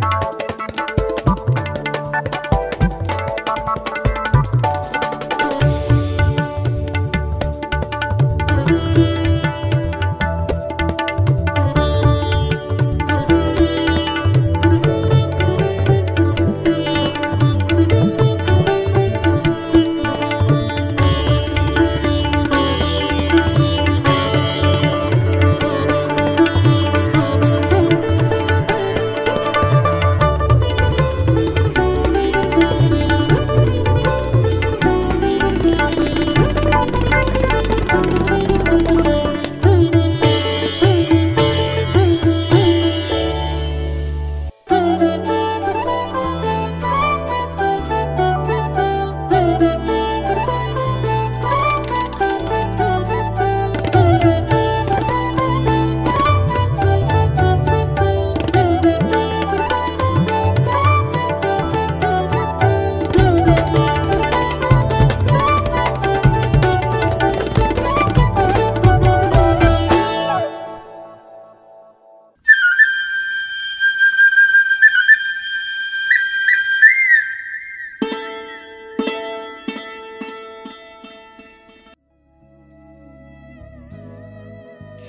you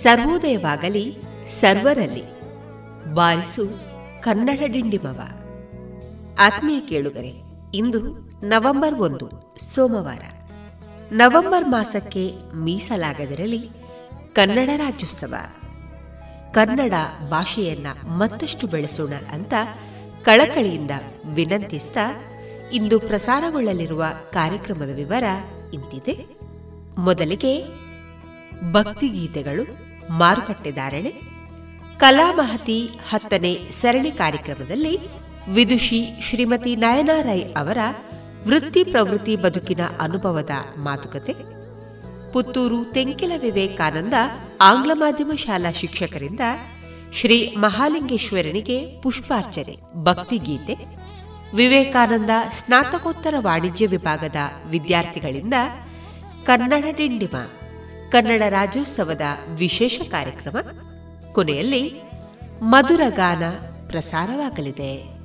ಸರ್ವೋದಯವಾಗಲಿ, ಸರ್ವರಲ್ಲಿ. ಬಾರಿಸು, ಕನ್ನಡ ಡಿಂಡಿಮವ. ಆತ್ಮೀಯ ಕೇಳುಗರೆ, ಇಂದು ನವೆಂಬರ್ ಒಂದು, ಸೋಮವಾರ. ನವೆಂಬರ್ ಮಾಸಕ್ಕೆ ಮೀಸಲಾಗದಿರಲಿ ಕನ್ನಡ ರಾಜ್ಯೋತ್ಸವ. ಕನ್ನಡ ಭಾಷೆಯನ್ನ ಮತ್ತಷ್ಟು ಬೆಳೆಸೋಣ ಅಂತ ಕಳಕಳಿಯಿಂದ ವಿನಂತಿಸ್ತಾ ಇಂದು ಪ್ರಸಾರಗೊಳ್ಳಲಿರುವ ಕಾರ್ಯಕ್ರಮದ ವಿವರ ಇಂತಿದೆ. ಮೊದಲಿಗೆ ಭಕ್ತಿಗೀತೆಗಳು. ಮಾರುಕಟ್ಟೆ ಧಾರಣೆ ಕಲಾಮಹತಿ ಹತ್ತನೇ ಸರಣಿ ಕಾರ್ಯಕ್ರಮದಲ್ಲಿ ವಿದುಷಿ ಶ್ರೀಮತಿ ನಯನಾ ರೈ ಅವರ ವೃತ್ತಿ ಪ್ರವೃತ್ತಿ ಬದುಕಿನ ಅನುಭವದ ಮಾತುಕತೆ. ಪುತ್ತೂರು ತೆಂಕಿಲ ವಿವೇಕಾನಂದ ಆಂಗ್ಲ ಮಾಧ್ಯಮ ಶಾಲಾ ಶಿಕ್ಷಕರಿಂದ ಶ್ರೀ ಮಹಾಲಿಂಗೇಶ್ವರನಿಗೆ ಪುಷ್ಪಾರ್ಚನೆ ಭಕ್ತಿಗೀತೆ ವಿವೇಕಾನಂದ ಸ್ನಾತಕೋತ್ತರ ವಾಣಿಜ್ಯ ವಿಭಾಗದ ವಿದ್ಯಾರ್ಥಿಗಳಿಂದ ಕನ್ನಡ ಡಿಂಡಿಮ ಕನ್ನಡ ರಾಜ್ಯೋತ್ಸವದ ವಿಶೇಷ ಕಾರ್ಯಕ್ರಮ. ಕೊನೆಯಲ್ಲಿ ಮಧುರ ಗಾನ ಪ್ರಸಾರವಾಗಲಿದೆ.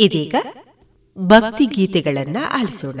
ಇದೀಗ ಭಕ್ತಿ ಗೀತೆಗಳನ್ನ ಆಲಿಸೋಣ.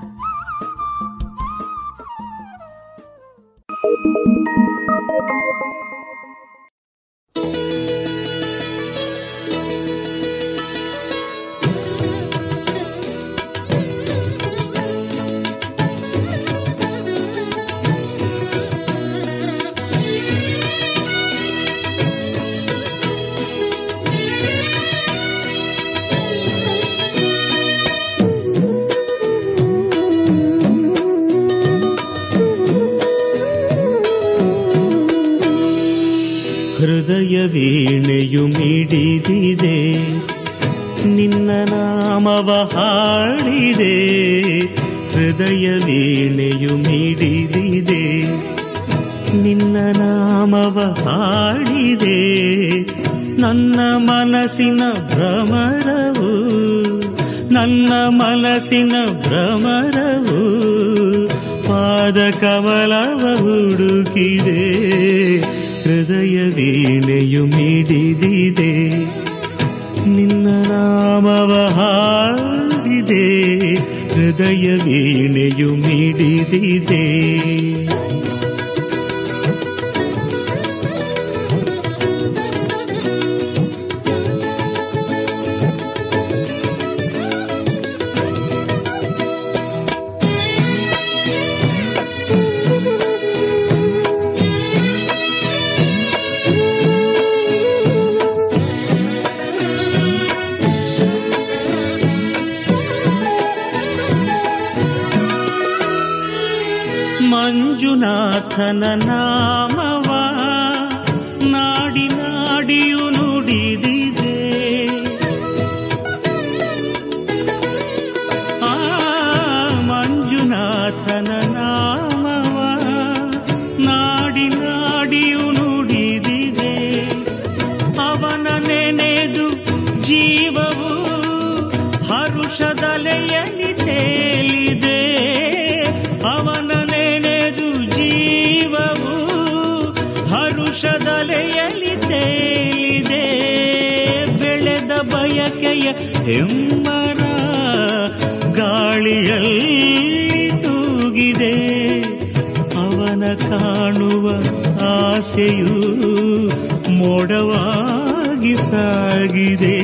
ಆಸೆಯು ಮೋಡವಾಗಿ ಸಾಗಿದೆ.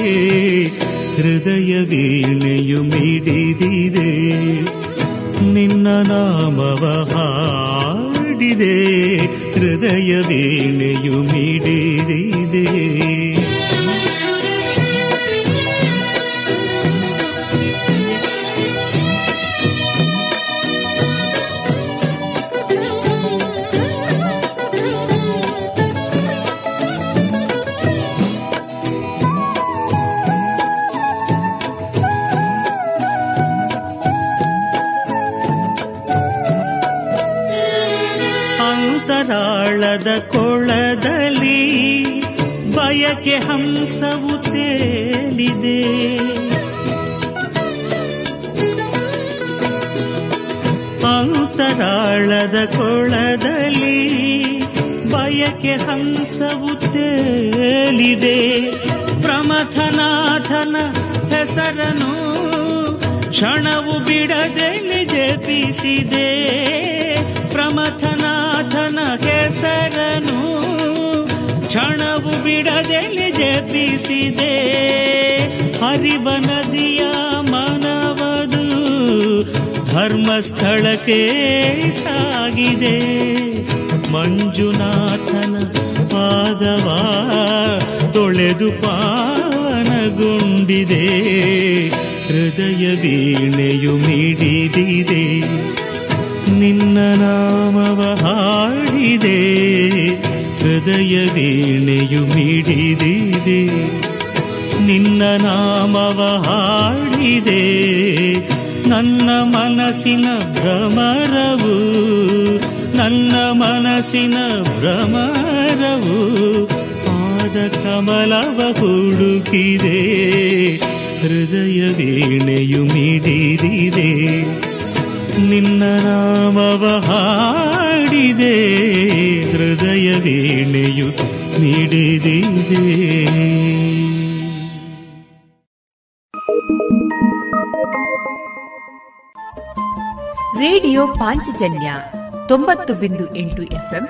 ಹೃದಯ ವೀಣೆಯು ಮಿಡಿದಿದೆ. ನಿನ್ನ ನಾಮವ ಹಾಡಿದೆ. ಹೃದಯ ವೀಣೆಯು ಮಿಡಿದಿದೆ. ಜಪಿಸಿದೆ ಪ್ರಮಥನಾಥನ ಹೆಸರನು ಕ್ಷಣವು ಬಿಡದೆಲೆ ಜಪಿಸಿದೆ. ಹರಿವ ನದಿಯ ಮನವದು ಧರ್ಮಸ್ಥಳಕ್ಕೆ ಸಾಗಿದೆ. ಮಂಜುನಾಥನ ಪಾದವ ತೊಳೆದು ಪಾವನಗೊಂಡಿದೆ ಹೃದಯ ವೀಣೆಯು ಮಿಡಿದಿದೆ ಕಮಲವ ಹುಡುಕಿದೆ, ಹೃದಯ ವೀಣೆಯು ಮಿಡಿದಿದೆ. ನಿನ್ನ ನಾಮವ ಹಾಡಿದೆ, ಹೃದಯ ವೀಣೆಯು ಮಿಡಿದಿದೆ. ರೇಡಿಯೋ ಪಾಂಚಜನ್ಯ ತೊಂಬತ್ತು ಬಿಂದು ಎಂಟು ಎಫ್ಎಂ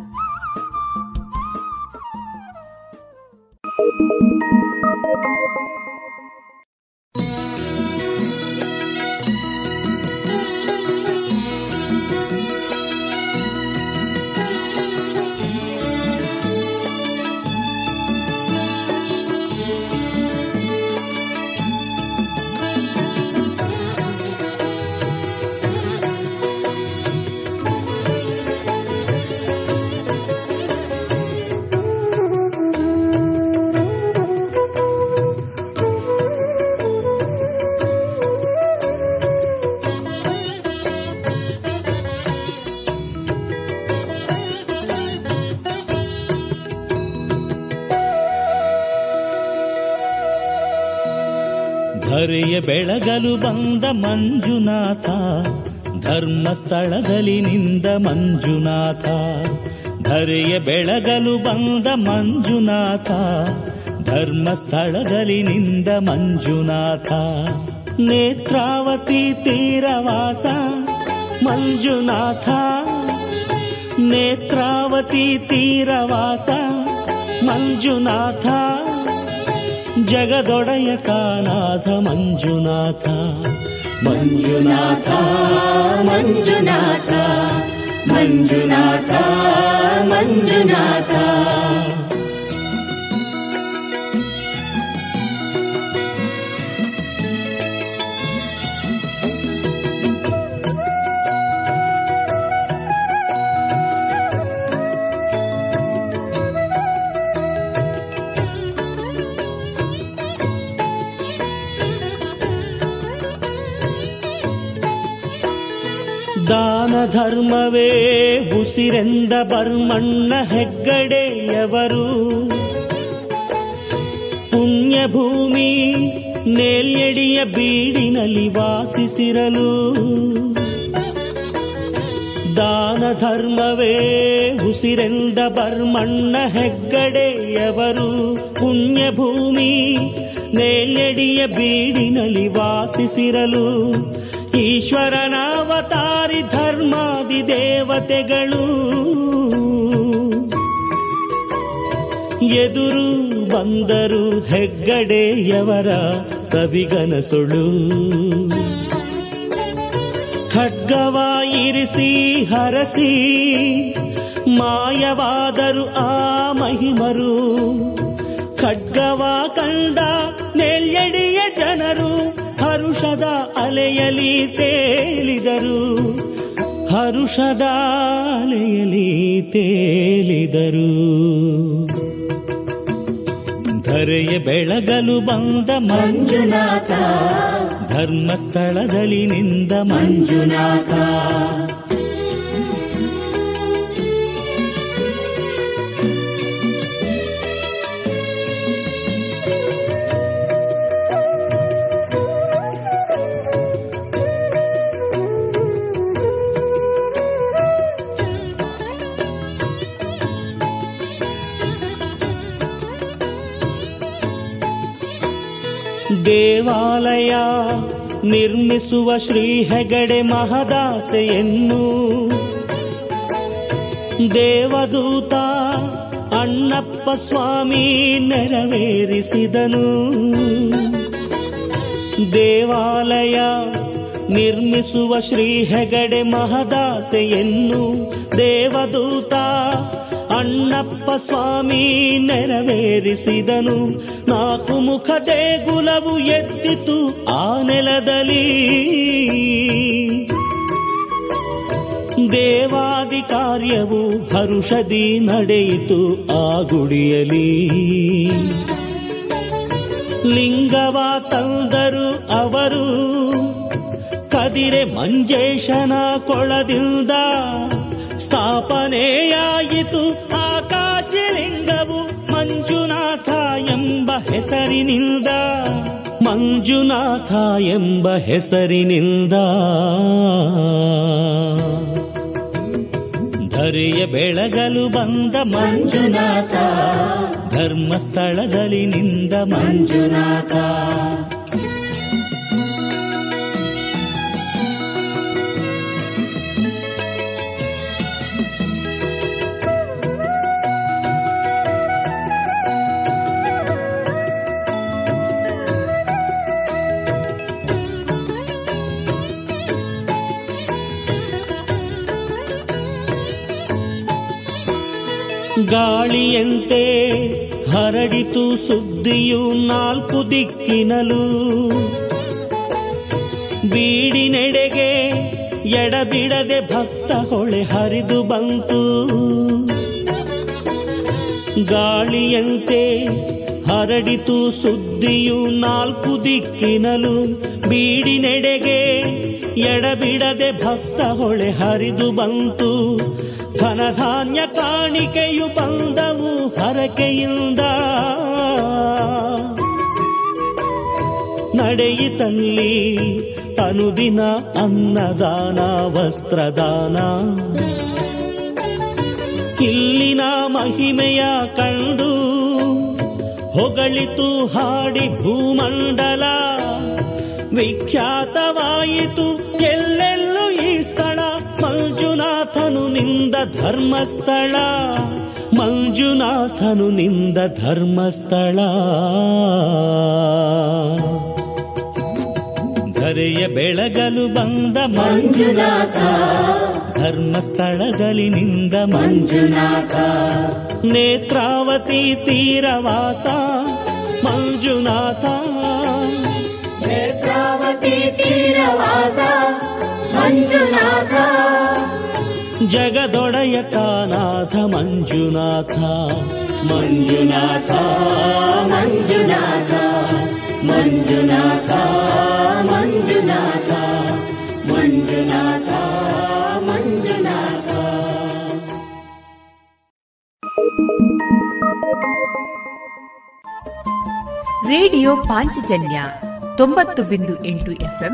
ಬೆಳಗಲು ಬಂದ ಮಂಜುನಾಥ, ಧರ್ಮಸ್ಥಳದಲ್ಲಿ ನಿಂದ ಮಂಜುನಾಥ. ಧರೆಯ ಬೆಳಗಲು ಬಂದ ಮಂಜುನಾಥ, ಧರ್ಮಸ್ಥಳದಲ್ಲಿ ನಿಂದ ಮಂಜುನಾಥ. ನೇತ್ರಾವತಿ ತೀರವಾಸ ಮಂಜುನಾಥ, ನೇತ್ರಾವತಿ ತೀರವಾಸ ಮಂಜುನಾಥ. जगदोडयकानाथमञ्जुनाथ मञ्जुनाथ मञ्जुनाथ मञ्जुनाथा मञ्जुनाथा। ಧರ್ಮವೇ ಉಸಿರೆಂದ ಬರ್ಮಣ್ಣ ಹೆಗ್ಗಡೆಯವರು. ಪುಣ್ಯಭೂಮಿ ನೇಲ್ಯಡಿಯ ಬೀಡಿನಲ್ಲಿ ವಾಸಿಸಿರಲು. ದಾನ ಧರ್ಮವೇ ಉಸಿರೆಂದ ಬರ್ಮಣ್ಣ ಹೆಗ್ಗಡೆಯವರು. ಪುಣ್ಯಭೂಮಿ ನೇಲ್ಯಡಿಯ ಬೀಡಿನಲ್ಲಿ ವಾಸಿಸಿರಲು. ಈಶ್ವರನಾವತಾರಿ ಧರ್ಮಾದಿ ದೇವತೆಗಳು. ಎದುರು ಬಂದರು ಹೆಗ್ಗಡೆಯವರ ಸವಿಗನಸುಳು. ಖಡ್ಗವ ಇರಿಸಿ, ಹರಸಿ, ಮಾಯವಾದರು ಆ ಮಹಿಮರು. ಖಡ್ಗವ ಕಂಡ ನೆಲ್ಯಡಿಯ ಜನರು, ಹರುಷದ ಅಲೆಯಲಿ ತೇಲಿದರು. ಹರುಷದ ಅಲೆಯಲಿ ತೇಲಿದರು. ಧರೆಯ ಬೆಳಗಲು ಬಂದ ಮಂಜುನಾಥ. ಧರ್ಮಸ್ಥಳದಲ್ಲಿ ನಿಂದ ಮಂಜುನಾಥ. ನಿರ್ಮಿಸುವ ಶ್ರೀ ಹೆಗಡೆ ಮಹದಾಸೆಯನ್ನು ದೇವದೂತ ಅಣ್ಣಪ್ಪ ಸ್ವಾಮಿ ನೆರವೇರಿಸಿದನು. ದೇವಾಲಯ ನಿರ್ಮಿಸುವ ಶ್ರೀ ಹೆಗಡೆ ಮಹದಾಸೆಯನ್ನು ದೇವದೂತ ಅಣ್ಣಪ್ಪ ಸ್ವಾಮಿ ನೆರವೇರಿಸಿದನು. ನಾಲ್ಕು ಮುಖ ದೇಗುಲವು ಎತ್ತಿತು ಆ ನೆಲದಲ್ಲಿ. ದೇವಾದಿ ಕಾರ್ಯವು ಹರುಷದಿ ನಡೆಯಿತು ಆ ಗುಡಿಯಲಿ ಲಿಂಗವ ತಂದರು ಅವರು, ಕದಿರೆ ಮಂಜೇಶನ ಕೊಳದಿಂದ ಸ್ಥಾಪನೆಯಾಯಿತು ಹೆಸರಿನಿಂದ ಮಂಜುನಾಥ ಎಂಬ ಹೆಸರಿನಿಂದ. ಧರೆಯ ಬೆಳಗಲು ಬಂದ ಮಂಜುನಾಥ ಧರ್ಮಸ್ಥಳದಲ್ಲಿ ನಿಂದ ಮಂಜುನಾಥ. ಗಾಳಿಯಂತೆ ಹರಡಿತು ಸುದ್ದಿಯು ನಾಲ್ಕು ದಿಕ್ಕಿನಲು ಬೀಡಿನೆಡೆಗೆ ಎಡಬಿಡದೆ ಭಕ್ತ ಹೊಳೆ ಹರಿದು ಬಂತು. ಗಾಳಿಯಂತೆ ಹರಡಿತು ಸುದ್ದಿಯು ನಾಲ್ಕು ದಿಕ್ಕಿನಲು ಬೀಡಿನೆಡೆಗೆ ಎಡಬಿಡದೆ ಭಕ್ತ ಹೊಳೆ ಹರಿದು ಬಂತು. ಧನಧಾನ್ಯ ಕಾಣಿಕೆಯು ಬಂದವು ಹರಕೆಯಿಂದ. ನಡೆಯಿತಲ್ಲಿ ಅನುದಿನ ಅನ್ನದಾನ, ವಸ್ತ್ರದಾನ. ಇಲ್ಲಿನ ಮಹಿಮೆಯ ಕಂಡು ಹೊಗಳಿತು ಹಾಡಿ ಭೂಮಂಡಲ. ವಿಖ್ಯಾತವಾಯಿತು ಎಲ್ಲೆಲ್ಲೂ ಧರ್ಮಸ್ಥಳ. ಮಂಜುನಾಥನು ನಿಂದ ಧರ್ಮಸ್ಥಳ. ಧರೆಯ ಬೆಳಗಲು ಬಂದ ಮಂಜುನಾಥ. ಧರ್ಮಸ್ಥಳದಲ್ಲಿ ನಿಂದ ಮಂಜುನಾಥ. ನೇತ್ರಾವತಿ ತೀರವಾಸ. ಮಂಜುನಾಥ. ನೇತ್ರಾವತಿ ತೀರವಾಸ. ಮಂಜುನಾಥ. ಜಗದೊಡೆಯ ಕಾನಾಥ ಮಂಜುನಾಥ ಮಂಜುನಾಥ ಮಂಜುನಾಥ ಮಂಜುನಾಥ ಮಂಜುನಾಥ ಮಂಜುನಾಥ ಮಂಜುನಾಥ ರೇಡಿಯೋ ಪಾಂಚಜನ್ಯ ತೊಂಬತ್ತು ಬಿಂದು ಎಂಟು ಎಫ್ಎಂ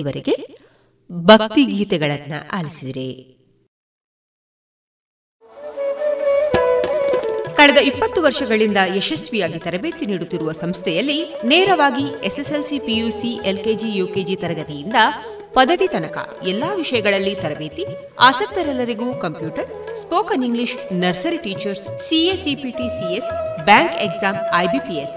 ಇದುವರೆಗೆ ಭಕ್ತಿ ಗೀತೆಗಳನ್ನ ಆಲಿಸಿದರೆ. ಕಳೆದ ಇಪ್ಪತ್ತು ವರ್ಷಗಳಿಂದ ಯಶಸ್ವಿಯಾಗಿ ತರಬೇತಿ ನೀಡುತ್ತಿರುವ ಸಂಸ್ಥೆಯಲ್ಲಿ ನೇರವಾಗಿ ಎಸ್ಎಸ್ಎಲ್ಸಿ ಪಿಯುಸಿ, ಎಲ್ಕೆಜಿ, ಯುಕೆಜಿ ತರಗತಿಯಿಂದ ಪದವಿ ತನಕ ಎಲ್ಲಾ ವಿಷಯಗಳಲ್ಲಿ ತರಬೇತಿ, ಆಸಕ್ತರೆಲ್ಲರಿಗೂ computer, spoken English, nursery teachers CACPT CS bank exam IBPS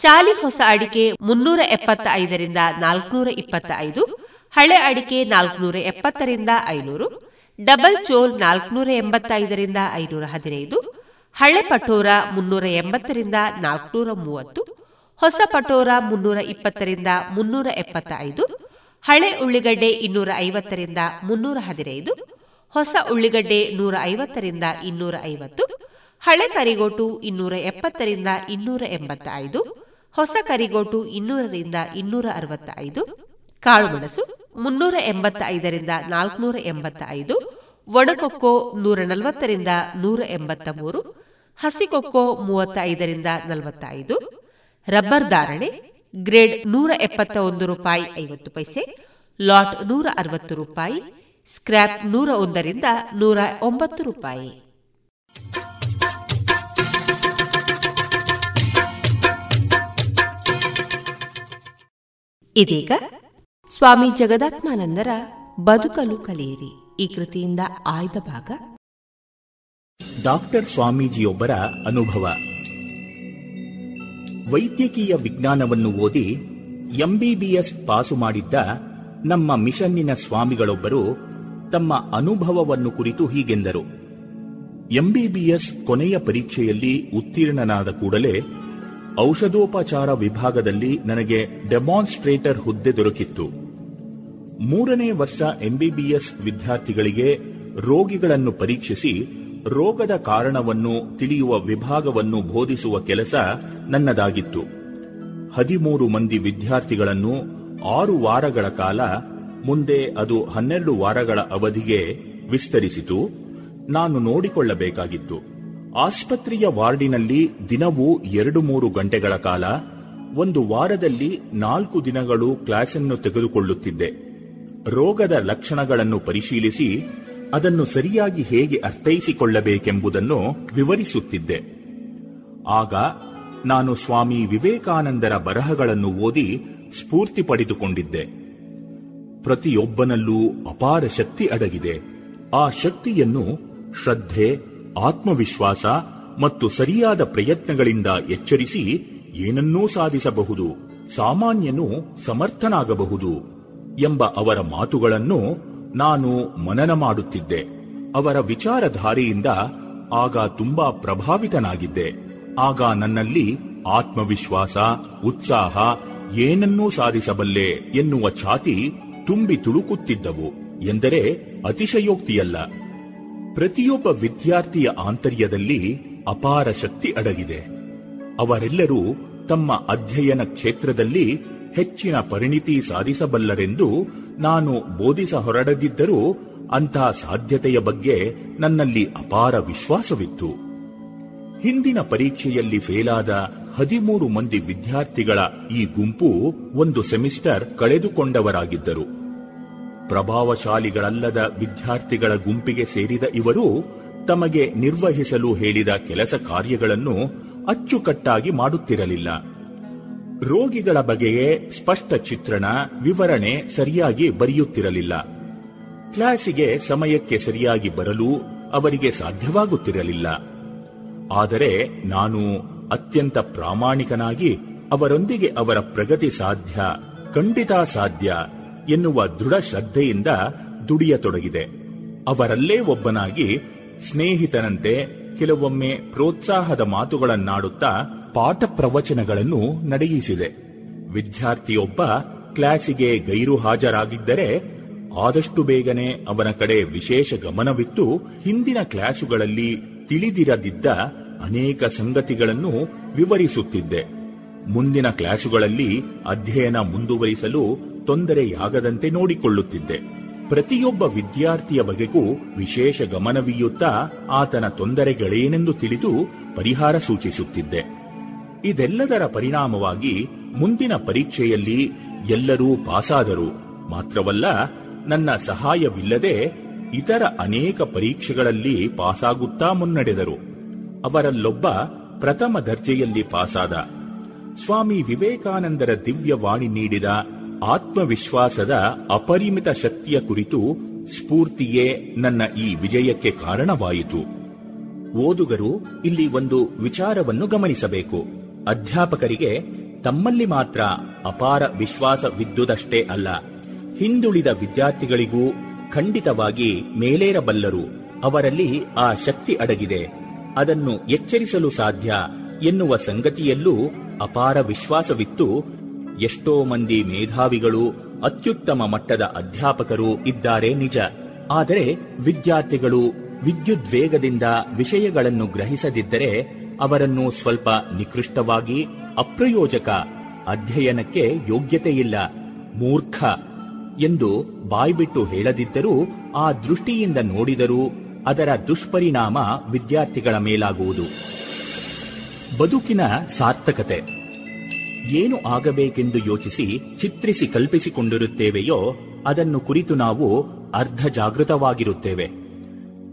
ಚಾಲಿ ಹೊಸ ಅಡಿಕೆ ಮುನ್ನೂರ ಎಪ್ಪತ್ತ ಐದರಿಂದ ನಾಲ್ಕನೂರ ಇಪ್ಪತ್ತ ಐದು ಹಳೆ ಅಡಿಕೆ ನಾಲ್ಕನೂರ ಎಪ್ಪತ್ತರಿಂದ ಐನೂರು, ಡಬಲ್ ಚೋಲ್ ನಾಲ್ಕನೂರ ಎಂಬತ್ತೈದರಿಂದ ಐನೂರ ಹದಿನೈದು, ಹಳೆ ಪಟೋರ ಮುನ್ನೂರ ಎಂಬತ್ತರಿಂದ ನಾಲ್ಕನೂರ ಮೂವತ್ತು, ಹೊಸ ಪಟೋರ ಮುನ್ನೂರ ಇಪ್ಪತ್ತರಿಂದ ಮುನ್ನೂರ ಎಪ್ಪತ್ತ ಐದು ಹಳೆ ಉಳ್ಳಿಗಡ್ಡೆ ಇನ್ನೂರ ಐವತ್ತರಿಂದ ಮುನ್ನೂರ ಹದಿನೈದು, ಹೊಸ ಉಳ್ಳಿಗಡ್ಡೆ ನೂರ ಐವತ್ತರಿಂದ ಇನ್ನೂರ ಐವತ್ತು ಹಳೆ ಕರಿಗೋಟು ಇನ್ನೂರ ಎಪ್ಪತ್ತರಿಂದ ಇನ್ನೂರ ಎಂಬತ್ತ ಐದು ಹೊಸ ಕರಿಗೋಟು ಇನ್ನೂರರಿಂದ ಇನ್ನೂರ ಅರವತ್ತ ಐದು ಕಾಳುಮೆಣಸು ಮುನ್ನೂರ ಎಂಬತ್ತ ಐದರಿಂದ ನಾಲ್ಕುನೂರ ಎಂಬತ್ತ ಐದು ಒಣಕೊಕ್ಕೋ ನೂರ ನಲವತ್ತರಿಂದ ನೂರ ಎಂಬತ್ತ ಮೂರು ಹಸಿಕೊಕ್ಕೋ ಮೂವತ್ತ ಐದರಿಂದ ನಲವತ್ತ ಐದು ರಬ್ಬರ್ ಧಾರಣೆ ಗ್ರೇಡ್ ನೂರ ಎಪ್ಪತ್ತ ಒಂದು ರೂಪಾಯಿ ಐವತ್ತು ಪೈಸೆ, ಲಾಟ್ ನೂರ ಅರವತ್ತು ರೂಪಾಯಿ, ಸ್ಕ್ರ್ಯಾಪ್ ನೂರ ಒಂದರಿಂದ ನೂರ ಒಂಬತ್ತು ರೂಪಾಯಿ. ಇದೀಗ ಸ್ವಾಮಿ ಜಗದಾತ್ಮಾನಂದರ ಬದುಕಲು ಕಲಿಯಿರಿ. ಈ ಕೃತಿಯಿಂದ ಆಯ್ದ ಭಾಗ. ಡಾಕ್ಟರ್ ಸ್ವಾಮೀಜಿಯೊಬ್ಬರ ಅನುಭವ. ವೈದ್ಯಕೀಯ ವಿಜ್ಞಾನವನ್ನು ಓದಿ ಎಂಬಿಬಿಎಸ್ ಪಾಸು ಮಾಡಿದ್ದ ನಮ್ಮ ಮಿಷನ್ನಿನ ಸ್ವಾಮಿಗಳೊಬ್ಬರು ತಮ್ಮ ಅನುಭವವನ್ನು ಕುರಿತು ಹೀಗೆಂದರು. ಎಂಬಿಬಿಎಸ್ ಕೊನೆಯ ಪರೀಕ್ಷೆಯಲ್ಲಿ ಉತ್ತೀರ್ಣನಾದ ಕೂಡಲೇ ಔಷಧೋಪಚಾರ ವಿಭಾಗದಲ್ಲಿ ನನಗೆ ಡೆಮಾನ್ಸ್ಟ್ರೇಟರ್ ಹುದ್ದೆ ದೊರಕಿತ್ತು. ಮೂರನೇ ವರ್ಷ ಎಂಬಿಬಿಎಸ್ ವಿದ್ಯಾರ್ಥಿಗಳಿಗೆ ರೋಗಿಗಳನ್ನು ಪರೀಕ್ಷಿಸಿ ರೋಗದ ಕಾರಣವನ್ನು ತಿಳಿಯುವ ವಿಭಾಗವನ್ನು ಬೋಧಿಸುವ ಕೆಲಸ ನನ್ನದಾಗಿತ್ತು. ಹದಿಮೂರು ಮಂದಿ ವಿದ್ಯಾರ್ಥಿಗಳನ್ನು ಆರು ವಾರಗಳ ಕಾಲ, ಮುಂದೆ ಅದು ಹನ್ನೆರಡು ವಾರಗಳ ಅವಧಿಗೆ ವಿಸ್ತರಿಸಿತು. ನಾನು ನೋಡಿಕೊಳ್ಳಬೇಕಾಗಿತ್ತು. ಆಸ್ಪತ್ರೆಯ ವಾರ್ಡಿನಲ್ಲಿ ದಿನವೂ ಎರಡು ಮೂರು ಗಂಟೆಗಳ ಕಾಲ ಒಂದು ವಾರದಲ್ಲಿ ನಾಲ್ಕು ದಿನಗಳು ಕ್ಲಾಸನ್ನು ತೆಗೆದುಕೊಳ್ಳುತ್ತಿದ್ದೆ. ರೋಗದ ಲಕ್ಷಣಗಳನ್ನು ಪರಿಶೀಲಿಸಿ ಅದನ್ನು ಸರಿಯಾಗಿ ಹೇಗೆ ಅರ್ಥೈಸಿಕೊಳ್ಳಬೇಕೆಂಬುದನ್ನು ವಿವರಿಸುತ್ತಿದ್ದೆ. ಆಗ ನಾನು ಸ್ವಾಮಿ ವಿವೇಕಾನಂದರ ಬರಹಗಳನ್ನು ಓದಿ ಸ್ಫೂರ್ತಿ ಪಡೆದುಕೊಂಡಿದ್ದೆ. ಪ್ರತಿಯೊಬ್ಬನಲ್ಲೂ ಅಪಾರ ಶಕ್ತಿ ಅಡಗಿದೆ. ಆ ಶಕ್ತಿಯನ್ನು ಶ್ರದ್ಧೆ ಆತ್ಮವಿಶ್ವಾಸ ಮತ್ತು ಸರಿಯಾದ ಪ್ರಯತ್ನಗಳಿಂದ ಎಚ್ಚರಿಸಿ ಏನನ್ನೂ ಸಾಧಿಸಬಹುದು, ಸಾಮಾನ್ಯನು ಸಮರ್ಥನಾಗಬಹುದು ಎಂಬ ಅವರ ಮಾತುಗಳನ್ನು ನಾನು ಮನನ ಮಾಡುತ್ತಿದ್ದೆ. ಅವರ ವಿಚಾರಧಾರೆಯಿಂದ ಆಗ ತುಂಬಾ ಪ್ರಭಾವಿತನಾಗಿದ್ದೆ. ಆಗ ನನ್ನಲ್ಲಿ ಆತ್ಮವಿಶ್ವಾಸ, ಉತ್ಸಾಹ ಏನನ್ನೂ ಸಾಧಿಸಬಲ್ಲೆ ಎನ್ನುವ ಛಾತಿ ತುಂಬಿ ತುಳುಕುತ್ತಿದ್ದವು ಎಂದರೆ ಅತಿಶಯೋಕ್ತಿಯಲ್ಲ. ಪ್ರತಿಯೊಬ್ಬ ವಿದ್ಯಾರ್ಥಿಯ ಆಂತರ್ಯದಲ್ಲಿ ಅಪಾರ ಶಕ್ತಿ ಅಡಗಿದೆ. ಅವರೆಲ್ಲರೂ ತಮ್ಮ ಅಧ್ಯಯನ ಕ್ಷೇತ್ರದಲ್ಲಿ ಹೆಚ್ಚಿನ ಪರಿಣಿತಿ ಸಾಧಿಸಬಲ್ಲರೆಂದು ನಾನು ಬೋಧಿಸ ಹೊರಡದಿದ್ದರೂ ಅಂತಹ ಸಾಧ್ಯತೆಯ ಬಗ್ಗೆ ನನ್ನಲ್ಲಿ ಅಪಾರ ವಿಶ್ವಾಸವಿತ್ತು. ಹಿಂದಿನ ಪರೀಕ್ಷೆಯಲ್ಲಿ ಫೇಲಾದ ಹದಿಮೂರು ಮಂದಿ ವಿದ್ಯಾರ್ಥಿಗಳ ಈ ಗುಂಪು ಒಂದು ಸೆಮಿಸ್ಟರ್ ಕಳೆದುಕೊಂಡವರಾಗಿದ್ದರು. ಪ್ರಭಾವಶಾಲಿಗಳಲ್ಲದ ವಿದ್ಯಾರ್ಥಿಗಳ ಗುಂಪಿಗೆ ಸೇರಿದ ಇವರು ತಮಗೆ ನಿರ್ವಹಿಸಲು ಹೇಳಿದ ಕೆಲಸ ಕಾರ್ಯಗಳನ್ನು ಅಚ್ಚುಕಟ್ಟಾಗಿ ಮಾಡುತ್ತಿರಲಿಲ್ಲ. ರೋಗಿಗಳ ಬಗೆಯೇ ಸ್ಪಷ್ಟ ಚಿತ್ರಣ, ವಿವರಣೆ ಸರಿಯಾಗಿ ಬರೆಯುತ್ತಿರಲಿಲ್ಲ. ಕ್ಲಾಸಿಗೆ ಸಮಯಕ್ಕೆ ಸರಿಯಾಗಿ ಬರಲು ಅವರಿಗೆ ಸಾಧ್ಯವಾಗುತ್ತಿರಲಿಲ್ಲ. ಆದರೆ ನಾನು ಅತ್ಯಂತ ಪ್ರಾಮಾಣಿಕನಾಗಿ ಅವರೊಂದಿಗೆ ಅವರ ಪ್ರಗತಿ ಸಾಧ್ಯ ಖಂಡಿತ ಸಾಧ್ಯ ಎನ್ನುವ ದೃಢ ಶ್ರದ್ಧೆಯಿಂದ ದುಡಿಯತೊಡಗಿದೆ. ಅವರಲ್ಲೇ ಒಬ್ಬನಾಗಿ ಸ್ನೇಹಿತನಂತೆ ಕೆಲವೊಮ್ಮೆ ಪ್ರೋತ್ಸಾಹದ ಮಾತುಗಳನ್ನಾಡುತ್ತಾ ಪಾಠ ಪ್ರವಚನಗಳನ್ನು ನಡೆಯಿಸಿದೆ. ವಿದ್ಯಾರ್ಥಿಯೊಬ್ಬ ಕ್ಲಾಸಿಗೆ ಗೈರು ಹಾಜರಾಗಿದ್ದರೆ ಆದಷ್ಟು ಬೇಗನೆ ಅವನ ಕಡೆ ವಿಶೇಷ ಗಮನವಿತ್ತು. ಹಿಂದಿನ ಕ್ಲಾಸುಗಳಲ್ಲಿ ತಿಳಿದಿರದಿದ್ದ ಅನೇಕ ಸಂಗತಿಗಳನ್ನು ವಿವರಿಸುತ್ತಿದ್ದೆ. ಮುಂದಿನ ಕ್ಲಾಸುಗಳಲ್ಲಿ ಅಧ್ಯಯನ ಮುಂದುವರಿಸಲು ತೊಂದರೆಯಾಗದಂತೆ ನೋಡಿಕೊಳ್ಳುತ್ತಿದ್ದೆ. ಪ್ರತಿಯೊಬ್ಬ ವಿದ್ಯಾರ್ಥಿಯ ಬಗೆಗೂ ವಿಶೇಷ ಗಮನವೀಯುತ್ತಾ ಆತನ ತೊಂದರೆಗಳೇನೆಂದು ತಿಳಿದು ಪರಿಹಾರ ಸೂಚಿಸುತ್ತಿದ್ದೆ. ಇದೆಲ್ಲದರ ಪರಿಣಾಮವಾಗಿ ಮುಂದಿನ ಪರೀಕ್ಷೆಯಲ್ಲಿ ಎಲ್ಲರೂ ಪಾಸಾದರು. ಮಾತ್ರವಲ್ಲ, ನನ್ನ ಸಹಾಯವಿಲ್ಲದೆ ಇತರ ಅನೇಕ ಪರೀಕ್ಷೆಗಳಲ್ಲಿ ಪಾಸಾಗುತ್ತಾ ಮುನ್ನಡೆದರು. ಅವರಲ್ಲೊಬ್ಬ ಪ್ರಥಮ ದರ್ಜೆಯಲ್ಲಿ ಪಾಸಾದ. ಸ್ವಾಮಿ ವಿವೇಕಾನಂದರ ದಿವ್ಯವಾಣಿ ನೀಡಿದ ಆತ್ಮವಿಶ್ವಾಸದ ಅಪರಿಮಿತ ಶಕ್ತಿಯ ಕುರಿತು ಸ್ಫೂರ್ತಿಯೇ ನನ್ನ ಈ ವಿಜಯಕ್ಕೆ ಕಾರಣವಾಯಿತು. ಓದುಗರು ಇಲ್ಲಿ ಒಂದು ವಿಚಾರವನ್ನು ಗಮನಿಸಬೇಕು. ಅಧ್ಯಾಪಕರಿಗೆ ತಮ್ಮಲ್ಲಿ ಮಾತ್ರ ಅಪಾರ ವಿಶ್ವಾಸವಿದ್ದುದಷ್ಟೇ ಅಲ್ಲ, ಹಿಂದುಳಿದ ವಿದ್ಯಾರ್ಥಿಗಳಿಗೂ ಖಂಡಿತವಾಗಿ ಮೇಲೇರಬಲ್ಲರು. ಅವರಲ್ಲಿ ಆ ಶಕ್ತಿ ಅಡಗಿದೆ. ಅದನ್ನು ಎಚ್ಚರಿಸಲು ಸಾಧ್ಯ ಎನ್ನುವ ಸಂಗತಿಯಲ್ಲೂ ಅಪಾರ ವಿಶ್ವಾಸವಿತ್ತು ಎಷ್ಟೋ ಮಂದಿ ಮೇಧಾವಿಗಳು ಅತ್ಯುತ್ತಮ ಮಟ್ಟದ ಅಧ್ಯಾಪಕರು ಇದ್ದಾರೆ ನಿಜ. ಆದರೆ ವಿದ್ಯಾರ್ಥಿಗಳು ವಿದ್ಯುದ್ವೇಗದಿಂದ ವಿಷಯಗಳನ್ನು ಗ್ರಹಿಸದಿದ್ದರೆ ಅವರನ್ನು ಸ್ವಲ್ಪ ನಿಕೃಷ್ಟವಾಗಿ ಅಪ್ರಯೋಜಕ ಅಧ್ಯಯನಕ್ಕೆ ಯೋಗ್ಯತೆಯಿಲ್ಲ. ಮೂರ್ಖ ಎಂದು ಬಾಯ್ಬಿಟ್ಟು ಹೇಳದಿದ್ದರೂ ಆ ದೃಷ್ಟಿಯಿಂದ ನೋಡಿದರೂ ಅದರ ದುಷ್ಪರಿಣಾಮ ವಿದ್ಯಾರ್ಥಿಗಳ ಮೇಲಾಗುವುದು. ಬದುಕಿನ ಸಾರ್ಥಕತೆ. ಏನು ಆಗಬೇಕೆಂದು ಯೋಚಿಸಿ ಚಿತ್ರಿಸಿ ಕಲ್ಪಿಸಿಕೊಂಡಿರುತ್ತೇವೆಯೋ ಅದನ್ನು ಕುರಿತು ನಾವು ಅರ್ಧ ಜಾಗೃತವಾಗಿರುತ್ತೇವೆ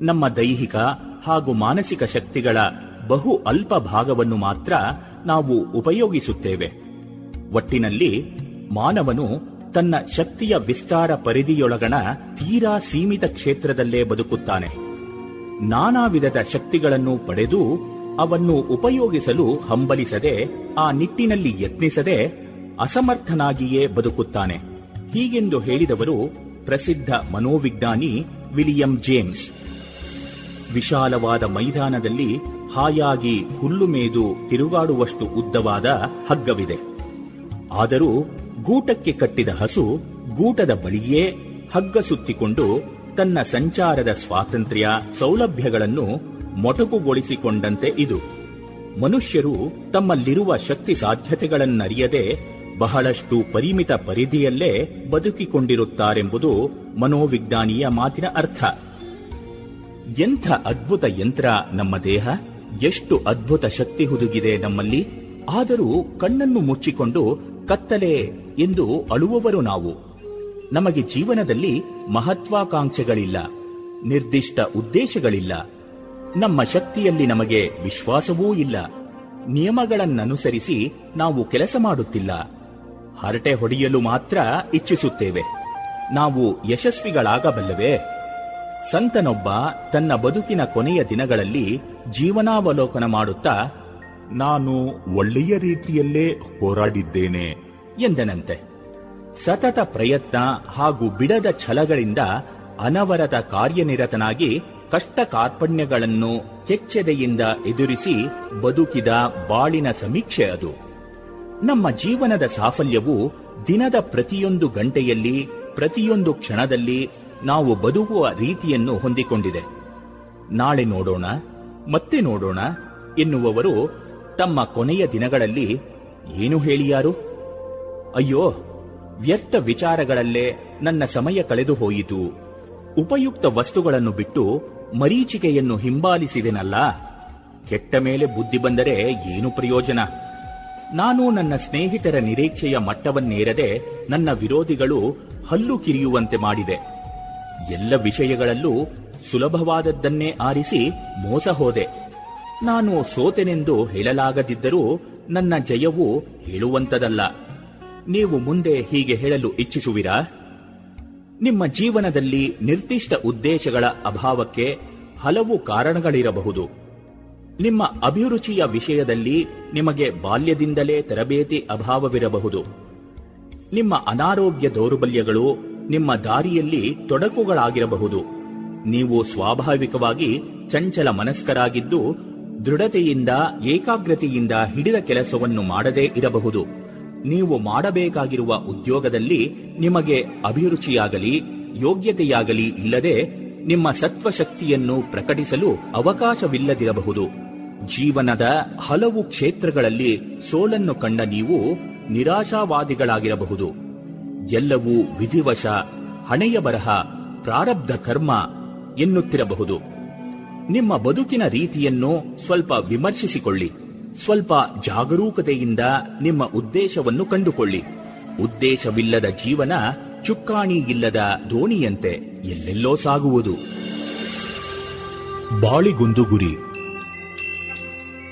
ನಮ್ಮ ದೈಹಿಕ ಹಾಗೂ ಮಾನಸಿಕ ಶಕ್ತಿಗಳ ಬಹು ಅಲ್ಪ ಭಾಗವನ್ನು ಮಾತ್ರ ನಾವು ಉಪಯೋಗಿಸುತ್ತೇವೆ. ಒಟ್ಟಿನಲ್ಲಿ ಮಾನವನು ತನ್ನ ಶಕ್ತಿಯ ವಿಸ್ತಾರ ಪರಿಧಿಯೊಳಗಣ ತೀರಾ ಸೀಮಿತ ಕ್ಷೇತ್ರದಲ್ಲೇ ಬದುಕುತ್ತಾನೆ. ನಾನಾ ವಿಧದ ಶಕ್ತಿಗಳನ್ನು ಪಡೆದು ಅವನ್ನು ಉಪಯೋಗಿಸಲು ಹಂಬಲಿಸದೆ, ಆ ನಿಟ್ಟಿನಲ್ಲಿ ಯತ್ನಿಸದೆ ಅಸಮರ್ಥನಾಗಿಯೇ ಬದುಕುತ್ತಾನೆ. ಹೀಗೆಂದು ಹೇಳಿದವರು ಪ್ರಸಿದ್ಧ ಮನೋವಿಜ್ಞಾನಿ ವಿಲಿಯಂ ಜೇಮ್ಸ್. ವಿಶಾಲವಾದ ಮೈದಾನದಲ್ಲಿ ಹಾಯಾಗಿ ಹುಲ್ಲು ಮೇದು ತಿರುಗಾಡುವಷ್ಟು ಉದ್ದವಾದ ಹಗ್ಗವಿದೆ. ಆದರೂ ಗೂಟಕ್ಕೆ ಕಟ್ಟಿದ ಹಸು ಗೂಟದ ಬಳಿಯೇ ಹಗ್ಗ ಸುತ್ತಿಕೊಂಡು ತನ್ನ ಸಂಚಾರದ ಸ್ವಾತಂತ್ರ್ಯ ಸೌಲಭ್ಯಗಳನ್ನು ಮೊಟಕುಗೊಳಿಸಿಕೊಂಡಂತೆ ಇದು. ಮನುಷ್ಯರು ತಮ್ಮಲ್ಲಿರುವ ಶಕ್ತಿ ಸಾಧ್ಯತೆಗಳನ್ನರಿಯದೆ ಬಹಳಷ್ಟು ಪರಿಮಿತ ಪರಿಧಿಯಲ್ಲೇ ಬದುಕಿಕೊಂಡಿರುತ್ತಾರೆಂಬುದು ಮನೋವಿಜ್ಞಾನಿಯ ಮಾತಿನ ಅರ್ಥ. ಎಂಥ ಅದ್ಭುತ ಯಂತ್ರ ನಮ್ಮ ದೇಹ? ಎಷ್ಟು ಅದ್ಭುತ ಶಕ್ತಿ ಹುದುಗಿದೆ ನಮ್ಮಲ್ಲಿ? ಆದರೂ ಕಣ್ಣನ್ನು ಮುಚ್ಚಿಕೊಂಡು ಕತ್ತಲೆ ಎಂದು ಅಳುವವರು ನಾವು. ನಮಗೆ ಜೀವನದಲ್ಲಿ ಮಹತ್ವಾಕಾಂಕ್ಷೆಗಳಿಲ್ಲ, ನಿರ್ದಿಷ್ಟ ಉದ್ದೇಶಗಳಿಲ್ಲ. ನಮ್ಮ ಶಕ್ತಿಯಲ್ಲಿ ನಮಗೆ ವಿಶ್ವಾಸವೂ ಇಲ್ಲ. ನಿಯಮಗಳನ್ನನುಸರಿಸಿ ನಾವು ಕೆಲಸ ಮಾಡುತ್ತಿಲ್ಲ. ಹರಟೆ ಹೊಡೆಯಲು ಮಾತ್ರ ಇಚ್ಛಿಸುತ್ತೇವೆ. ನಾವು ಯಶಸ್ವಿಗಳಾಗಬಲ್ಲವೇ? ಸಂತನೊಬ್ಬ ತನ್ನ ಬದುಕಿನ ಕೊನೆಯ ದಿನಗಳಲ್ಲಿ ಜೀವನಾವಲೋಕನ ಮಾಡುತ್ತಾ, ನಾನು ಒಳ್ಳೆಯ ರೀತಿಯಲ್ಲೇ ಹೋರಾಡಿದ್ದೇನೆ ಎಂದನಂತೆ. ಸತತ ಪ್ರಯತ್ನ ಹಾಗೂ ಬಿಡದ ಛಲಗಳಿಂದ ಅನವರತ ಕಾರ್ಯನಿರತನಾಗಿ ಕಷ್ಟ ಕಾರ್ಪಣ್ಯಗಳನ್ನು ಕೆಚ್ಚೆದೆಯಿಂದ ಎದುರಿಸಿ ಬದುಕಿದ ಬಾಳಿನ ಸಮೀಕ್ಷೆ ಅದು. ನಮ್ಮ ಜೀವನದ ಸಾಫಲ್ಯವು ದಿನದ ಪ್ರತಿಯೊಂದು ಗಂಟೆಯಲ್ಲಿ, ಪ್ರತಿಯೊಂದು ಕ್ಷಣದಲ್ಲಿ ನಾವು ಬದುಕುವ ರೀತಿಯನ್ನು ಹೊಂದಿಕೊಂಡಿದೆ. ನಾಳೆ ನೋಡೋಣ, ಮತ್ತೆ ನೋಡೋಣ ಎನ್ನುವವರು ತಮ್ಮ ಕೊನೆಯ ದಿನಗಳಲ್ಲಿ ಏನು ಹೇಳಿಯಾರು ಅಯ್ಯೋ, ವ್ಯರ್ಥ ವಿಚಾರಗಳಲ್ಲೇ ನನ್ನ ಸಮಯ ಕಳೆದು ಹೋಯಿತು ಉಪಯುಕ್ತ ವಸ್ತುಗಳನ್ನು ಬಿಟ್ಟು ಮರೀಚಿಕೆಯನ್ನು ಹಿಂಬಾಲಿಸಿದೆನಲ್ಲ? ಕೆಟ್ಟ ಮೇಲೆ ಬುದ್ಧಿ ಬಂದರೆ ಏನು ಪ್ರಯೋಜನ? ನಾನು ನನ್ನ ಸ್ನೇಹಿತರ ನಿರೀಕ್ಷೆಯ ಮಟ್ಟವನ್ನೇರದೆ ನನ್ನ ವಿರೋಧಿಗಳು ಹಲ್ಲು ಕಿರಿಯುವಂತೆ ಮಾಡಿದೆ. ಎಲ್ಲ ವಿಷಯಗಳಲ್ಲೂ ಸುಲಭವಾದದ್ದನ್ನೇ ಆರಿಸಿ ಮೋಸ ಹೋದೆ. ನಾನು ಸೋತೆನೆಂದು ಹೇಳಲಾಗದಿದ್ದರೂ ನನ್ನ ಜಯವು ಹೇಳುವಂತದಲ್ಲ ನೀವು ಮುಂದೆ ಹೀಗೆ ಹೇಳಲು ಇಚ್ಛಿಸುವಿರಾ? ನಿಮ್ಮ ಜೀವನದಲ್ಲಿ ನಿರ್ದಿಷ್ಟ ಉದ್ದೇಶಗಳ ಅಭಾವಕ್ಕೆ ಹಲವು ಕಾರಣಗಳಿರಬಹುದು. ನಿಮ್ಮ ಅಭಿರುಚಿಯ ವಿಷಯದಲ್ಲಿ ನಿಮಗೆ ಬಾಲ್ಯದಿಂದಲೇ ತರಬೇತಿ ಅಭಾವವಿರಬಹುದು. ನಿಮ್ಮ ಅನಾರೋಗ್ಯ ದೌರ್ಬಲ್ಯಗಳು ನಿಮ್ಮ ದಾರಿಯಲ್ಲಿ ತೊಡಕುಗಳಾಗಿರಬಹುದು. ನೀವು ಸ್ವಾಭಾವಿಕವಾಗಿ ಚಂಚಲ ಮನಸ್ಕರಾಗಿದ್ದು ದೃಢತೆಯಿಂದ ಏಕಾಗ್ರತೆಯಿಂದ ಹಿಡಿದ ಕೆಲಸವನ್ನು ಮಾಡದೇ ಇರಬಹುದು. ನೀವು ಮಾಡಬೇಕಾಗಿರುವ ಉದ್ಯೋಗದಲ್ಲಿ ನಿಮಗೆ ಅಭಿರುಚಿಯಾಗಲಿ, ಯೋಗ್ಯತೆಯಾಗಲಿ ಇಲ್ಲದೆ ನಿಮ್ಮ ಸತ್ವಶಕ್ತಿಯನ್ನು ಪ್ರಕಟಿಸಲು ಅವಕಾಶವಿಲ್ಲದಿರಬಹುದು. ಜೀವನದ ಹಲವು ಕ್ಷೇತ್ರಗಳಲ್ಲಿ ಸೋಲನ್ನು ಕಂಡ ನೀವು ನಿರಾಶಾವಾದಿಗಳಾಗಿರಬಹುದು. ಎಲ್ಲವೂ ವಿಧಿವಶ, ಹಣೆಯ ಬರಹ, ಪ್ರಾರಬ್ಧ ಕರ್ಮ ಎನ್ನುತ್ತಿರಬಹುದು. ನಿಮ್ಮ ಬದುಕಿನ ರೀತಿಯನ್ನು ಸ್ವಲ್ಪ ವಿಮರ್ಶಿಸಿಕೊಳ್ಳಿ. ಸ್ವಲ್ಪ ಜಾಗರೂಕತೆಯಿಂದ ನಿಮ್ಮ ಉದ್ದೇಶವನ್ನು ಕಂಡುಕೊಳ್ಳಿ. ಉದ್ದೇಶವಿಲ್ಲದ ಜೀವನ ಚುಕ್ಕಾಣಿ ಇಲ್ಲದ ದೋಣಿಯಂತೆ ಎಲ್ಲೆಲ್ಲೋ ಸಾಗುವುದು. ಬಾಳಿಗೊಂದು ಗುರಿ.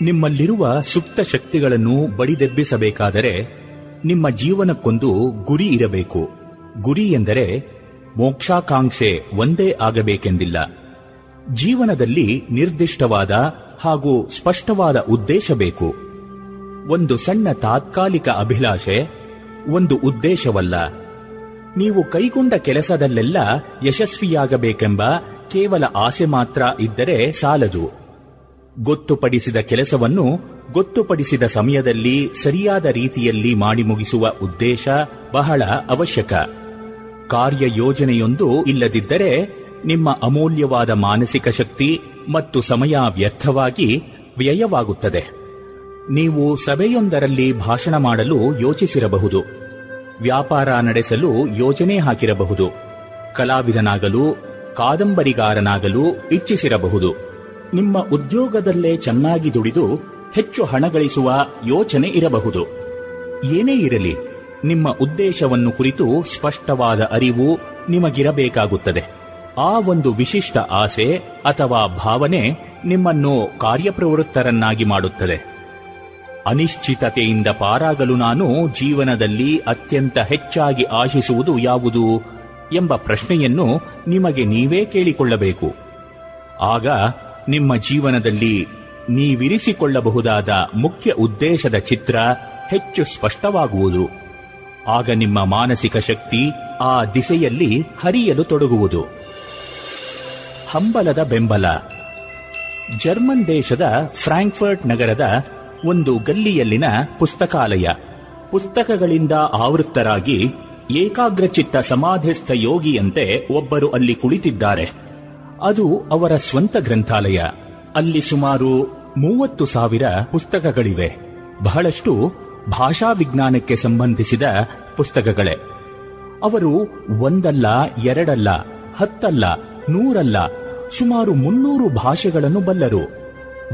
ನಿಮ್ಮಲ್ಲಿರುವ ಸುಪ್ತ ಶಕ್ತಿಗಳನ್ನು ಬಡಿದೆಬ್ಬಿಸಬೇಕಾದರೆ ನಿಮ್ಮ ಜೀವನಕ್ಕೊಂದು ಗುರಿ ಇರಬೇಕು. ಗುರಿ ಎಂದರೆ ಮೋಕ್ಷಾಕಾಂಕ್ಷೆ ಒಂದೇ ಆಗಬೇಕೆಂದಿಲ್ಲ. ಜೀವನದಲ್ಲಿ ನಿರ್ದಿಷ್ಟವಾದ ಹಾಗೂ ಸ್ಪಷ್ಟವಾದ ಉದ್ದೇಶ ಬೇಕು. ಒಂದು ಸಣ್ಣ ತಾತ್ಕಾಲಿಕ ಅಭಿಲಾಷೆ, ಒಂದು ಉದ್ದೇಶವಲ್ಲ. ನೀವು ಕೈಗೊಂಡ ಕೆಲಸದಲ್ಲೆಲ್ಲ ಯಶಸ್ವಿಯಾಗಬೇಕೆಂಬ ಕೇವಲ ಆಸೆ ಮಾತ್ರ ಇದ್ದರೆ ಸಾಲದು. ಗೊತ್ತುಪಡಿಸಿದ ಕೆಲಸವನ್ನು ಗೊತ್ತುಪಡಿಸಿದ ಸಮಯದಲ್ಲಿ ಸರಿಯಾದ ರೀತಿಯಲ್ಲಿ ಮಾಡಿ ಮುಗಿಸುವ ಉದ್ದೇಶ ಬಹಳ ಅವಶ್ಯಕ. ಕಾರ್ಯಯೋಜನೆಯೊಂದು ಇಲ್ಲದಿದ್ದರೆ ನಿಮ್ಮ ಅಮೂಲ್ಯವಾದ ಮಾನಸಿಕ ಶಕ್ತಿ ಮತ್ತು ಸಮಯ ವ್ಯರ್ಥವಾಗಿ ವ್ಯಯವಾಗುತ್ತದೆ. ನೀವು ಸಭೆಯೊಂದರಲ್ಲಿ ಭಾಷಣ ಮಾಡಲು ಯೋಚಿಸಿರಬಹುದು. ವ್ಯಾಪಾರ ನಡೆಸಲು ಯೋಜನೆ ಹಾಕಿರಬಹುದು. ಕಲಾವಿದನಾಗಲು, ಕಾದಂಬರಿಗಾರನಾಗಲು ಇಚ್ಛಿಸಿರಬಹುದು. ನಿಮ್ಮ ಉದ್ಯೋಗದಲ್ಲೇ ಚೆನ್ನಾಗಿ ದುಡಿದು ಹೆಚ್ಚು ಹಣ ಗಳಿಸುವ ಯೋಚನೆ ಇರಬಹುದು. ಏನೇ ಇರಲಿ, ನಿಮ್ಮ ಉದ್ದೇಶವನ್ನು ಕುರಿತು ಸ್ಪಷ್ಟವಾದ ಅರಿವು ನಿಮಗಿರಬೇಕಾಗುತ್ತದೆ. ಆ ಒಂದು ವಿಶಿಷ್ಟ ಆಸೆ ಅಥವಾ ಭಾವನೆ ನಿಮ್ಮನ್ನು ಕಾರ್ಯಪ್ರವೃತ್ತರನ್ನಾಗಿ ಮಾಡುತ್ತದೆ. ಅನಿಶ್ಚಿತತೆಯಿಂದ ಪಾರಾಗಲು ನಾನು ಜೀವನದಲ್ಲಿ ಅತ್ಯಂತ ಹೆಚ್ಚಾಗಿ ಆಶಿಸುವುದು ಯಾವುದು ಎಂಬ ಪ್ರಶ್ನೆಯನ್ನು ನಿಮಗೆ ನೀವೇ ಕೇಳಿಕೊಳ್ಳಬೇಕು. ಆಗ ನಿಮ್ಮ ಜೀವನದಲ್ಲಿ ನೀವಿರಿಸಿಕೊಳ್ಳಬಹುದಾದ ಮುಖ್ಯ ಉದ್ದೇಶದ ಚಿತ್ರ ಹೆಚ್ಚು ಸ್ಪಷ್ಟವಾಗುವುದು. ಆಗ ನಿಮ್ಮ ಮಾನಸಿಕ ಶಕ್ತಿ ಆ ದಿಸೆಯಲ್ಲಿ ಹರಿಯಲು ತೊಡಗುವುದು. ಹಂಬಲದ ಬೆಂಬಲ. ಜರ್ಮನ್ ದೇಶದ ಫ್ರಾಂಕ್ಫರ್ಟ್ ನಗರದ ಒಂದು ಗಲ್ಲಿಯಲ್ಲಿನ ಪುಸ್ತಕಾಲಯ. ಪುಸ್ತಕಗಳಿಂದ ಆವೃತ್ತರಾಗಿ ಏಕಾಗ್ರಚಿತ್ತ ಸಮಾಧಿಸ್ಥ ಯೋಗಿಯಂತೆ ಒಬ್ಬರು ಅಲ್ಲಿ ಕುಳಿತಿದ್ದಾರೆ. ಅದು ಅವರ ಸ್ವಂತ ಗ್ರಂಥಾಲಯ. ಅಲ್ಲಿ ಸುಮಾರು ಮೂವತ್ತು ಸಾವಿರ ಪುಸ್ತಕಗಳಿವೆ. ಬಹಳಷ್ಟು ಭಾಷಾ ವಿಜ್ಞಾನಕ್ಕೆ ಸಂಬಂಧಿಸಿದ ಪುಸ್ತಕಗಳೇ. ಅವರು ಒಂದಲ್ಲ, ಎರಡಲ್ಲ, ಹತ್ತಲ್ಲ, ನೂರಲ್ಲ ಸುಮಾರು ಮುನ್ನೂರು ಭಾಷೆಗಳನ್ನು ಬಲ್ಲರು.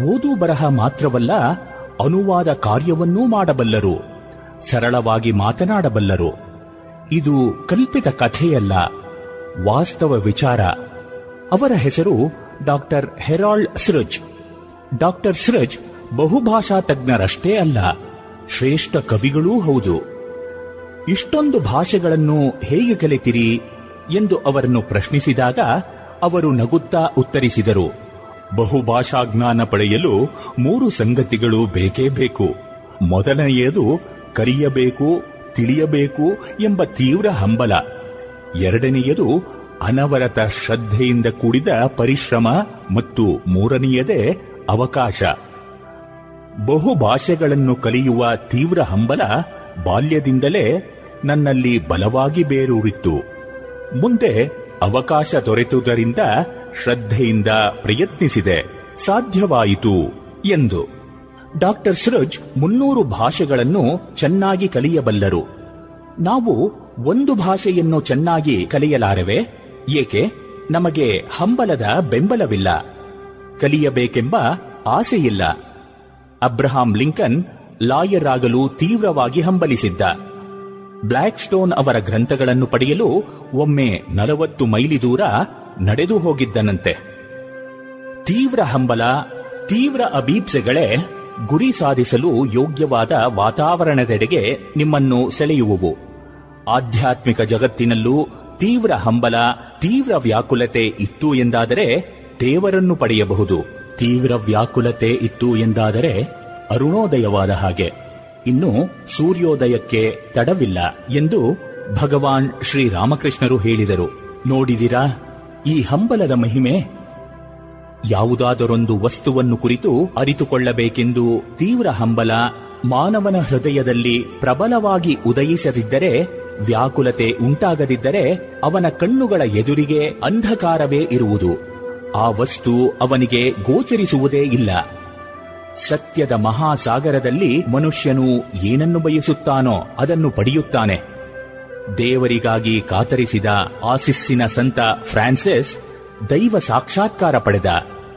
ಓದು ಬರಹ ಮಾತ್ರವಲ್ಲ, ಅನುವಾದ ಕಾರ್ಯವನ್ನೂ ಮಾಡಬಲ್ಲರು. ಸರಳವಾಗಿ ಮಾತನಾಡಬಲ್ಲರು. ಇದು ಕಲ್ಪಿತ ಕಥೆಯಲ್ಲ, ವಾಸ್ತವ ವಿಚಾರ. ಅವರ ಹೆಸರು ಡಾಕ್ಟರ್ ಹೆರಾಲ್ಡ್ ಸ್ರಜ್. ಡಾಕ್ಟರ್ ಸ್ರಜ್ ಬಹುಭಾಷಾ ತಜ್ಞರಷ್ಟೇ ಅಲ್ಲ, ಶ್ರೇಷ್ಠ ಕವಿಗಳೂ ಹೌದು. ಇಷ್ಟೊಂದು ಭಾಷೆಗಳನ್ನು ಹೇಗೆ ಕಲಿತಿರಿ ಎಂದು ಅವರನ್ನು ಪ್ರಶ್ನಿಸಿದಾಗ ಅವರು ನಗುತ್ತಾ ಉತ್ತರಿಸಿದರು ಬಹುಭಾಷಾ ಜ್ಞಾನ ಪಡೆಯಲು ಮೂರು ಸಂಗತಿಗಳು ಬೇಕೇ ಬೇಕು. ಮೊದಲನೆಯದು ಕಲಿಯಬೇಕು ತಿಳಿಯಬೇಕು ಎಂಬ ತೀವ್ರ ಹಂಬಲ. ಎರಡನೆಯದು, ಅನವರತ ಶ್ರದ್ಧೆಯಿಂದ ಕೂಡಿದ ಪರಿಶ್ರಮ ಮತ್ತು ಮೂರನೆಯದೇ, ಅವಕಾಶ. ಬಹುಭಾಷೆಗಳನ್ನು ಕಲಿಯುವ ತೀವ್ರ ಹಂಬಲ ಬಾಲ್ಯದಿಂದಲೇ ನನ್ನಲ್ಲಿ ಬಲವಾಗಿ ಬೇರೂರಿತ್ತು. ಮುಂದೆ ಅವಕಾಶ ದೊರೆತುದರಿಂದ ಶ್ರದ್ಧೆಯಿಂದ ಪ್ರಯತ್ನಿಸಿದೆ. ಸಾಧ್ಯವಾಯಿತು ಎಂದು. ಡಾಕ್ಟರ್ ಸೃಜ್ ಮುನ್ನೂರು ಭಾಷೆಗಳನ್ನು ಚೆನ್ನಾಗಿ ಕಲಿಯಬಲ್ಲರು. ನಾವು ಒಂದು ಭಾಷೆಯನ್ನು ಚೆನ್ನಾಗಿ ಕಲಿಯಲಾರವೆ? ಏಕೆ? ನಮಗೆ ಹಂಬಲದ ಬೆಂಬಲವಿಲ್ಲ. ಕಲಿಯಬೇಕೆಂಬ ಆಸೆಯಿಲ್ಲ. ಅಬ್ರಹಾಂ ಲಿಂಕನ್ ಲಾಯರ್ ಆಗಲು ತೀವ್ರವಾಗಿ ಹಂಬಲಿಸಿದ್ದ. ಬ್ಲ್ಯಾಕ್ ಸ್ಟೋನ್ ಅವರ ಗ್ರಂಥಗಳನ್ನು ಪಡೆಯಲು ಒಮ್ಮೆ ನಲವತ್ತು ಮೈಲಿ ದೂರ ನಡೆದು ಹೋಗಿದ್ದನಂತೆ. ತೀವ್ರ ಹಂಬಲ, ತೀವ್ರ ಅಭೀಪ್ಸೆಗಳೇ ಗುರಿ ಸಾಧಿಸಲು ಯೋಗ್ಯವಾದ ವಾತಾವರಣದೆಡೆಗೆ ನಿಮ್ಮನ್ನು ಸೆಳೆಯುವುವು. ಆಧ್ಯಾತ್ಮಿಕ ಜಗತ್ತಿನಲ್ಲೂ ತೀವ್ರ ಹಂಬಲ, ತೀವ್ರ ವ್ಯಾಕುಲತೆ ಇತ್ತು ಎಂದಾದರೆ ದೇವರನ್ನು ಪಡೆಯಬಹುದು. ತೀವ್ರ ವ್ಯಾಕುಲತೆ ಇತ್ತು ಎಂದಾದರೆ ಅರುಣೋದಯವಾದ ಹಾಗೆ. ಇನ್ನು ಸೂರ್ಯೋದಯಕ್ಕೆ ತಡವಿಲ್ಲ ಎಂದು ಭಗವಾನ್ ಶ್ರೀರಾಮಕೃಷ್ಣರು ಹೇಳಿದರು. ನೋಡಿದಿರಾ, ಈ ಹಂಬಲದ ಮಹಿಮೆ? ಯಾವುದಾದರೊಂದು ವಸ್ತುವನ್ನು ಕುರಿತು ಅರಿತುಕೊಳ್ಳಬೇಕೆಂದು ತೀವ್ರ ಹಂಬಲ ಮಾನವನ ಹೃದಯದಲ್ಲಿ ಪ್ರಬಲವಾಗಿ ಉದಯಿಸದಿದ್ದರೆ, ವ್ಯಾಕುಲತೆ ಉಂಟಾಗದಿದ್ದರೆ ಅವನ ಕಣ್ಣುಗಳ ಎದುರಿಗೆ ಅಂಧಕಾರವೇ ಇರುವುದು. ಆ ವಸ್ತು ಅವನಿಗೆ ಗೋಚರಿಸುವುದೇ ಇಲ್ಲ. ಸತ್ಯದ ಮಹಾಸಾಗರದಲ್ಲಿ ಮನುಷ್ಯನು ಏನನ್ನು ಬಯಸುತ್ತಾನೋ ಅದನ್ನು ಪಡೆಯುತ್ತಾನೆ. ದೇವರಿಗಾಗಿ ಕಾತರಿಸಿದ ಆಸಿಸ್ಸಿನ ಸಂತ ಫ್ರಾನ್ಸಿಸ್ ದೈವ ಸಾಕ್ಷಾತ್ಕಾರ ಪಡೆದ.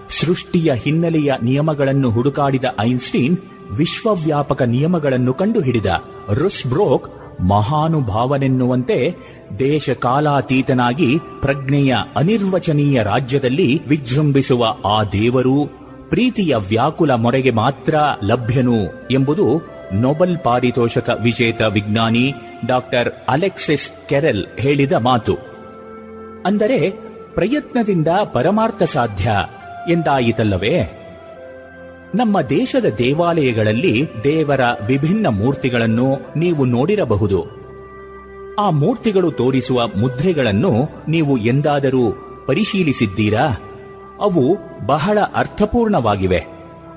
ಸೃಷ್ಟಿಯ ಹಿನ್ನೆಲೆಯ ನಿಯಮಗಳನ್ನು ಹುಡುಕಾಡಿದ ಐನ್ಸ್ಟೀನ್ ವಿಶ್ವವ್ಯಾಪಕ ನಿಯಮಗಳನ್ನು ಕಂಡುಹಿಡಿದ. ರುಸ್ ಬ್ರೋಕ್ ಮಹಾನುಭಾವನೆನ್ನುವಂತೆ ದೇಶ ಕಾಲಾತೀತನಾಗಿ ಪ್ರಜ್ಞೆಯ ಅನಿರ್ವಚನೀಯ ರಾಜ್ಯದಲ್ಲಿ ವಿಜೃಂಭಿಸುವ ಆ ದೇವರು ಪ್ರೀತಿಯ ವ್ಯಾಕುಲ ಮೊರೆಗೆ ಮಾತ್ರ ಲಭ್ಯನು ಎಂಬುದು ನೊಬೆಲ್ ಪಾರಿತೋಷಕ ವಿಜೇತ ವಿಜ್ಞಾನಿ ಡಾಕ್ಟರ್ ಅಲೆಕ್ಸಿಸ್ ಕೆರೆಲ್ ಹೇಳಿದ ಮಾತು. ಅಂದರೆ ಪ್ರಯತ್ನದಿಂದ ಪರಮಾರ್ಥ ಸಾಧ್ಯ ಎಂದಾಯಿತಲ್ಲವೇ? ನಮ್ಮ ದೇಶದ ದೇವಾಲಯಗಳಲ್ಲಿ ದೇವರ ವಿಭಿನ್ನ ಮೂರ್ತಿಗಳನ್ನು ನೀವು ನೋಡಿರಬಹುದು. ಆ ಮೂರ್ತಿಗಳು ತೋರಿಸುವ ಮುದ್ರೆಗಳನ್ನು ನೀವು ಎಂದಾದರೂ ಪರಿಶೀಲಿಸಿದ್ದೀರಾ? ಅವು ಬಹಳ ಅರ್ಥಪೂರ್ಣವಾಗಿವೆ.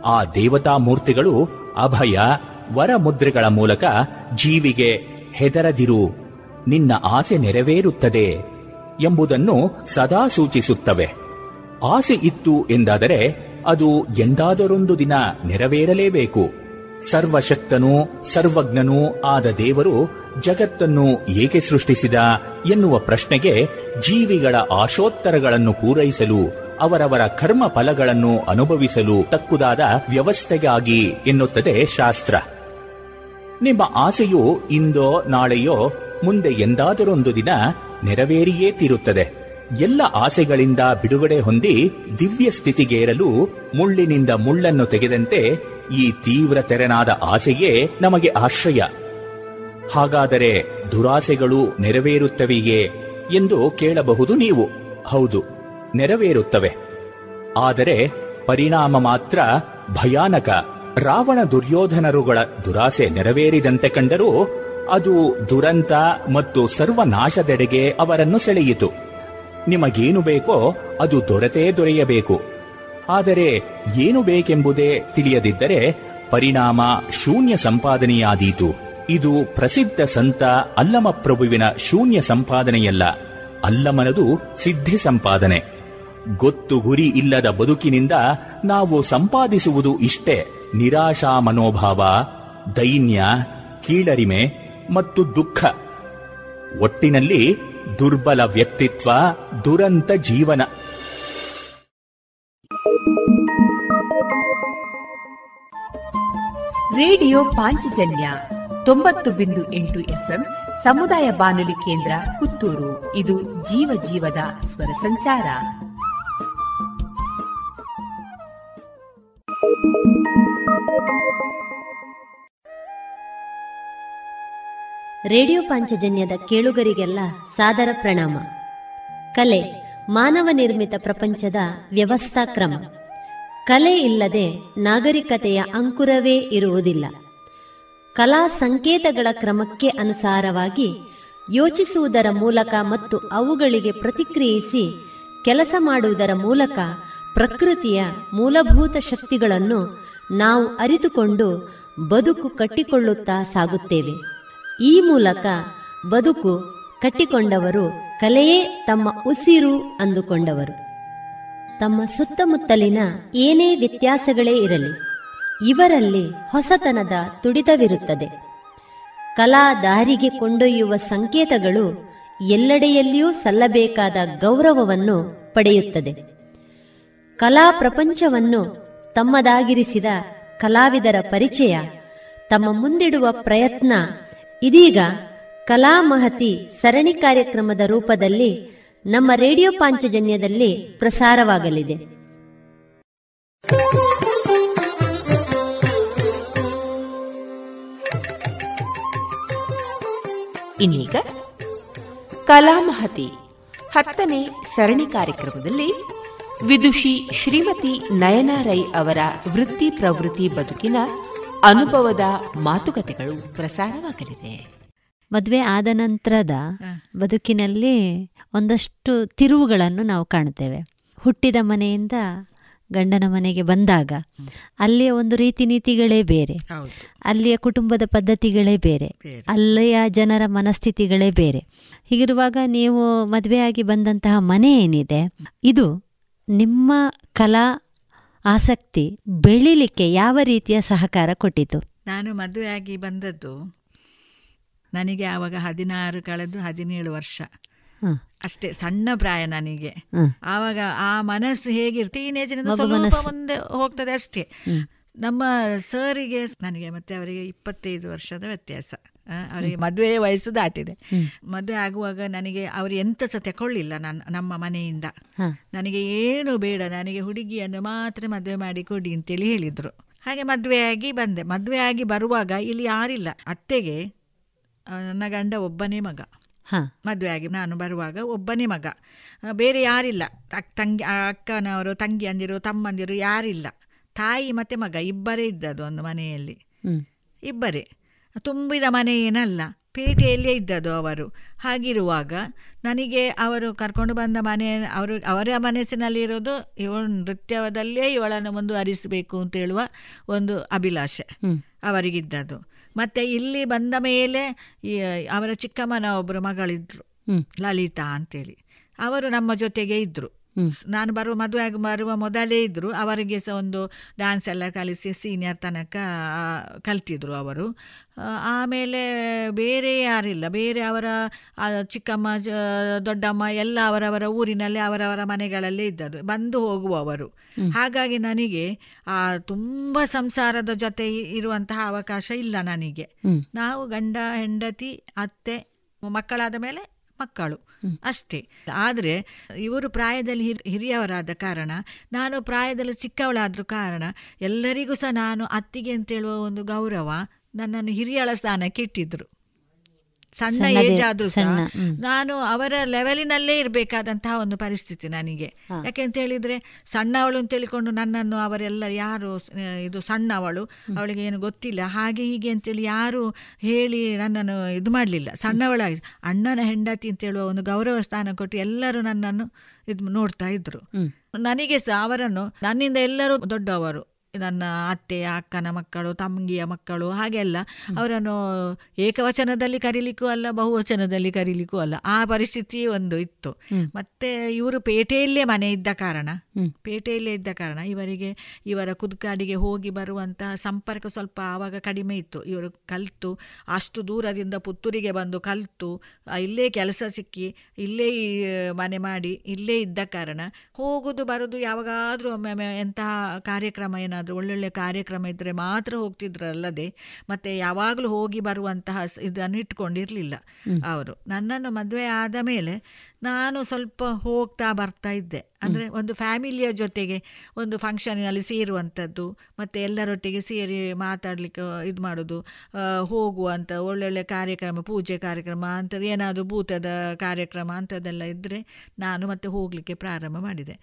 ಆ ದೇವತಾ ಮೂರ್ತಿಗಳು ಅಭಯ ವರ ಮುದ್ರೆಗಳ ಮೂಲಕ ಜೀವಿಗೆ ಹೆದರದಿರು. ನಿನ್ನ ಆಸೆ ನೆರವೇರುತ್ತದೆ ಎಂಬುದನ್ನು ಸದಾ ಸೂಚಿಸುತ್ತವೆ. ಆಸೆ ಇತ್ತು ಎಂದಾದರೆ ಅದು ಎಂದಾದರೊಂದು ದಿನ ನೆರವೇರಲೇಬೇಕು. ಸರ್ವಶಕ್ತನೂ ಸರ್ವಜ್ಞನೂ ಆದ ದೇವರು ಜಗತ್ತನ್ನು ಏಕೆ ಸೃಷ್ಟಿಸಿದ ಎನ್ನುವ ಪ್ರಶ್ನೆಗೆ ಜೀವಿಗಳ ಆಶೋತ್ತರಗಳನ್ನು ಪೂರೈಸಲು ಅವರವರ ಕರ್ಮ ಫಲಗಳನ್ನು ಅನುಭವಿಸಲು ತಕ್ಕುದಾದ ವ್ಯವಸ್ಥೆಗಾಗಿ ಎನ್ನುತ್ತದೆ ಶಾಸ್ತ್ರ. ನಿಮ್ಮ ಆಸೆಯು ಇಂದೋ ನಾಳೆಯೋ ಮುಂದೆ ಎಂದಾದರೊಂದು ದಿನ ನೆರವೇರಿಯೇ ತೀರುತ್ತದೆ. ಎಲ್ಲ ಆಸೆಗಳಿಂದ ಬಿಡುಗಡೆ ಹೊಂದಿ ದಿವ್ಯ ಸ್ಥಿತಿಗೇರಲು ಮುಳ್ಳಿನಿಂದ ಮುಳ್ಳನ್ನು ತೆಗೆದಂತೆ ಈ ತೀವ್ರ ತೆರನಾದ ಆಸೆಯೇ ನಮಗೆ ಆಶ್ರಯ. ಹಾಗಾದರೆ ದುರಾಸೆಗಳು ನೆರವೇರುತ್ತವೆಯೇ ಎಂದು ಕೇಳಬಹುದು ನೀವು. ಹೌದು. ನೆರವೇರುತ್ತವೆ. ಆದರೆ ಪರಿಣಾಮ ಮಾತ್ರ ಭಯಾನಕ. ರಾವಣ ದುರ್ಯೋಧನರುಗಳ ದುರಾಸೆ ನೆರವೇರಿದಂತೆ ಕಂಡರೂ ಅದು ದುರಂತ ಮತ್ತು ಸರ್ವನಾಶದೆಡೆಗೆ ಅವರನ್ನು ಸೆಳೆಯಿತು. ನಿಮಗೇನು ಬೇಕೋ ಅದು ದೊರೆತೇ ದೊರೆಯಬೇಕು. ಆದರೆ ಏನು ಬೇಕೆಂಬುದೇ ತಿಳಿಯದಿದ್ದರೆ ಪರಿಣಾಮ ಶೂನ್ಯ ಸಂಪಾದನೆಯಾದೀತು. ಇದು ಪ್ರಸಿದ್ಧ ಸಂತ ಅಲ್ಲಮಪ್ರಭುವಿನ ಶೂನ್ಯ ಸಂಪಾದನೆಯಲ್ಲ. ಅಲ್ಲಮನದು ಸಿದ್ಧಿ ಸಂಪಾದನೆ. ಗೊತ್ತು ಗುರಿ ಇಲ್ಲದ ಬದುಕಿನಿಂದ ನಾವು ಸಂಪಾದಿಸುವುದು ಇಷ್ಟೇ. ನಿರಾಶಾ ಮನೋಭಾವ, ದೈನ್ಯ, ಕೀಳರಿಮೆ ಮತ್ತು ದುಃಖ. ಒಟ್ಟಿನಲ್ಲಿ ದುರ್ಬಲ ವ್ಯಕ್ತಿತ್ವ, ದುರಂತ ಜೀವನ. ರೇಡಿಯೋ ಪಾಂಚಜನ್ಯ ತೊಂಬತ್ತು ಬಿಂದು ಎಂಟು ಎಫ್ಎಂ ಸಮುದಾಯ ಬಾನುಲಿ ಕೇಂದ್ರ ಪುತ್ತೂರು. ಇದು ಜೀವ ಜೀವದ ಸ್ವರ ಸಂಚಾರ. ರೇಡಿಯೋ ಪಾಂಚಜನ್ಯದ ಕೇಳುಗರಿಗೆಲ್ಲ ಸಾದರ ಪ್ರಣಾಮ. ಕಲೆ, ಮಾನವ ನಿರ್ಮಿತ ಪ್ರಪಂಚದ ವ್ಯವಸ್ಥಾ ಕ್ರಮ. ಕಲೆ ಇಲ್ಲದೆ ನಾಗರಿಕತೆಯ ಅಂಕುರವೇ ಇರುವುದಿಲ್ಲ. ಕಲಾ ಸಂಕೇತಗಳ ಕ್ರಮಕ್ಕೆ ಅನುಸಾರವಾಗಿ ಯೋಚಿಸುವುದರ ಮೂಲಕ ಮತ್ತು ಅವುಗಳಿಗೆ ಪ್ರತಿಕ್ರಿಯಿಸಿ ಕೆಲಸ ಮಾಡುವುದರ ಮೂಲಕ ಪ್ರಕೃತಿಯ ಮೂಲಭೂತ ಶಕ್ತಿಗಳನ್ನು ನಾವು ಅರಿತುಕೊಂಡು ಬದುಕು ಕಟ್ಟಿಕೊಳ್ಳುತ್ತಾ ಸಾಗುತ್ತೇವೆ. ಈ ಮೂಲಕ ಬದುಕು ಕಟ್ಟಿಕೊಂಡವರು ಕಲೆಯೇ ತಮ್ಮ ಉಸಿರು ಅಂದುಕೊಂಡವರು. ತಮ್ಮ ಸುತ್ತಮುತ್ತಲಿನ ಏನೇ ವ್ಯತ್ಯಾಸಗಳೇ ಇರಲಿ, ಇವರಲ್ಲಿ ಹೊಸತನದ ತುಡಿತವಿರುತ್ತದೆ. ಕಲಾ ದಾರಿಗೆ ಕೊಂಡೊಯ್ಯುವ ಸಂಕೇತಗಳು ಎಲ್ಲೆಡೆಯಲ್ಲಿಯೂ ಸಲ್ಲಬೇಕಾದ ಗೌರವವನ್ನು ಪಡೆಯುತ್ತದೆ. ಕಲಾ ಪ್ರಪಂಚವನ್ನು ತಮ್ಮದಾಗಿರಿಸಿದ ಕಲಾವಿದರ ಪರಿಚಯ, ತಮ್ಮ ಮುಂದಿಡುವ ಪ್ರಯತ್ನ, ಇದೀಗ ಕಲಾ ಮಹತಿ ಸರಣಿ ಕಾರ್ಯಕ್ರಮದ ರೂಪದಲ್ಲಿ ನಮ್ಮ ರೇಡಿಯೋ ಪಾಂಚಜನ್ಯದಲ್ಲಿ ಪ್ರಸಾರವಾಗಲಿದೆ. ಇನ್ನೀಗ ಕಲಾಮಹತಿ ಹತ್ತನೇ ಸರಣಿ ಕಾರ್ಯಕ್ರಮದಲ್ಲಿ ವಿದುಷಿ ಶ್ರೀಮತಿ ನಯನಾ ರೈ ಅವರ ವೃತ್ತಿ ಪ್ರವೃತ್ತಿ ಬದುಕಿನ ಅನುಭವದ ಮಾತುಕತೆಗಳು ಪ್ರಸಾರವಾಗಲಿದೆ. ಮದುವೆ ಆದ ನಂತರದ ಬದುಕಿನಲ್ಲಿ ಒಂದಷ್ಟು ತಿರುವುಗಳನ್ನು ನಾವು ಕಾಣುತ್ತೇವೆ. ಹುಟ್ಟಿದ ಮನೆಯಿಂದ ಗಂಡನ ಮನೆಗೆ ಬಂದಾಗ ಅಲ್ಲಿಯ ಒಂದು ರೀತಿ ನೀತಿಗಳೇ ಬೇರೆ. ಅಲ್ಲಿಯ ಕುಟುಂಬದ ಪದ್ಧತಿಗಳೇ ಬೇರೆ. ಅಲ್ಲಿಯ ಜನರ ಮನಸ್ಥಿತಿಗಳೇ ಬೇರೆ. ಹೀಗಿರುವಾಗ ನೀವು ಮದುವೆಯಾಗಿ ಬಂದಂತಹ ಮನೆ ಏನಿದೆ? ಇದು ನಿಮ್ಮ ಕಲಾ ಆಸಕ್ತಿ ಬೆಳಿಲಿಕ್ಕೆ ಯಾವ ರೀತಿಯ ಸಹಕಾರ ಕೊಟ್ಟಿತು? ನಾನು ಮದುವೆಯಾಗಿ ಬಂದದ್ದು ನನಗೆ ಆವಾಗ ಹದಿನಾರು ಕಳೆದು ಹದಿನೇಳು ವರ್ಷ. ಅಷ್ಟೇ ಸಣ್ಣ ಪ್ರಾಯ ನನಗೆ. ಆವಾಗ ಆ ಮನಸ್ಸು ಹೇಗಿರ್ತಿ ಟೀನೇಜಿನಿಂದ ಸ್ವಲ್ಪ ಮುಂದೆ ಹೋಗ್ತದೆ ಅಷ್ಟೇ. ನಮ್ಮ ಸರಿಗೆ ನನಗೆ ಮತ್ತೆ ಅವರಿಗೆ ಇಪ್ಪತ್ತೈದು ವರ್ಷದ ವ್ಯತ್ಯಾಸ. ಅವರಿಗೆ ಮದುವೆ ವಯಸ್ಸು ದಾಟಿದೆ. ಮದುವೆ ಆಗುವಾಗ ನನಗೆ ಅವರು ಎಂತ ಸಹ ತಕೊಳ್ಳಿಲ್ಲ ನನ್ನ ನಮ್ಮ ಮನೆಯಿಂದ. ನನಗೆ ಏನು ಬೇಡ ನನಗೆ ಹುಡುಗಿಯನ್ನು ಮಾತ್ರ ಮದುವೆ ಮಾಡಿ ಕೊಡಿ ಅಂತೇಳಿ ಹೇಳಿದರು. ಹಾಗೆ ಮದುವೆಯಾಗಿ ಬಂದೆ. ಮದುವೆಯಾಗಿ ಬರುವಾಗ ಇಲ್ಲಿ ಯಾರಿಲ್ಲ. ಅತ್ತೆಗೆ ನನ್ನ ಗಂಡ ಒಬ್ಬನೇ ಮಗ. ಮದುವೆ ಆಗಿ ನಾನು ಬರುವಾಗ ಒಬ್ಬನೇ ಮಗ. ಬೇರೆ ಯಾರಿಲ್ಲ. ಅಕ್ಕ ತಂಗಿ ಅಕ್ಕನವರು ಅಕ್ಕನವರು ತಂಗಿಯಂದಿರು ತಮ್ಮಂದಿರು ಯಾರಿಲ್ಲ. ತಾಯಿ ಮತ್ತೆ ಮಗ ಇಬ್ಬರೇ ಇದ್ದದ್ದು ಒಂದು ಮನೆಯಲ್ಲಿ. ಇಬ್ಬರೇ. ತುಂಬಿದ ಮನೆ ಏನಲ್ಲ ಪೇಟೆಯಲ್ಲೇ ಇದ್ದದ್ದು ಅವರು. ಹಾಗಿರುವಾಗ ನನಗೆ ಅವರು ಕರ್ಕೊಂಡು ಬಂದ ಮನೆ ಅವರು ಅವರ ಮನಸ್ಸಿನಲ್ಲಿರೋದು ಇವಳು ನೃತ್ಯದಲ್ಲೇ ಇವಳನ್ನು ಮುಂದುವರಿಸಬೇಕು ಅಂತ ಹೇಳುವ ಒಂದು ಅಭಿಲಾಷೆ ಅವರಿಗಿದ್ದದ್ದು. ಮತ್ತು ಇಲ್ಲಿ ಬಂದ ಮೇಲೆ ಅವರ ಚಿಕ್ಕಮ್ಮನ ಒಬ್ಬರು ಮಗಳಿದ್ರು ಲಲಿತಾ ಅಂತೇಳಿ. ಅವರು ನಮ್ಮ ಜೊತೆಗೆ ಇದ್ದರು ನಾನು ಬರುವ ಮದುವೆ ಆಗಿ ಬರುವ ಮೊದಲೇ ಇದ್ದರು ಅವರಿಗೆ ಸಹ ಒಂದು ಡ್ಯಾನ್ಸ್ ಎಲ್ಲ ಕಲಿಸಿ ಸೀನಿಯರ್ ತನಕ ಕಲ್ತಿದ್ರು ಅವರು. ಆಮೇಲೆ ಬೇರೆ ಯಾರಿಲ್ಲ. ಬೇರೆ ಅವರ ಚಿಕ್ಕಮ್ಮ ದೊಡ್ಡಮ್ಮ ಎಲ್ಲ ಅವರವರ ಊರಿನಲ್ಲಿ ಅವರವರ ಮನೆಗಳಲ್ಲೇ ಇದ್ದದ್ದು. ಬಂದು ಹೋಗುವವರು ಹಾಗಾಗಿ ನನಗೆ ಆ ತುಂಬ ಸಂಸಾರದ ಜೊತೆ ಇರುವಂತಹ ಅವಕಾಶ ಇಲ್ಲ ನನಗೆ. ನಾವು ಗಂಡ ಹೆಂಡತಿ ಅತ್ತೆ ಮಕ್ಕಳಾದ ಮೇಲೆ ಮಕ್ಕಳು. ಅಷ್ಟೇ. ಆದರೆ ಇವರು ಪ್ರಾಯದಲ್ಲಿ ಹಿರಿಯವರಾದ ಕಾರಣ ನಾನು ಪ್ರಾಯದಲ್ಲಿ ಚಿಕ್ಕವಳಾದ ಕಾರಣ ಎಲ್ಲರಿಗೂ ಸಹ ನಾನು ಅತ್ತಿಗೆ ಅಂತ ಹೇಳುವ ಒಂದು ಗೌರವ ನನ್ನನ್ನು ಹಿರಿಯಳ ಸ್ಥಾನಕ್ಕೆ ಇಟ್ಟಿದ್ರು. ಸಣ್ಣ ಏಜ್ ಆದ್ರೂ ಸಹ ನಾನು ಅವರ ಲೆವೆಲಿನಲ್ಲೇ ಇರಬೇಕಾದಂತಹ ಒಂದು ಪರಿಸ್ಥಿತಿ ನನಗೆ. ಯಾಕೆಂತ ಹೇಳಿದ್ರೆ ಸಣ್ಣವಳು ಅಂತ ಹೇಳಿಕೊಂಡು ನನ್ನನ್ನು ಅವರೆಲ್ಲ ಯಾರು ಇದು ಸಣ್ಣವಳು ಅವಳಿಗೆ ಏನು ಗೊತ್ತಿಲ್ಲ. ಹಾಗೆ ಹೀಗೆ ಅಂತೇಳಿ ಯಾರು ಹೇಳಿ ನನ್ನನ್ನು ಇದು ಮಾಡಲಿಲ್ಲ. ಸಣ್ಣವಳಾಗಿ ಅಣ್ಣನ ಹೆಂಡತಿ ಅಂತ ಹೇಳುವ ಒಂದು ಗೌರವ ಸ್ಥಾನ ಕೊಟ್ಟು ಎಲ್ಲರೂ ನನ್ನನ್ನು ಇದು ನೋಡ್ತಾ ಇದ್ರು. ನನಗೆ ಸಹ ಅವರನ್ನು ನನ್ನಿಂದ ಎಲ್ಲರೂ ದೊಡ್ಡವರು. ನನ್ನ ಅತ್ತೆ ಅಕ್ಕನ ಮಕ್ಕಳು ತಂಗಿಯ ಮಕ್ಕಳು ಹಾಗೆಲ್ಲ ಅವರನ್ನು ಏಕವಚನದಲ್ಲಿ ಕರೀಲಿಕ್ಕೂ ಅಲ್ಲ ಬಹುವಚನದಲ್ಲಿ ಕರೀಲಿಕ್ಕೂ ಅಲ್ಲ. ಆ ಪರಿಸ್ಥಿತಿ ಒಂದು ಇತ್ತು. ಮತ್ತೆ ಇವರು ಪೇಟೆಯಲ್ಲೇ ಮನೆ ಇದ್ದ ಕಾರಣ. ಪೇಟೆಯಲ್ಲೇ ಇದ್ದ ಕಾರಣ ಇವರಿಗೆ ಇವರ ಕುದ್ಕಾಡಿಗೆ ಹೋಗಿ ಬರುವಂತಹ ಸಂಪರ್ಕ ಸ್ವಲ್ಪ ಆವಾಗ ಕಡಿಮೆ ಇತ್ತು. ಇವರು ಕಲಿತು ಅಷ್ಟು ದೂರದಿಂದ ಪುತ್ತೂರಿಗೆ ಬಂದು ಕಲಿತು ಇಲ್ಲೇ ಕೆಲಸ ಸಿಕ್ಕಿ ಇಲ್ಲೇ ಮನೆ ಮಾಡಿ ಇಲ್ಲೇ ಇದ್ದ ಕಾರಣ. ಹೋಗುದು ಬರುದು ಯಾವಾಗಾದ್ರೂ ಒಮ್ಮೆ ಎಂತಹ ಕಾರ್ಯಕ್ರಮ ಏನಾದರೂ ಒಳ್ಳೊಳ್ಳೆ ಕಾರ್ಯಕ್ರಮ ಇದ್ದರೆ ಮಾತ್ರ ಹೋಗ್ತಿದ್ರಲ್ಲದೆ ಮತ್ತೆ ಯಾವಾಗಲೂ ಹೋಗಿ ಬರುವಂತಹ ಇದನ್ನು ಇಟ್ಕೊಂಡಿರಲಿಲ್ಲ ಅವರು. ನನ್ನನ್ನು ಮದುವೆ ಆದ ಮೇಲೆ ನಾನು ಸ್ವಲ್ಪ ಹೋಗ್ತಾ ಬರ್ತಾ ಇದ್ದೆ. ಅಂದರೆ ಒಂದು ಫ್ಯಾಮಿಲಿಯ ಜೊತೆಗೆ ಒಂದು ಫಂಕ್ಷನಿನಲ್ಲಿ ಸೇರುವಂಥದ್ದು ಮತ್ತು ಎಲ್ಲರೊಟ್ಟಿಗೆ ಸೇರಿ ಮಾತಾಡಲಿಕ್ಕೆ ಇದು ಮಾಡೋದು ಹೋಗುವಂಥ ಒಳ್ಳೊಳ್ಳೆ ಕಾರ್ಯಕ್ರಮ ಪೂಜೆ ಕಾರ್ಯಕ್ರಮ ಅಂಥದ್ದು ಏನಾದರೂ ಭೂತದ ಕಾರ್ಯಕ್ರಮ ಅಂಥದ್ದೆಲ್ಲ ಇದ್ದರೆ ನಾನು ಮತ್ತೆ ಹೋಗಲಿಕ್ಕೆ ಪ್ರಾರಂಭ ಮಾಡಿದೆ.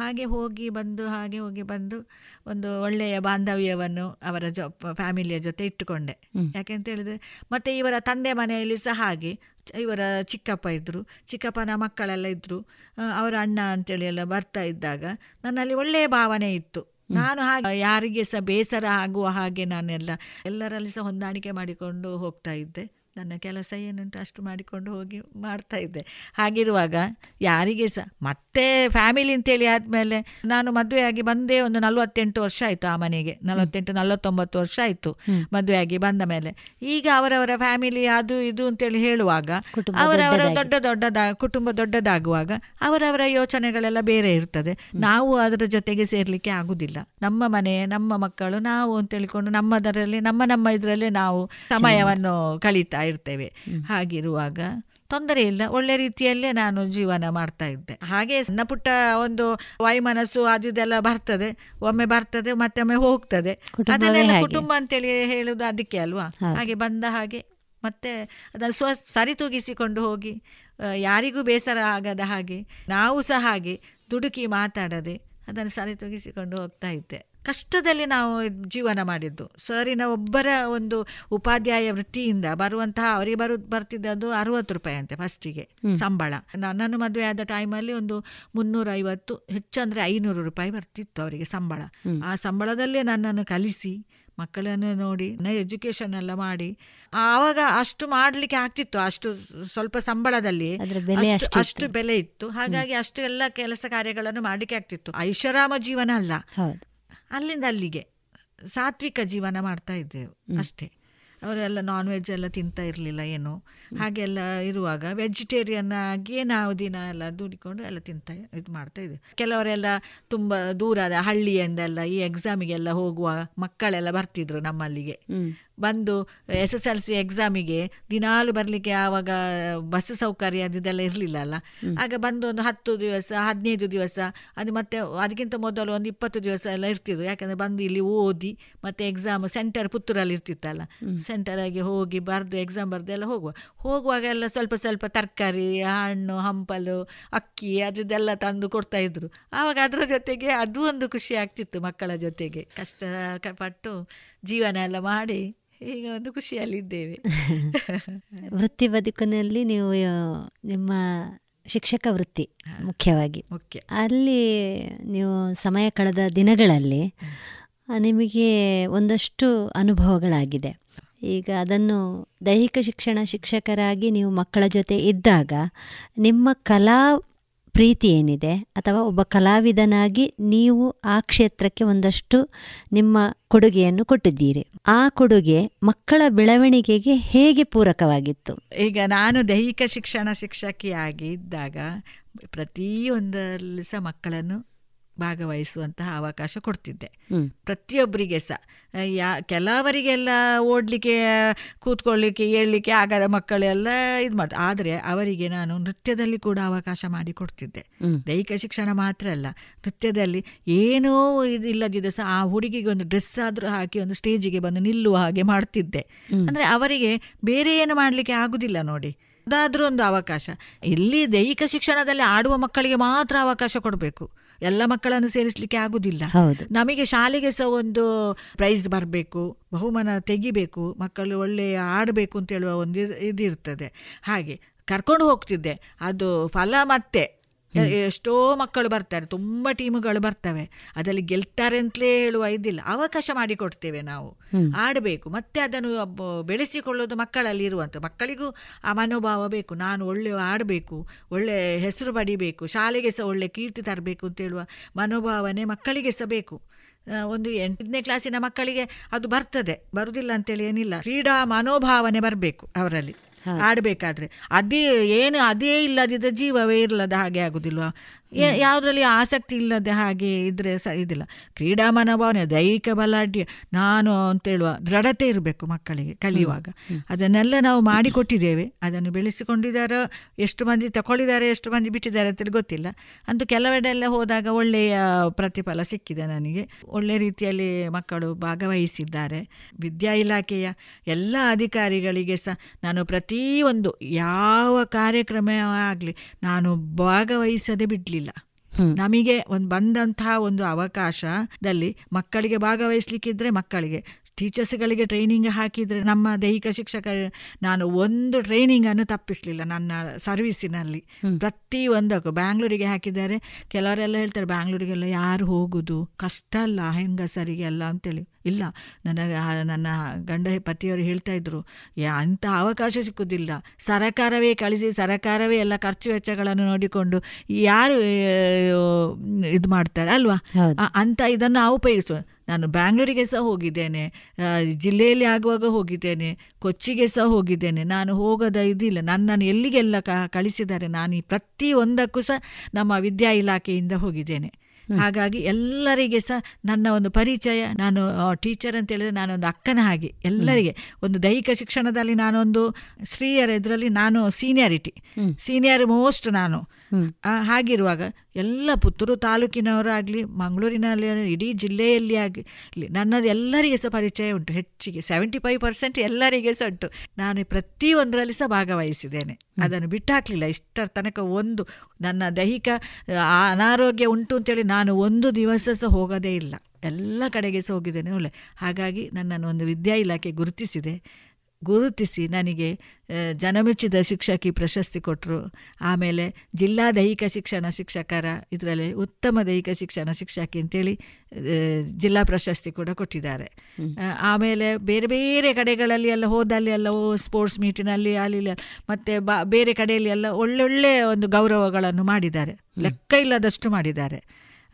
ಹಾಗೆ ಹೋಗಿ ಬಂದು ಹಾಗೆ ಹೋಗಿ ಬಂದು ಒಂದು ಒಳ್ಳೆಯ ಬಾಂಧವ್ಯವನ್ನು ಅವರ ಜೊ ಫ್ಯಾಮಿಲಿಯ ಜೊತೆ ಇಟ್ಟುಕೊಂಡೆ. ಯಾಕೆಂತ ಹೇಳಿದ್ರೆ ಮತ್ತು ಇವರ ತಂದೆ ಮನೆಯಲ್ಲಿ ಸಹ ಹಾಗೆ. ಇವರ ಚಿಕ್ಕಪ್ಪ ಇದ್ದರು ಚಿಕ್ಕಪ್ಪನ ಮಕ್ಕಳೆಲ್ಲ ಇದ್ದರು ಅವರ ಅಣ್ಣ ಅಂತೇಳಿ ಎಲ್ಲ ಬರ್ತಾ ಇದ್ದಾಗ ನನ್ನಲ್ಲಿ ಒಳ್ಳೆಯ ಭಾವನೆ ಇತ್ತು. ನಾನು ಹಾಗೆ ಯಾರಿಗೆ ಸಹ ಬೇಸರ ಆಗುವ ಹಾಗೆ ನಾನೆಲ್ಲ ಎಲ್ಲರಲ್ಲಿ ಸಹ ಹೊಂದಾಣಿಕೆ ಮಾಡಿಕೊಂಡು ಹೋಗ್ತಾ ಇದ್ದೆ. ನನ್ನ ಕೆಲಸ ಏನುಂಟು ಅಷ್ಟು ಮಾಡಿಕೊಂಡು ಹೋಗಿ ಮಾಡ್ತಾ ಇದ್ದೆ. ಹಾಗಿರುವಾಗ ಯಾರಿಗೆ ಸಹ ಮತ್ತೆ ಫ್ಯಾಮಿಲಿ ಅಂತೇಳಿ ಆದಮೇಲೆ ನಾನು ಮದುವೆಯಾಗಿ ಬಂದೇ ಒಂದು ನಲವತ್ತೆಂಟು ವರ್ಷ ಆಯಿತು ಆ ಮನೆಗೆ. ನಲವತ್ತೆಂಟು ನಲವತ್ತೊಂಬತ್ತು ವರ್ಷ ಆಯಿತು ಮದುವೆಯಾಗಿ ಬಂದ ಮೇಲೆ. ಈಗ ಅವರವರ ಫ್ಯಾಮಿಲಿ ಅದು ಇದು ಅಂತೇಳಿ ಹೇಳುವಾಗ ಅವರವರ. ದೊಡ್ಡ ದೊಡ್ಡದ ಕುಟುಂಬ ದೊಡ್ಡದಾಗುವಾಗ ಅವರವರ ಯೋಚನೆಗಳೆಲ್ಲ ಬೇರೆ ಇರ್ತದೆ. ನಾವು ಅದರ ಜೊತೆಗೆ ಸೇರಲಿಕ್ಕೆ ಆಗುದಿಲ್ಲ. ನಮ್ಮ ಮನೆ ನಮ್ಮ ಮಕ್ಕಳು ನಾವು ಅಂತ ಹೇಳಿಕೊಂಡು ನಮ್ಮದರಲ್ಲಿ ನಮ್ಮ ನಮ್ಮ ಇದರಲ್ಲೇ ನಾವು ಸಮಯವನ್ನು ಕಳೀತಾ ಇರ್ತೇವೆ. ಹಾಗಿರುವಾಗ ತೊಂದರೆ ಇಲ್ಲ. ಒಳ್ಳೆ ರೀತಿಯಲ್ಲೇ ನಾನು ಜೀವನ ಮಾಡ್ತಾ ಇದ್ದೆ. ಹಾಗೆ ಸಣ್ಣ ಪುಟ್ಟ ಒಂದು ವೈಮನಸ್ಸು ಅದು ಇದೆಲ್ಲ ಬರ್ತದೆ. ಒಮ್ಮೆ ಬರ್ತದೆ ಮತ್ತೆ ಒಮ್ಮೆ ಹೋಗ್ತದೆ ಅದನ್ನೆಲ್ಲ ಕುಟುಂಬ ಅಂತೇಳಿ ಹೇಳುದು ಅದಕ್ಕೆ ಅಲ್ವಾ? ಹಾಗೆ ಬಂದ ಹಾಗೆ ಮತ್ತೆ ಅದನ್ನು ಸ್ವ ಸರಿತೂಗಿಸಿಕೊಂಡು ಹೋಗಿ ಯಾರಿಗೂ ಬೇಸರ ಆಗದ ಹಾಗೆ ನಾವು ಸಹ ಹಾಗೆ ದುಡುಕಿ ಮಾತಾಡದೆ ಅದನ್ನು ಸರಿತೂಗಿಸಿಕೊಂಡು ಹೋಗ್ತಾ ಇದ್ದೆ. ಕಷ್ಟದಲ್ಲಿ ನಾವು ಜೀವನ ಮಾಡಿದ್ದು. ಸರಿನ ಒಬ್ಬರ ಒಂದು ಉಪಾಧ್ಯಾಯ ವೃತ್ತಿಯಿಂದ ಬರುವಂತಹ ಅವರಿಗೆ ಬರು ಬರ್ತಿದ್ದದ್ದು ಅರವತ್ತು ರೂಪಾಯಿ ಅಂತೆ ಫಸ್ಟಿಗೆ ಸಂಬಳ. ನನ್ನನ್ನು ಮದುವೆ ಆದ ಟೈಮಲ್ಲಿ ಒಂದು ಮುನ್ನೂರ ಐವತ್ತು ಹೆಚ್ಚಂದ್ರೆ ಐನೂರು ರೂಪಾಯಿ ಬರ್ತಿತ್ತು ಅವರಿಗೆ ಸಂಬಳ. ಆ ಸಂಬಳದಲ್ಲೇ ನನ್ನನ್ನು ಕಲಿಸಿ ಮಕ್ಕಳನ್ನು ನೋಡಿ ಎಜುಕೇಶನ್ ಎಲ್ಲ ಮಾಡಿ. ಆವಾಗ ಅಷ್ಟು ಮಾಡಲಿಕ್ಕೆ ಆಗ್ತಿತ್ತು ಅಷ್ಟು ಸ್ವಲ್ಪ ಸಂಬಳದಲ್ಲಿ. ಅಷ್ಟು- ಬೆಲೆ ಇತ್ತು. ಹಾಗಾಗಿ ಅಷ್ಟು ಎಲ್ಲ ಕೆಲಸ ಕಾರ್ಯಗಳನ್ನು ಮಾಡಲಿಕ್ಕೆ ಆಗ್ತಿತ್ತು. ಐಷಾರಾಮ ಜೀವನ ಅಲ್ಲ. ಅಲ್ಲಿಂದ ಅಲ್ಲಿಗೆ. ಸಾತ್ವಿಕ ಜೀವನ ಮಾಡ್ತಾ ಇದ್ದೆವು ಅಷ್ಟೇ. ಅವರೆಲ್ಲ ನಾನ್ ವೆಜ್ ಎಲ್ಲ ತಿಂತಾ ಇರಲಿಲ್ಲ ಏನು. ಹಾಗೆಲ್ಲ ಇರುವಾಗ ವೆಜಿಟೇರಿಯನ್ ಆಗಿ ನಾವು ದಿನ ಎಲ್ಲ ದುಡಿಕೊಂಡು ಎಲ್ಲ ತಿಂತಾ ಇದು ಮಾಡ್ತಾ ಇದ್ವಿ ಕೆಲವರೆಲ್ಲ ತುಂಬ ದೂರದ ಹಳ್ಳಿಯಿಂದೆಲ್ಲ ಈ ಎಕ್ಸಾಮಿಗೆಲ್ಲ ಹೋಗುವ ಮಕ್ಕಳೆಲ್ಲ ಬರ್ತಿದ್ರು ನಮ್ಮಲ್ಲಿಗೆ. ಬಂದು ಎಸ್ ಎಸ್ ಎಲ್ ಸಿ ಎಕ್ಸಾಮಿಗೆ ದಿನಾಲು ಬರಲಿಕ್ಕೆ ಆವಾಗ ಬಸ್ ಸೌಕರ್ಯ ಅದೆಲ್ಲ ಇರಲಿಲ್ಲ ಅಲ್ಲ? ಆಗ ಬಂದು ಒಂದು ಹತ್ತು ದಿವಸ ಹದಿನೈದು ದಿವಸ ಅದು ಮತ್ತೆ ಅದಕ್ಕಿಂತ ಮೊದಲು ಒಂದು ಇಪ್ಪತ್ತು ದಿವಸ ಎಲ್ಲ ಇರ್ತಿದ್ರು ಯಾಕಂದರೆ ಬಂದು ಇಲ್ಲಿ ಓದಿ ಮತ್ತೆ ಎಕ್ಸಾಮ್ ಸೆಂಟರ್ ಪುತ್ತೂರಲ್ಲಿ ಇರ್ತಿತ್ತಲ್ಲ? ಸೆಂಟರಾಗಿ ಹೋಗಿ ಬರೆದು ಎಕ್ಸಾಮ್ ಬರೆದು ಎಲ್ಲ ಹೋಗುವ. ಹೋಗುವಾಗ ಎಲ್ಲ ಸ್ವಲ್ಪ ಸ್ವಲ್ಪ ತರಕಾರಿ ಹಣ್ಣು ಹಂಪಲು ಅಕ್ಕಿ ಅದ್ರದ್ದೆಲ್ಲ ತಂದು ಕೊಡ್ತಾ ಇದ್ರು. ಆವಾಗ ಅದರ ಜೊತೆಗೆ ಅದು ಒಂದು ಖುಷಿ ಆಗ್ತಿತ್ತು ಮಕ್ಕಳ ಜೊತೆಗೆ. ಕಷ್ಟ ಪಟ್ಟು ಜೀವನ ಎಲ್ಲ ಮಾಡಿ. ಈಗ ಒಂದು ಖುಷಿಯಲ್ಲಿದ್ದೇವೆ ವೃತ್ತಿ ಬದುಕಿನಲ್ಲಿ ನೀವು ನಿಮ್ಮ ಶಿಕ್ಷಕ ವೃತ್ತಿ ಮುಖ್ಯವಾಗಿ. ಮುಖ್ಯ. ಅಲ್ಲಿ ನೀವು ಸಮಯ ಕಳೆದ ದಿನಗಳಲ್ಲಿ ನಿಮಗೆ ಒಂದಷ್ಟು ಅನುಭವಗಳಾಗಿದೆ. ಈಗ ಅದನ್ನು ದೈಹಿಕ ಶಿಕ್ಷಣ ಶಿಕ್ಷಕರಾಗಿ ನೀವು ಮಕ್ಕಳ ಜೊತೆ ಇದ್ದಾಗ ನಿಮ್ಮ ಕಲಾ ಪ್ರೀತಿ ಏನಿದೆ ಅಥವಾ ಒಬ್ಬ ಕಲಾವಿದನಾಗಿ ನೀವು ಆ ಕ್ಷೇತ್ರಕ್ಕೆ ಒಂದಷ್ಟು ನಿಮ್ಮ ಕೊಡುಗೆಯನ್ನು ಕೊಟ್ಟಿದ್ದೀರಿ. ಆ ಕೊಡುಗೆ ಮಕ್ಕಳ ಬೆಳವಣಿಗೆಗೆ ಹೇಗೆ ಪೂರಕವಾಗಿತ್ತು? ಈಗ ನಾನು ದೈಹಿಕ ಶಿಕ್ಷಣ ಶಿಕ್ಷಕಿಯಾಗಿ ಇದ್ದಾಗ ಪ್ರತಿಯೊಂದರಲ್ಲಿ ಸಹ ಮಕ್ಕಳನ್ನು ಭಾಗವಹಿಸುವಂತಹ ಅವಕಾಶ ಕೊಡ್ತಿದ್ದೆ. ಪ್ರತಿಯೊಬ್ಬರಿಗೆ ಸಹ. ಯಾ ಕೆಲವರಿಗೆಲ್ಲ ಓಡಲಿಕ್ಕೆ ಕೂತ್ಕೊಳ್ಳಿಕ್ಕೆ ಏಳಲಿಕ್ಕೆ ಆಗದ ಮಕ್ಕಳೆಲ್ಲ ಇದು ಮಾಡ್ತಾರೆ ಆದರೆ ಅವರಿಗೆ ನಾನು ನೃತ್ಯದಲ್ಲಿ ಕೂಡ ಅವಕಾಶ ಮಾಡಿ ಕೊಡ್ತಿದ್ದೆ. ದೈಹಿಕ ಶಿಕ್ಷಣ ಮಾತ್ರ ಅಲ್ಲ ನೃತ್ಯದಲ್ಲಿ ಏನೋ ಇದಿಲ್ಲದಿದ್ದ ಸಹ ಆ ಹುಡುಗಿಗೆ ಒಂದು ಡ್ರೆಸ್ ಆದರೂ ಹಾಕಿ ಒಂದು ಸ್ಟೇಜಿಗೆ ಬಂದು ನಿಲ್ಲುವ ಹಾಗೆ ಮಾಡ್ತಿದ್ದೆ. ಅಂದರೆ ಅವರಿಗೆ ಬೇರೆ ಏನು ಮಾಡಲಿಕ್ಕೆ ಆಗುದಿಲ್ಲ ನೋಡಿ. ಅದಾದ್ರೂ ಒಂದು ಅವಕಾಶ. ಇಲ್ಲಿ ದೈಹಿಕ ಶಿಕ್ಷಣದಲ್ಲಿ ಆಡುವ ಮಕ್ಕಳಿಗೆ ಮಾತ್ರ ಅವಕಾಶ ಕೊಡಬೇಕು. ಎಲ್ಲ ಮಕ್ಕಳನ್ನು ಸೇರಿಸಲಿಕ್ಕೆ ಆಗುದಿಲ್ಲ. ನಮಗೆ ಶಾಲೆಗೆ ಸಹ ಒಂದು ಪ್ರೈಸ್ ಬರಬೇಕು ಬಹುಮಾನ ತೆಗಿಬೇಕು ಮಕ್ಕಳು ಒಳ್ಳೆಯ ಆಡಬೇಕು ಅಂತ ಹೇಳುವ ಒಂದು ಇದ್- ಇದಿರ್ತದೆ. ಹಾಗೆ ಕರ್ಕೊಂಡು ಹೋಗ್ತಿದ್ದೆ. ಅದು ಫಲ ಮತ್ತೆ. ಎಷ್ಟೋ ಮಕ್ಕಳು ಬರ್ತಾರೆ ತುಂಬ ಟೀಮುಗಳು ಬರ್ತವೆ. ಅದರಲ್ಲಿ ಗೆಲ್ತಾರೆ ಅಂತಲೇ ಹೇಳುವ ಇದಿಲ್ಲ. ಅವಕಾಶ ಮಾಡಿಕೊಡ್ತೇವೆ ನಾವು. ಆಡಬೇಕು. ಮತ್ತೆ ಅದನ್ನು ಬೆಳೆಸಿಕೊಳ್ಳೋದು ಮಕ್ಕಳಲ್ಲಿ ಇರುವಂಥ ಮಕ್ಕಳಿಗೂ ಆ ಮನೋಭಾವ ಬೇಕು. ನಾನು ಒಳ್ಳೆ ಆಡಬೇಕು ಒಳ್ಳೆ ಹೆಸರು ಪಡಿಬೇಕು ಶಾಲೆಗೆ ಸಹ ಒಳ್ಳೆ ಕೀರ್ತಿ ತರಬೇಕು ಅಂತ ಹೇಳುವ ಮನೋಭಾವನೆ ಮಕ್ಕಳಿಗೆ ಸಹ ಬೇಕು. ಒಂದು ಎಂಟನೇ ಕ್ಲಾಸಿನ ಮಕ್ಕಳಿಗೆ ಅದು ಬರ್ತದೆ. ಬರುವುದಿಲ್ಲ ಅಂತೇಳಿ ಏನಿಲ್ಲ. ಕ್ರೀಡಾ ಮನೋಭಾವನೆ ಬರಬೇಕು ಅವರಲ್ಲಿ. ಆಡಬೇಕಾದ್ರೆ. ಅದೇ ಏನು ಅದೇ ಇಲ್ಲದಿದ್ದ ಜೀವವೇ ಇರ್ಲದ ಹಾಗೆ ಆಗುದಿಲ್ವಾ? ಯಾವುದ್ರಲ್ಲಿ ಆಸಕ್ತಿ ಇಲ್ಲದೆ ಹಾಗೆ ಇದ್ರೆ ಸ ಇದಿಲ್ಲ. ಕ್ರೀಡಾ ಮನೋಭಾವನೆ ದೈಹಿಕ ಬಲಾಢ್ಯ ನಾನು ಅಂತೇಳುವ ದೃಢತೆ ಇರಬೇಕು ಮಕ್ಕಳಿಗೆ ಕಲಿಯುವಾಗ. ಅದನ್ನೆಲ್ಲ ನಾವು ಮಾಡಿಕೊಟ್ಟಿದ್ದೇವೆ. ಅದನ್ನು ಬೆಳೆಸಿಕೊಂಡಿದ್ದಾರೆ ಎಷ್ಟು ಮಂದಿ ತಗೊಳ್ಳಿದ್ದಾರೆ ಎಷ್ಟು ಮಂದಿ ಬಿಟ್ಟಿದ್ದಾರೆ ಅಂತೇಳಿ ಗೊತ್ತಿಲ್ಲ. ಅಂತೂ ಕೆಲವೆಡೆಲ್ಲ ಹೋದಾಗ ಒಳ್ಳೆಯ ಪ್ರತಿಫಲ ಸಿಕ್ಕಿದೆ ನನಗೆ. ಒಳ್ಳೆ ರೀತಿಯಲ್ಲಿ ಮಕ್ಕಳು ಭಾಗವಹಿಸಿದ್ದಾರೆ. ವಿದ್ಯಾ ಇಲಾಖೆಯ ಎಲ್ಲ ಅಧಿಕಾರಿಗಳಿಗೆ ಸಹ ನಾನು ಪ್ರತಿಯೊಂದು ಯಾವ ಕಾರ್ಯಕ್ರಮ ಆಗಲಿ ನಾನು ಭಾಗವಹಿಸದೆ ಬಿಡಲಿಲ್ಲ ನಮಗೆ ಒಂದು ಬಂದಂತಹ ಒಂದು ಅವಕಾಶದಲ್ಲಿ ಮಕ್ಕಳಿಗೆ ಭಾಗವಹಿಸ್ಲಿಕ್ಕಿದ್ರೆ ಮಕ್ಕಳಿಗೆ. ಟೀಚರ್ಸ್ಗಳಿಗೆ ಟ್ರೈನಿಂಗ್ ಹಾಕಿದರೆ ನಮ್ಮ ದೈಹಿಕ ಶಿಕ್ಷಕ ನಾನು ಒಂದು ಟ್ರೈನಿಂಗನ್ನು ತಪ್ಪಿಸಲಿಲ್ಲ ನನ್ನ ಸರ್ವಿಸಿನಲ್ಲಿ ಪ್ರತಿ ಒಂದಕ್ಕೂ ಬ್ಯಾಂಗ್ಳೂರಿಗೆ ಹಾಕಿದ್ದಾರೆ. ಕೆಲವರೆಲ್ಲ ಹೇಳ್ತಾರೆ ಬ್ಯಾಂಗ್ಳೂರಿಗೆಲ್ಲ ಯಾರು ಹೋಗುದು? ಕಷ್ಟ ಅಲ್ಲ ಹೆಂಗಸರಿಗೆಲ್ಲ? ಅಂತೇಳಿ. ಇಲ್ಲ ನನಗೆ ನನ್ನ ಗಂಡ ಪತಿಯವರು ಹೇಳ್ತಾ ಇದ್ರು ಅಂಥ ಅವಕಾಶ ಸಿಕ್ಕುದಿಲ್ಲ. ಸರಕಾರವೇ ಕಳಿಸಿ ಸರಕಾರವೇ ಎಲ್ಲ ಖರ್ಚು ವೆಚ್ಚಗಳನ್ನು ನೋಡಿಕೊಂಡು ಯಾರು ಇದು ಮಾಡ್ತಾರೆ ಅಲ್ವಾ? ಅಂತ ಇದನ್ನು ನಾವು ನಾನು ಬ್ಯಾಂಗ್ಳೂರಿಗೆ ಸಹ ಹೋಗಿದ್ದೇನೆ. ಜಿಲ್ಲೆಯಲ್ಲಿ ಆಗುವಾಗ ಹೋಗಿದ್ದೇನೆ. ಕೊಚ್ಚಿಗೆ ಸಹ ಹೋಗಿದ್ದೇನೆ. ನಾನು ಹೋಗದ ಇದಿಲ್ಲ. ನನ್ನನ್ನು ಎಲ್ಲಿಗೆಲ್ಲ ಕ ಕಳಿಸಿದ್ದಾರೆ ನಾನು ಈ ಪ್ರತಿ ಒಂದಕ್ಕೂ ಸಹ ನಮ್ಮ ವಿದ್ಯಾ ಇಲಾಖೆಯಿಂದ ಹೋಗಿದ್ದೇನೆ. ಹಾಗಾಗಿ ಎಲ್ಲರಿಗೆ ಸಹ ನನ್ನ ಒಂದು ಪರಿಚಯ ನಾನು ಟೀಚರ್ ಅಂತ ಹೇಳಿದ್ರೆ ನಾನೊಂದು ಅಕ್ಕನ ಹಾಗೆ ಎಲ್ಲರಿಗೆ. ಒಂದು ದೈಹಿಕ ಶಿಕ್ಷಣದಲ್ಲಿ ನಾನೊಂದು ಸ್ತ್ರೀಯರ ಇದರಲ್ಲಿ ನಾನು ಸೀನಿಯಾರಿಟಿ. ಸೀನಿಯರ್ ಮೋಸ್ಟ್ ನಾನು. ಹಾಗಿರುವಾಗ ಎಲ್ಲ ಪುತ್ತೂರು ತಾಲೂಕಿನವರಾಗಲಿ ಮಂಗಳೂರಿನಲ್ಲಿ ಇಡೀ ಜಿಲ್ಲೆಯಲ್ಲಿ ಆಗಲಿ ನನ್ನದು ಎಲ್ಲರಿಗೆ ಸಹ ಪರಿಚಯ ಉಂಟು ಹೆಚ್ಚಿಗೆ ಸೆವೆಂಟಿ ಫೈವ್ ಪರ್ಸೆಂಟ್ ಎಲ್ಲರಿಗೆ ಸಹ ಉಂಟು. ನಾನು ಪ್ರತಿಯೊಂದರಲ್ಲಿ ಸಹ ಭಾಗವಹಿಸಿದ್ದೇನೆ. ಅದನ್ನು ಬಿಟ್ಟು ಹಾಕಲಿಲ್ಲ ಇಷ್ಟರ ತನಕ ಒಂದು ನನ್ನ ದೈಹಿಕ ಅನಾರೋಗ್ಯ ಉಂಟು ಅಂತೇಳಿ ನಾನು ಒಂದು ದಿವಸ ಸಹ ಹೋಗೋದೇ ಇಲ್ಲ. ಎಲ್ಲ ಕಡೆಗೆ ಸಹ ಹೋಗಿದ್ದೇನೆ ಒಳ್ಳೆ. ಹಾಗಾಗಿ ನನ್ನನ್ನು ಒಂದು ವಿದ್ಯಾ ಇಲಾಖೆ ಗುರುತಿಸಿದೆ. ಗುರುತಿಸಿ ನನಗೆ ಜನಮೆಚ್ಚಿದ ಶಿಕ್ಷಕಿ ಪ್ರಶಸ್ತಿ ಕೊಟ್ಟರು ಆಮೇಲೆ ಜಿಲ್ಲಾ ದೈಹಿಕ ಶಿಕ್ಷಣ ಶಿಕ್ಷಕರ ಇದರಲ್ಲಿ ಉತ್ತಮ ದೈಹಿಕ ಶಿಕ್ಷಣ ಶಿಕ್ಷಕಿ ಅಂತೇಳಿ ಜಿಲ್ಲಾ ಪ್ರಶಸ್ತಿ ಕೂಡ ಕೊಟ್ಟಿದ್ದಾರೆ. ಆಮೇಲೆ ಬೇರೆ ಬೇರೆ ಕಡೆಗಳಲ್ಲಿ ಎಲ್ಲ ಹೋದಲ್ಲಿ ಎಲ್ಲ ಓ ಸ್ಪೋರ್ಟ್ಸ್ ಮೀಟಿನಲ್ಲಿ ಅಲ್ಲಿ ಮತ್ತೆ ಮತ್ತು ಬಾ ಬೇರೆ ಕಡೆಯಲ್ಲಿ ಎಲ್ಲ ಒಳ್ಳೊಳ್ಳೆ ಒಂದು ಗೌರವಗಳನ್ನು ಮಾಡಿದ್ದಾರೆ. ಲೆಕ್ಕ ಇಲ್ಲದಷ್ಟು ಮಾಡಿದ್ದಾರೆ.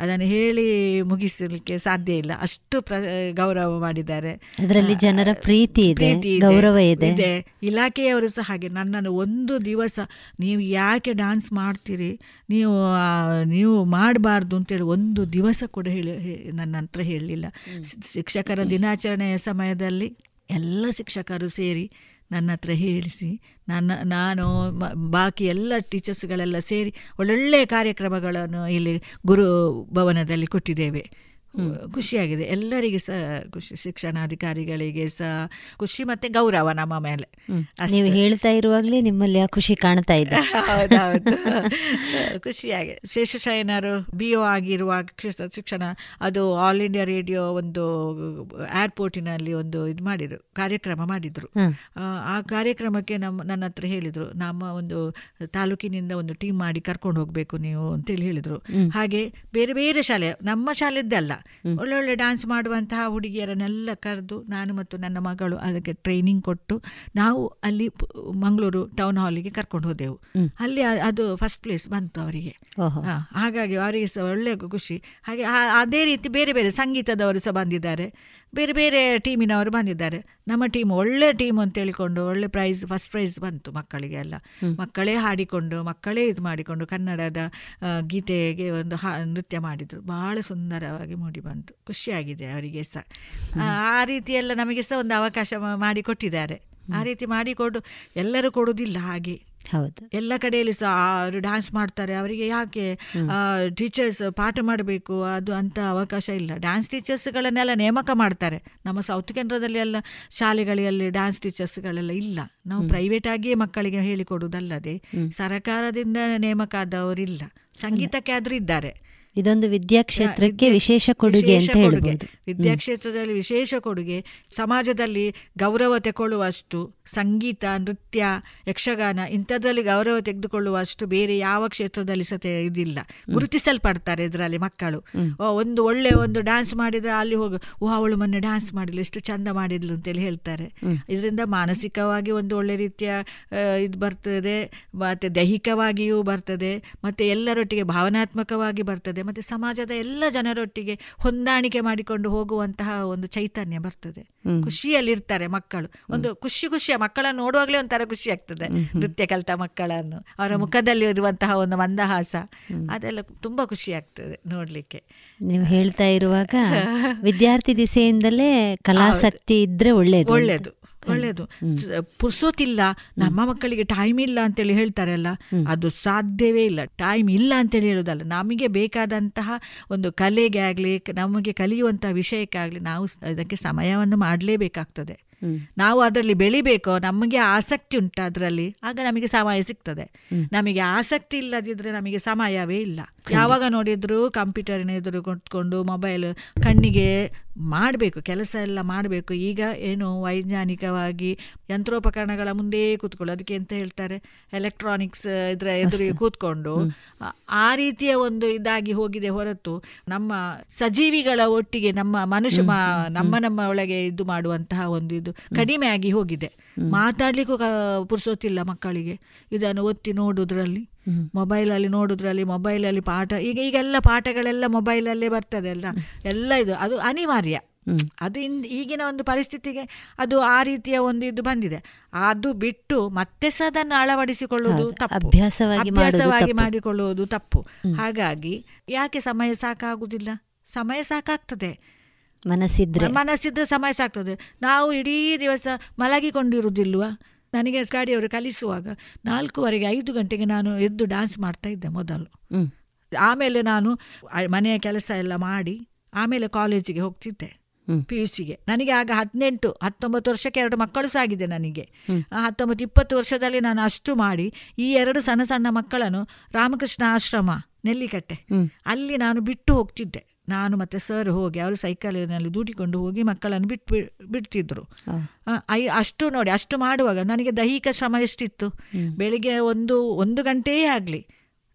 ಅದನ್ನು ಹೇಳಿ ಮುಗಿಸಲಿಕ್ಕೆ ಸಾಧ್ಯ ಇಲ್ಲ. ಅಷ್ಟು ಪ್ರ ಗೌರವ ಮಾಡಿದ್ದಾರೆ. ಅದರಲ್ಲಿ ಜನರ ಪ್ರೀತಿ ಇದೆ, ಗೌರವ ಇದೆ. ಇದೆ. ಇಲಾಖೆಯವರು ಸಹ ಹಾಗೆ ನನ್ನನ್ನು ಒಂದು ದಿವಸ ನೀವು ಯಾಕೆ ಡಾನ್ಸ್ ಮಾಡ್ತೀರಿ? ನೀವು ನೀವು ಮಾಡಬಾರ್ದು ಅಂತೇಳಿ ಒಂದು ದಿವಸ ಕೂಡ ಹೇಳಿ ನನ್ನ ಹತ್ರ ಹೇಳಲಿಲ್ಲ. ಶಿಕ್ಷಕರ ದಿನಾಚರಣೆಯ ಸಮಯದಲ್ಲಿ ಎಲ್ಲ ಶಿಕ್ಷಕರು ಸೇರಿ ನನ್ನ ಹತ್ರ ಹೇಳಿಸಿ. ನನ್ನ, ನಾನು ಬಾಕಿ ಎಲ್ಲ ಟೀಚರ್ಸ್ಗಳೆಲ್ಲ ಸೇರಿ ಒಳ್ಳೊಳ್ಳೆಯ ಕಾರ್ಯಕ್ರಮಗಳನ್ನು ಇಲ್ಲಿ ಗುರು ಭವನದಲ್ಲಿ ಕೊಟ್ಟಿದ್ದೇವೆ. ಖುಷಿಯಾಗಿದೆ. ಎಲ್ಲರಿಗೆ ಸಹ ಖುಷಿ ಶಿಕ್ಷಣಾಧಿಕಾರಿಗಳಿಗೆ ಸಹ ಖುಷಿ ಮತ್ತೆ ಗೌರವ ನಮ್ಮ ಮೇಲೆ. ನೀವು ಹೇಳ್ತಾ ಇರುವಾಗಲೇ ನಿಮ್ಮಲ್ಲಿ ಆ ಖುಷಿ ಕಾಣ್ತಾ ಇದೆ. ಹೌದೌದು. ಖುಷಿಯಾಗಿದೆ ಶೇಷಶಯನರು ಬಿ ಒ ಆಗಿರುವಾಗ ಶಿಕ್ಷ- ಶಿಕ್ಷಣ ಅದು ಆಲ್ ಇಂಡಿಯಾ ರೇಡಿಯೋ ಒಂದು ಏರ್ಪೋರ್ಟಿನಲ್ಲಿ ಒಂದು ಇದು ಮಾಡಿದ್ರು ಕಾರ್ಯಕ್ರಮ ಮಾಡಿದ್ರು. ಆ, ಆ ಕಾರ್ಯಕ್ರಮಕ್ಕೆ ನಮ್ಮ ನನ್ನ ಹತ್ರ ಹೇಳಿದ್ರು ನಮ್ಮ ಒಂದು ತಾಲೂಕಿನಿಂದ ಒಂದು ಟೀಮ್ ಮಾಡಿ ಕರ್ಕೊಂಡು ಹೋಗ್ಬೇಕು ನೀವು ಅಂತೇಳಿ ಹೇಳಿದ್ರು. ಹಾಗೆ ಬೇರೆ ಬೇರೆ ಶಾಲೆ ನಮ್ಮ ಶಾಲೆದ್ದಲ್ಲ ಒಳ್ಳೊಳ್ಳೆ ಡ್ಯಾನ್ಸ್ ಮಾಡುವಂತಹ ಹುಡುಗಿಯರನ್ನೆಲ್ಲ ಕರೆದು ನಾನು ಮತ್ತು ನನ್ನ ಮಗಳು ಅದಕ್ಕೆ ಟ್ರೈನಿಂಗ್ ಕೊಟ್ಟು ನಾವು ಅಲ್ಲಿ ಮಂಗಳೂರು ಟೌನ್ ಹಾಲಿಗೆ ಕರ್ಕೊಂಡು ಹೋದೆವು. ಅಲ್ಲಿ ಅದು ಫಸ್ಟ್ ಪ್ಲೇಸ್ ಬಂತು ಅವರಿಗೆ. ಹಾಗಾಗಿ ಅವರಿಗೆ ಸಹ ಒಳ್ಳೆ ಖುಷಿ. ಹಾಗೆ ಅದೇ ರೀತಿ ಬೇರೆ ಬೇರೆ ಸಂಗೀತದವರು ಸಹ ಬಂದಿದ್ದಾರೆ. ಬೇರೆ ಬೇರೆ ಟೀಮಿನವರು ಬಂದಿದ್ದಾರೆ. ನಮ್ಮ ಟೀಮ್ ಒಳ್ಳೆ ಟೀಮ್ ಅಂತ ಹೇಳಿಕೊಂಡು ಒಳ್ಳೆ ಪ್ರೈಸ್ ಫಸ್ಟ್ ಪ್ರೈಸ್ ಬಂತು ಮಕ್ಕಳಿಗೆ ಎಲ್ಲ. ಮಕ್ಕಳೇ ಹಾಡಿಕೊಂಡು ಮಕ್ಕಳೇ ಇದು ಮಾಡಿಕೊಂಡು ಕನ್ನಡದ ಗೀತೆಗೆ ಒಂದು ಹಾ ನೃತ್ಯ ಮಾಡಿದರು. ಬಹಳ ಸುಂದರವಾಗಿ ಮೂಡಿ ಬಂತು. ಖುಷಿಯಾಗಿದೆ ಅವರಿಗೆ ಸಹ. ಆ, ರೀತಿಯೆಲ್ಲ ನಮಗೆ ಸಹ ಒಂದು ಅವಕಾಶ ಮಾಡಿಕೊಟ್ಟಿದ್ದಾರೆ. ಆ ರೀತಿ ಮಾಡಿಕೊಡು ಎಲ್ಲರೂ ಕೊಡುವುದಿಲ್ಲ ಹಾಗೆ. ಹೌದು. ಎಲ್ಲ ಕಡೆಯಲ್ಲಿ ಸಹ ಅವರು ಡ್ಯಾನ್ಸ್ ಮಾಡ್ತಾರೆ. ಅವರಿಗೆ ಯಾಕೆ ಟೀಚರ್ಸ್ ಪಾಠ ಮಾಡಬೇಕು? ಅದು ಅಂತ ಅವಕಾಶ ಇಲ್ಲ. ಡ್ಯಾನ್ಸ್ ಟೀಚರ್ಸ್ಗಳನ್ನೆಲ್ಲ ನೇಮಕ ಮಾಡ್ತಾರೆ. ನಮ್ಮ ಸೌತ್ ಕೇಂದ್ರದಲ್ಲಿ ಎಲ್ಲ ಶಾಲೆಗಳಲ್ಲಿ ಡ್ಯಾನ್ಸ್ ಟೀಚರ್ಸ್ಗಳೆಲ್ಲ ಇಲ್ಲ. ನಾವು ಪ್ರೈವೇಟ್ ಆಗಿಯೇ ಮಕ್ಕಳಿಗೆ ಹೇಳಿಕೊಡುವುದಲ್ಲದೆ ಸರಕಾರದಿಂದ ನೇಮಕ ಆದವರಿಲ್ಲ ಸಂಗೀತಕ್ಕೆ ಆದರೂ ಇದ್ದಾರೆ. ಇದೊಂದು ವಿದ್ಯಾಕ್ಷೇತ್ರಕ್ಕೆ ವಿಶೇಷ ಕೊಡುಗೆ ವಿಶೇಷ ಅಂತ ಕೊಡುಗೆ. ವಿದ್ಯಾಕ್ಷೇತ್ರದಲ್ಲಿ ವಿಶೇಷ ಕೊಡುಗೆ. ಸಮಾಜದಲ್ಲಿ ಗೌರವ ತೆಗೊಳ್ಳುವಷ್ಟು ಸಂಗೀತ ನೃತ್ಯ ಯಕ್ಷಗಾನ ಇಂಥದ್ರಲ್ಲಿ ಗೌರವ ತೆಗೆದುಕೊಳ್ಳುವ ಅಷ್ಟು ಬೇರೆ ಯಾವ ಕ್ಷೇತ್ರದಲ್ಲಿ ಸಹ ಇದಿಲ್ಲ. ಗುರುತಿಸಲ್ಪಡ್ತಾರೆ ಇದರಲ್ಲಿ ಮಕ್ಕಳು. ಒಂದು ಒಳ್ಳೆ ಒಂದು ಡ್ಯಾನ್ಸ್ ಮಾಡಿದ್ರೆ ಅಲ್ಲಿ ಹೋಗಿ. ಓ ಅವಳು ಮೊನ್ನೆ ಡ್ಯಾನ್ಸ್ ಮಾಡಿದ್ಲು ಎಷ್ಟು ಚಂದ ಮಾಡಿದ್ಲು ಅಂತೇಳಿ ಹೇಳ್ತಾರೆ. ಇದರಿಂದ ಮಾನಸಿಕವಾಗಿ ಒಂದು ಒಳ್ಳೆ ರೀತಿಯ ಇದು ಬರ್ತದೆ. ಮತ್ತೆ ದೈಹಿಕವಾಗಿಯೂ ಬರ್ತದೆ. ಮತ್ತೆ ಎಲ್ಲರೊಟ್ಟಿಗೆ ಭಾವನಾತ್ಮಕವಾಗಿ ಬರ್ತದೆ. ಮತ್ತೆ ಸಮಾಜದ ಎಲ್ಲ ಜನರೊಟ್ಟಿಗೆ ಹೊಂದಾಣಿಕೆ ಮಾಡಿಕೊಂಡು ಹೋಗುವಂತಹ ಒಂದು ಚೈತನ್ಯ ಬರ್ತದೆ. ಖುಷಿಯಲ್ಲಿರ್ತಾರೆ ಮಕ್ಕಳು. ಒಂದು ಖುಷಿ ಖುಷಿಯ ಮಕ್ಕಳನ್ನು ನೋಡುವಾಗಲೇ ಒಂಥರ ಖುಷಿ ಆಗ್ತದೆ. ನೃತ್ಯ ಕಲಿತ ಮಕ್ಕಳನ್ನು ಅವರ ಮುಖದಲ್ಲಿ ಇರುವಂತಹ ಒಂದು ಮಂದಹಾಸ ಅದೆಲ್ಲ ತುಂಬಾ ಖುಷಿ ಆಗ್ತದೆ ನೋಡ್ಲಿಕ್ಕೆ. ನೀವು ಹೇಳ್ತಾ ಇರುವಾಗ ವಿದ್ಯಾರ್ಥಿ ದಿಸೆಯಿಂದಲೇ ಕಲಾಸಕ್ತಿ ಇದ್ರೆ ಒಳ್ಳೇದು. ಒಳ್ಳೇದು ಒಳ್ಳೇದು. ಸ- ಪುರ್ಸೋತಿಲ್ಲ ನಮ್ಮ ಮಕ್ಕಳಿಗೆ ಟೈಮ್ ಇಲ್ಲ ಅಂತೇಳಿ ಹೇಳ್ತಾರಲ್ಲ ಅದು ಸಾಧ್ಯವೇ ಇಲ್ಲ. ಟೈಮ್ ಇಲ್ಲ ಅಂತೇಳಿ ಹೇಳೋದಲ್ಲ ನಮಗೆ ಬೇಕಾದಂತಹ ಒಂದು ಕಲೆಗೆ ಆಗಲಿ ನಮಗೆ ಕಲಿಯುವಂತಹ ವಿಷಯಕ್ಕಾಗಲಿ ನಾವು ಅದಕ್ಕೆ ಸಮಯವನ್ನು ಮಾಡಲೇಬೇಕಾಗ್ತದೆ. ನಾವು ಅದರಲ್ಲಿ ಬೆಳಿಬೇಕು ನಮಗೆ ಆಸಕ್ತಿ ಉಂಟು ಅದರಲ್ಲಿ ಆಗ ನಮಗೆ ಸಮಯ ಸಿಗ್ತದೆ. ನಮಗೆ ಆಸಕ್ತಿ ಇಲ್ಲದಿದ್ದರೆ ನಮಗೆ ಸಮಯವೇ ಇಲ್ಲ. ಯಾವಾಗ ನೋಡಿದ್ರು ಕಂಪ್ಯೂಟರ್ ಎದುರು ಕುತ್ಕೊಂಡು ಮೊಬೈಲ್ ಕಣ್ಣಿಗೆ ಮಾಡಬೇಕು ಕೆಲಸ ಎಲ್ಲ ಮಾಡಬೇಕು. ಈಗ ಏನು ವೈಜ್ಞಾನಿಕವಾಗಿ ಯಂತ್ರೋಪಕರಣಗಳ ಮುಂದೆ ಕೂತ್ಕೊಳ್ಳು ಅದಕ್ಕೆ ಎಂತ ಹೇಳ್ತಾರೆ? ಎಲೆಕ್ಟ್ರಾನಿಕ್ಸ್ ಇದರ ಎದುರಿಗೆ ಕೂತ್ಕೊಂಡು ಆ- ರೀತಿಯ ಒಂದು ಇದಾಗಿ ಹೋಗಿದೆ ಹೊರತು ನಮ್ಮ ಸಜೀವಿಗಳ ಒಟ್ಟಿಗೆ ನಮ್ಮ ಮನುಷ್ಯ ನಮ್ಮ ನಮ್ಮ ಒಳಗೆ ಇದು ಮಾಡುವಂತಹ ಒಂದು ಇದು ಕಡಿಮೆ ಆಗಿ ಹೋಗಿದೆ. ಮಾತಾಡ್ಲಿಕ್ಕೂ ಪುರ್ಸೋತಿಲ್ಲ ಪುರ್ಸೊತ್ತಿಲ್ಲ ಮಕ್ಕಳಿಗೆ. ಇದನ್ನು ಒತ್ತಿ ನೋಡುದ್ರಲ್ಲಿ. ಮೊಬೈಲಲ್ಲಿ ನೋಡುದ್ರಲ್ಲಿ ಮೊಬೈಲಲ್ಲಿ ಪಾಠ ಈಗ ಈಗೆಲ್ಲ ಪಾಠಗಳೆಲ್ಲ ಮೊಬೈಲಲ್ಲೇ ಬರ್ತದೆ ಅಲ್ಲ? ಎಲ್ಲ ಇದು ಅದು ಅನಿವಾರ್ಯ. ಅದು ಇನ್ ಈಗಿನ ಒಂದು ಪರಿಸ್ಥಿತಿಗೆ ಅದು ಆ ರೀತಿಯ ಒಂದು ಇದು ಬಂದಿದೆ. ಅದು ಬಿಟ್ಟು ಮತ್ತೆ ಸಹ ಅದನ್ನು ಅಳವಡಿಸಿಕೊಳ್ಳುವುದು ತಪ್ಪು. ಅಭ್ಯಾಸವಾಗಿ. ಮಾಡಿಕೊಳ್ಳುವುದು ತಪ್ಪು. ಹಾಗಾಗಿ ಯಾಕೆ ಸಮಯ ಸಾಕಾಗುವುದಿಲ್ಲ ಸಮಯ ಸಾಕಾಗ್ತದೆ. ಮನಸ್ಸಿದ್ರೆ. ಮನಸ್ಸಿದ್ರೆ ಸಮಯ ಸಾಕ್ತದೆ. ನಾವು ಇಡೀ ದಿವಸ ಮಲಗಿಕೊಂಡಿರುವುದಿಲ್ವಾ? ನನಗೆ ಗಾಡಿಯವರು ಕಲಿಸುವಾಗ ನಾಲ್ಕೂವರೆಗೆ ಐದು ಗಂಟೆಗೆ ನಾನು ಎದ್ದು ಡ್ಯಾನ್ಸ್ ಮಾಡ್ತಾ ಇದ್ದೆ ಮೊದಲು. ಆಮೇಲೆ ನಾನು ಮನೆಯ ಕೆಲಸ ಎಲ್ಲ ಮಾಡಿ ಆಮೇಲೆ ಕಾಲೇಜಿಗೆ ಹೋಗ್ತಿದ್ದೆ. ಪಿ ಯು ಸಿಗೆ ನನಗೆ ಆಗ ಹದಿನೆಂಟು ಹತ್ತೊಂಬತ್ತು ವರ್ಷಕ್ಕೆ ಎರಡು ಮಕ್ಕಳು ಸಾಗಿದೆ ನನಗೆ. ಆ ಹತ್ತೊಂಬತ್ತು ಇಪ್ಪತ್ತು ವರ್ಷದಲ್ಲಿ ನಾನು ಅಷ್ಟು ಮಾಡಿ ಈ ಎರಡು ಸಣ್ಣ ಸಣ್ಣ ಮಕ್ಕಳನ್ನು ರಾಮಕೃಷ್ಣ ಆಶ್ರಮ ನೆಲ್ಲಿಕಟ್ಟೆ. ಅಲ್ಲಿ ನಾನು ಬಿಟ್ಟು ಹೋಗ್ತಿದ್ದೆ. ನಾನು ಮತ್ತೆ ಸರ್ ಹೋಗಿ ಅವರು ಸೈಕಲಿನಲ್ಲಿ ದೂಟಿಕೊಂಡು ಹೋಗಿ ಮಕ್ಕಳನ್ನು ಬಿಟ್ಟು ಬಿಡ್ತಿದ್ರು. ಐ- ಅಷ್ಟು ನೋಡಿ ಅಷ್ಟು ಮಾಡುವಾಗ ನನಗೆ ದೈಹಿಕ ಶ್ರಮ ಎಷ್ಟಿತ್ತು? ಬೆಳಿಗ್ಗೆ ಒಂದು ಒಂದು ಗಂಟೆಯೇ ಆಗಲಿ.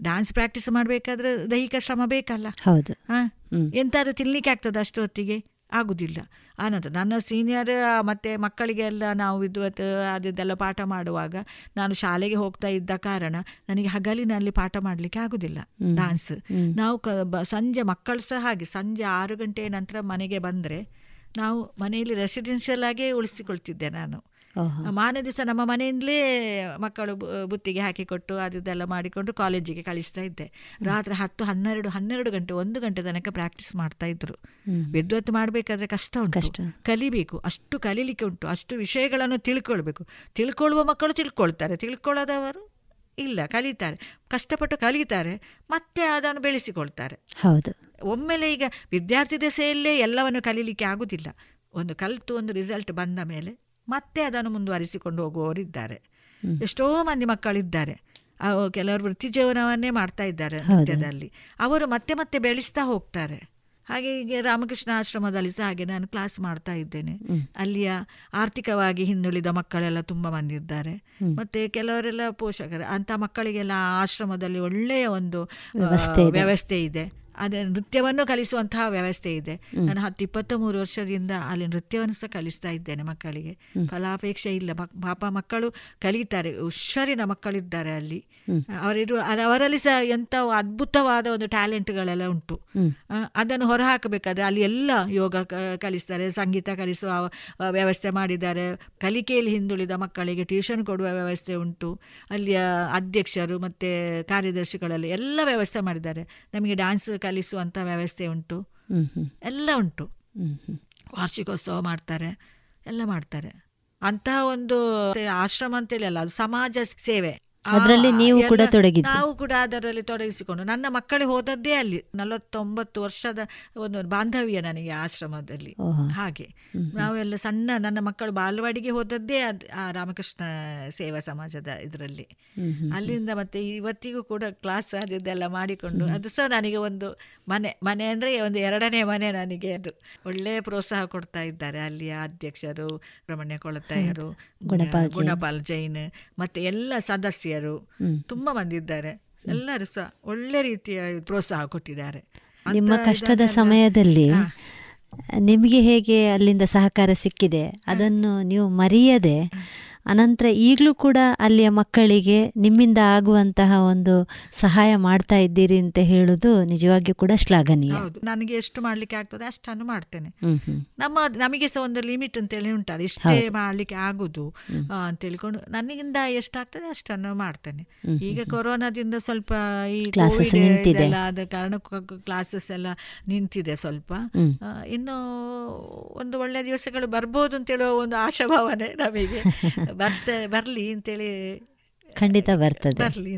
ಡ್ಯಾನ್ಸ್ ಪ್ರಾಕ್ಟೀಸ್ ಮಾಡಬೇಕಾದ್ರೆ ದೈಹಿಕ ಶ್ರಮ ಬೇಕಲ್ಲ. ಹೌದು. ಹಾ? ಎಂತಾದ್ರೂ ತಿನ್ಲಿಕ್ಕೆ ಆಗ್ತದೆ ಅಷ್ಟು ಹೊತ್ತಿಗೆ ಆಗುದಿಲ್ಲ. ಆನಂತರ ನನ್ನ ಸೀನಿಯರ್ ಮತ್ತು ಮಕ್ಕಳಿಗೆಲ್ಲ ನಾವು ವಿದ್ವತ್ ಅದೆಲ್ಲ ಪಾಠ ಮಾಡುವಾಗ ನಾನು ಶಾಲೆಗೆ ಹೋಗ್ತಾ ಇದ್ದ ಕಾರಣ ನನಗೆ ಹಗಲಿನಲ್ಲಿ ಪಾಠ ಮಾಡಲಿಕ್ಕೆ ಆಗುದಿಲ್ಲ. ಡಾನ್ಸ್ ನಾವು ಕ ಸಂಜೆ ಮಕ್ಕಳು ಸಹ ಹಾಗೆ ಸಂಜೆ ಆರು ಗಂಟೆ ನಂತರ ಮನೆಗೆ ಬಂದರೆ ನಾವು ಮನೆಯಲ್ಲಿ ರೆಸಿಡೆನ್ಷಿಯಲ್ ಆಗೇ ಉಳಿಸಿಕೊಳ್ತಿದ್ದೆ ನಾನು. ಮಾರನೇ ದಿವಸ ನಮ್ಮ ಮನೆಯಿಂದಲೇ ಮಕ್ಕಳು ಬುತ್ತಿಗೆ ಹಾಕಿಕೊಟ್ಟು ಅದೆಲ್ಲ ಮಾಡಿಕೊಂಡು ಕಾಲೇಜಿಗೆ ಕಳಿಸ್ತಾ ಇದ್ದೆ. ರಾತ್ರಿ ಹತ್ತು ಹನ್ನೆರಡು ಹನ್ನೆರಡು ಗಂಟೆ ಒಂದು ಗಂಟೆ ತನಕ ಪ್ರಾಕ್ಟೀಸ್ ಮಾಡ್ತಾ ಇದ್ರು. ವಿದ್ವತ್ ಮಾಡಬೇಕಾದ್ರೆ ಕಷ್ಟ ಉಂಟು. ಕಷ್ಟ. ಕಲಿಬೇಕು ಅಷ್ಟು ಕಲೀಲಿಕ್ಕೆ ಉಂಟು ಅಷ್ಟು ವಿಷಯಗಳನ್ನು ತಿಳ್ಕೊಳ್ಬೇಕು. ತಿಳ್ಕೊಳ್ಳುವ ಮಕ್ಕಳು ತಿಳ್ಕೊಳ್ತಾರೆ ತಿಳ್ಕೊಳ್ಳೋದವರು ಇಲ್ಲ ಕಲಿತಾರೆ. ಕಷ್ಟಪಟ್ಟು ಕಲಿತಾರೆ ಮತ್ತೆ ಅದನ್ನು ಬೆಳೆಸಿಕೊಳ್ತಾರೆ. ಹೌದು. ಒಮ್ಮೆಲೆ ಈಗ ವಿದ್ಯಾರ್ಥಿ ದೆಸೆಯಲ್ಲೇ ಎಲ್ಲವನ್ನು ಕಲೀಲಿಕ್ಕೆ ಆಗುದಿಲ್ಲ. ಒಂದು ಕಲಿತು ಒಂದು ರಿಸಲ್ಟ್ ಬಂದ ಮೇಲೆ ಮತ್ತೆ ಅದನ್ನು ಮುಂದುವರಿಸಿಕೊಂಡು ಹೋಗುವವರಿದ್ದಾರೆ. ಎಷ್ಟೋ ಮಂದಿ ಮಕ್ಕಳಿದ್ದಾರೆ. ಕೆಲವರು ವೃತ್ತಿ ಜೀವನವನ್ನೇ ಮಾಡ್ತಾ ಇದ್ದಾರೆ ನೃತ್ಯದಲ್ಲಿ. ಅವರು ಮತ್ತೆ ಮತ್ತೆ ಬೆಳೆಸ್ತಾ ಹೋಗ್ತಾರೆ. ಹಾಗೆ ಈಗ ರಾಮಕೃಷ್ಣ ಆಶ್ರಮದಲ್ಲಿ ಸಹ ಹಾಗೆ ನಾನು ಕ್ಲಾಸ್ ಮಾಡ್ತಾ ಇದ್ದೇನೆ. ಅಲ್ಲಿಯ ಆರ್ಥಿಕವಾಗಿ ಹಿಂದುಳಿದ ಮಕ್ಕಳೆಲ್ಲ ತುಂಬ ಮಂದಿ ಇದ್ದಾರೆ. ಮತ್ತೆ ಕೆಲವರೆಲ್ಲ ಪೋಷಕರು ಅಂತ ಮಕ್ಕಳಿಗೆಲ್ಲ ಆಶ್ರಮದಲ್ಲಿ ಒಳ್ಳೆಯ ಒಂದು ವ್ಯವಸ್ಥೆ ಇದೆ. ಅದೇ ನೃತ್ಯವನ್ನು ಕಲಿಸುವಂತಹ ವ್ಯವಸ್ಥೆ ಇದೆ. ನಾನು ಹತ್ತು ಇಪ್ಪತ್ತ ಮೂರು ವರ್ಷದಿಂದ ಅಲ್ಲಿ ನೃತ್ಯವನ್ನು ಸಹ ಕಲಿಸ್ತಾ ಇದ್ದೇನೆ ಮಕ್ಕಳಿಗೆ. ಫಲಾಪೇಕ್ಷೆ ಇಲ್ಲ. ಪಾಪ ಮಕ್ಕಳು ಕಲಿತಾರೆ. ಹುಷಾರಿನ ಮಕ್ಕಳಿದ್ದಾರೆ ಅಲ್ಲಿ. ಅವರಿರುವ ಅವರಲ್ಲಿ ಸಹ ಎಂಥ ಅದ್ಭುತವಾದ ಒಂದು ಟ್ಯಾಲೆಂಟ್ಗಳೆಲ್ಲ ಉಂಟು. ಅದನ್ನು ಹೊರಹಾಕಬೇಕಾದ್ರೆ ಅಲ್ಲಿ ಎಲ್ಲ ಯೋಗ ಕಲಿಸ್ತಾರೆ ಸಂಗೀತ ಕಲಿಸುವ ವ್ಯವಸ್ಥೆ ಮಾಡಿದ್ದಾರೆ. ಕಲಿಕೆಯಲ್ಲಿ ಹಿಂದುಳಿದ ಮಕ್ಕಳಿಗೆ ಟ್ಯೂಷನ್ ಕೊಡುವ ವ್ಯವಸ್ಥೆ ಉಂಟು. ಅಲ್ಲಿಯ ಅಧ್ಯಕ್ಷರು ಮತ್ತು ಕಾರ್ಯದರ್ಶಿಗಳಲ್ಲಿ ಎಲ್ಲ ವ್ಯವಸ್ಥೆ ಮಾಡಿದ್ದಾರೆ. ನಮಗೆ ಡ್ಯಾನ್ಸ್ ಕಲಿಸುವಂಥ ವ್ಯವಸ್ಥೆ ಉಂಟು. ಎಲ್ಲ ಉಂಟು. ವಾರ್ಷಿಕೋತ್ಸವ ಮಾಡ್ತಾರೆ ಎಲ್ಲ ಮಾಡ್ತಾರೆ. ಅಂತಹ ಒಂದು ಆಶ್ರಮ ಅಂತೇಳಿ ಅಲ್ಲ ಅದು ಸಮಾಜ ಸೇವೆ. ಅದ್ರಲ್ಲಿ ನೀವು ಕೂಡ ತೊಡಗಿದ್ದು. ನಾವು ಕೂಡ ಅದರಲ್ಲಿ ತೊಡಗಿಸಿಕೊಂಡು. ನನ್ನ ಮಕ್ಕಳು ಹೋದದ್ದೇ ಅಲ್ಲಿ. ನಲವತ್ತೊಂಬತ್ತು ವರ್ಷದ ಒಂದು ಬಾಂಧವ್ಯ ನನಗೆ ಆಶ್ರಮದಲ್ಲಿ. ಹಾಗೆ. ನಾವೆಲ್ಲ ಸಣ್ಣ ನನ್ನ ಮಕ್ಕಳು ಬಾಲವಾಡಿಗೆ ಹೋದದ್ದೇ ಆ ರಾಮಕೃಷ್ಣ ಸೇವಾ ಸಮಾಜದ ಇದರಲ್ಲಿ. ಅಲ್ಲಿಂದ ಮತ್ತೆ ಇವತ್ತಿಗೂ ಕೂಡ ಕ್ಲಾಸ್ ಅದೆಲ್ಲ ಮಾಡಿಕೊಂಡು ಅದು ಸಹ ನನಗೆ ಒಂದು ಮನೆ ಮನೆ ಅಂದ್ರೆ ಒಂದು ಎರಡನೇ ಮನೆ ನನಗೆ ಅದು. ಒಳ್ಳೆಯ ಪ್ರೋತ್ಸಾಹ ಕೊಡ್ತಾ ಇದ್ದಾರೆ ಅಲ್ಲಿಯ ಅಧ್ಯಕ್ಷರು ರಮಣ್ಯ ಕೊಳತಾಯರು ಗುಣಪಾಲ್ ಜೈನ್. ಗುಣಪಾಲ್ ಜೈನ್ ಮತ್ತೆ ಎಲ್ಲ ಸದಸ್ಯರು ತುಂಬಾ ಬಂದಿದ್ದಾರೆ. ಎಲ್ಲರೂ ಸಹ ಒಳ್ಳೆ ರೀತಿಯ ಪ್ರೋತ್ಸಾಹ ಕೊಟ್ಟಿದ್ದಾರೆ. ನಿಮ್ಮ ಕಷ್ಟದ ಸಮಯದಲ್ಲಿ. ನಿಮಗೆ ಹೇಗೆ ಅಲ್ಲಿಂದ ಸಹಕಾರ ಸಿಕ್ಕಿದೆ ಅದನ್ನು ನೀವು ಮರೆಯದೆ ಅನಂತರ ಈಗಲೂ ಕೂಡ ಅಲ್ಲಿಯ ಮಕ್ಕಳಿಗೆ ನಿಮ್ಮಿಂದ ಆಗುವಂತಹ ಒಂದು ಸಹಾಯ ಮಾಡ್ತಾ ಇದ್ದೀರಿ ಅಂತ ಹೇಳುದು ನಿಜವಾಗಿಯೂ ಕೂಡ ಶ್ಲಾಘನೀಯ. ನನಗೆ ಎಷ್ಟು ಮಾಡ್ಲಿಕ್ಕೆ ಆಗ್ತದೆ ಅಷ್ಟನ್ನು ಮಾಡ್ತೇನೆ. ನಮ್ಮ ನಮಗೆ ಸಹ ಒಂದು ಲಿಮಿಟ್ ಅಂತೇಳಿ ಉಂಟಲ್ಲ ಇಷ್ಟೇ ಮಾಡ್ಲಿಕ್ಕೆ ಆಗುದು ಅಂತ ಹೇಳಿಕೊಂಡು ನನಗಿಂದ ಎಷ್ಟಾಗ್ತದೆ ಅಷ್ಟನ್ನು ಮಾಡ್ತೇನೆ. ಈಗ ಕೊರೋನಾದಿಂದ ಸ್ವಲ್ಪ ಈ ಕ್ಲಾಸಸ್ ನಿಂತಿದೆ. ಆದ ಕಾರಣ ಕ್ಲಾಸಸ್ ಎಲ್ಲ ನಿಂತಿದೆ ಸ್ವಲ್ಪ. ಇನ್ನು ಒಂದು ಒಳ್ಳೆ ದಿವಸಗಳು ಬರ್ಬೋದು ಅಂತೇಳುವ ಒಂದು ಆಶಾಭಾವನೆ ನಮಗೆ. ಬರ್ತೆ ಬರ್ಲಿ ಅಂತೇಳಿ ಖಂಡಿತ ಬರ್ತದೆ. ಬರ್ಲಿ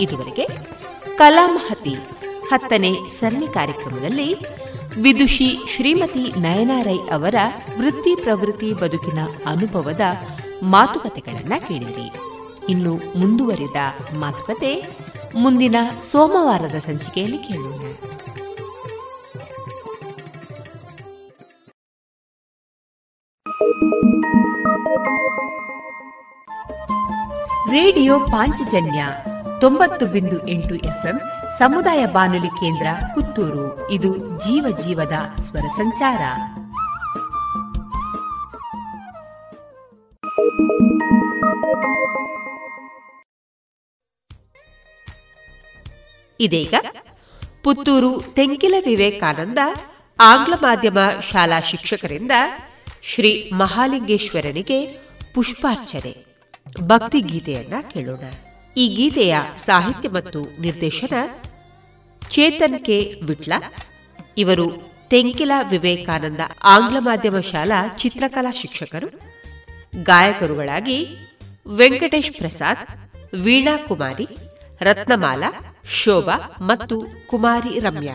ಇದುವರೆಗೆ ಕಲಾಮಹತಿ ಹತ್ತನೇ ಸರಣಿ ಕಾರ್ಯಕ್ರಮದಲ್ಲಿ ವಿದುಷಿ ಶ್ರೀಮತಿ ನಯನಾರೈ ಅವರ ವೃತ್ತಿ ಪ್ರವೃತ್ತಿ ಬದುಕಿನ ಅನುಭವದ ಮಾತುಕತೆಗಳನ್ನ ಕೇಳಿರಿ ಇನ್ನು ಮುಂದುವರಿದ ಮಾತುಕತೆ ಮುಂದಿನ ಸೋಮವಾರದ ಸಂಚಿಕೆಯಲ್ಲಿ ಕೇಳೋಣ. ರೇಡಿಯೋ ಪಾಂಚಜನ್ಯ ತೊಂಬತ್ತು ಬಿಂದು ಎಂಟು ಎಫ್ಎಂ ಸಮುದಾಯ ಬಾನುಲಿ ಕೇಂದ್ರ ಪುತ್ತೂರು. ಇದು ಜೀವ ಜೀವದ ಸ್ವರ ಸಂಚಾರ. ಇದೀಗ ಪುತ್ತೂರು ತೆಂಕಿಲ ವಿವೇಕಾನಂದ ಆಂಗ್ಲ ಮಾಧ್ಯಮ ಶಾಲಾ ಶಿಕ್ಷಕರಿಂದ ಶ್ರೀ ಮಹಾಲಿಂಗೇಶ್ವರನಿಗೆ ಪುಷ್ಪಾರ್ಚನೆ. ಭಕ್ತಿ ಗೀತೆಯನ್ನ ಕೇಳೋಣ. ಈ ಗೀತೆಯ ಸಾಹಿತ್ಯ ಮತ್ತು ನಿರ್ದೇಶನ ಚೇತನ್ ಕೆ. ವಿಟ್ಲ, ಇವರು ತೆಂಕಿಲ ವಿವೇಕಾನಂದ ಆಂಗ್ಲ ಮಾಧ್ಯಮ ಶಾಲಾ ಚಿತ್ರಕಲಾ ಶಿಕ್ಷಕರು. ಗಾಯಕರುಗಳಾಗಿ ವೆಂಕಟೇಶ್ ಪ್ರಸಾದ್ ವೀಣಾ ಕುಮಾರಿ ರತ್ನಮಾಲಾ ಶೋಭಾ ಮತ್ತು ಕುಮಾರಿ ರಮ್ಯಾ.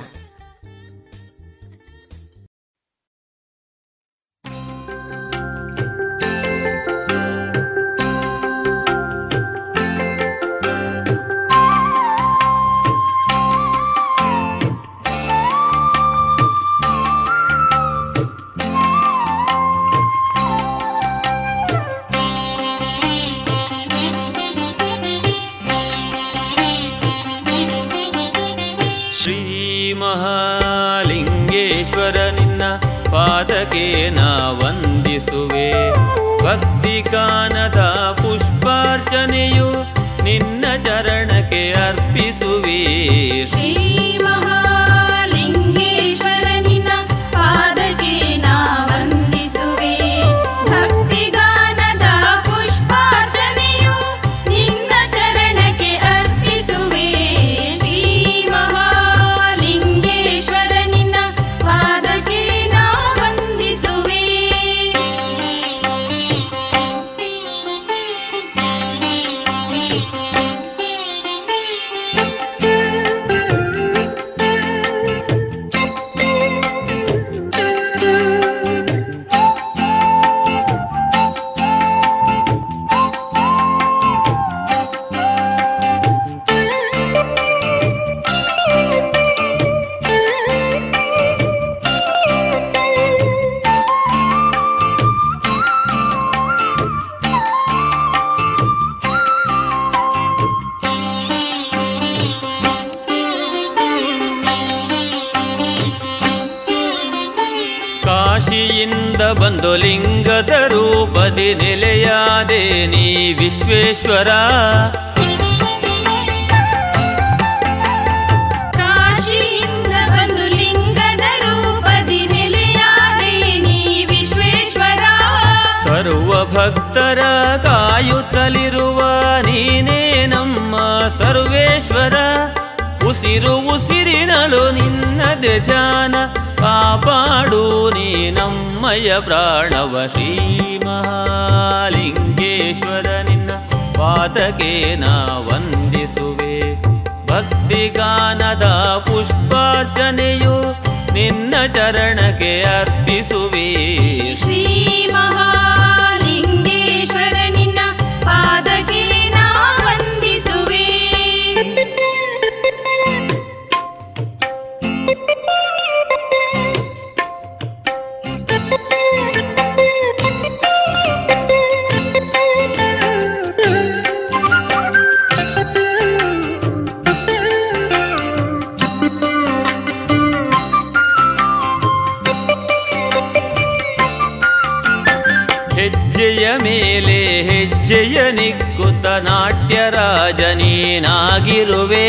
ಮಹಾಲಿಂಗೇಶ್ವರ ನಿನ್ನ ಪಾದಕೆ ನಾ ವಂದಿಸುವೆ. ಭಕ್ತಿ ಕಾನದ ಪುಷ್ಪಾರ್ಚನೆಯು ನಿನ್ನ ಚರಣಕ್ಕೆ ಅರ್ಪಿಸುವೆ. ವಿಶ್ವೇಶ್ವರ. ಸರ್ವ ಭಕ್ತರ ಕಾಯುತ್ತಲಿರುವ ನೀನೇ ನಮ್ಮ ಸರ್ವೇಶ್ವರ. ಉಸಿರು ಉಸಿರಿನಲು ನಿನ್ನದೆ ಧ್ಯಾನ ಕಾಪಾಡು ನೀ ನಮ್ಮಯ ಪ್ರಾಣವ ಶ್ರೀ ಮಹಾಲಿಂಗೇಶ್ವರ ನಿನ್ನ ಪಾದಕ್ಕೆ ನಾ ವಂದಿಸುವೆ. ಭಕ್ತಿಗಾನದ ಪುಷ್ಪಾರ್ಚನೆಯು ನಿನ್ನ ಚರಣಕ್ಕೆ ಅರ್ಪಿಸುವೆ. ಹೆಜ್ಜೆಯ ನಿಕ್ಕುತ್ತ ನಾಟ್ಯ ರಾಜ ನೀನಾಗಿರುವೆ.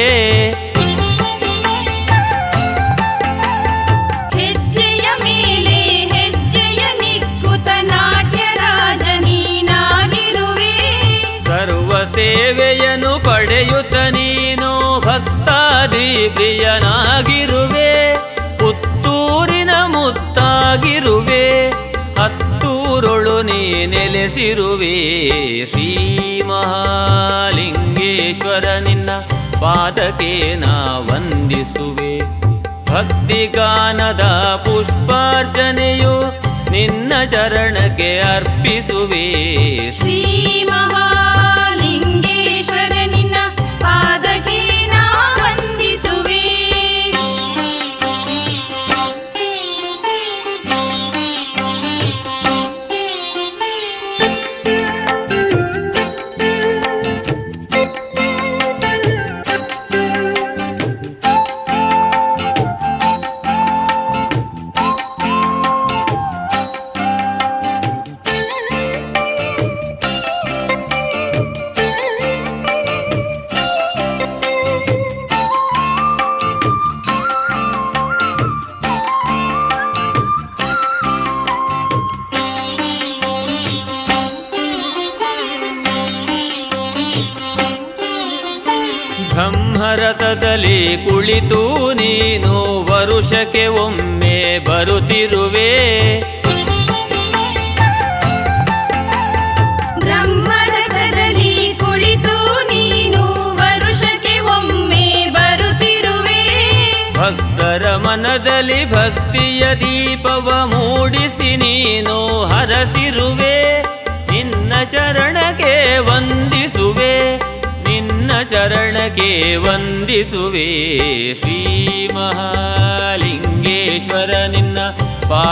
ಹೆಜ್ಜೆಯ ಮೇಲೆ ಹೆಜ್ಜೆಯ ನಿಕ್ಕುತ ನಾಟ್ಯ ರಾಜ ನೀನಾಗಿರುವೆ. ಸರ್ವ ಸೇವೆಯನ್ನು ಪಡೆಯುತ್ತ ನೀನು ಭಕ್ತಾದಿ ಪ್ರಿಯನಾಗಿರುವೆ. ಪುತ್ತೂರಿನ ಮುತ್ತಾಗಿರುವೆ. ಹತ್ತೂರೊಳು ನೀ ನೆಲೆಸಿರುವೆ. ಶ್ರೀ ನಾ ವಂದಿಸುವೆ. ಭಕ್ತಿಗಾನದ ಪುಷ್ಪಾರ್ಚನೆಯು ನಿನ್ನ ಚರಣಕ್ಕೆ ಅರ್ಪಿಸುವೆ.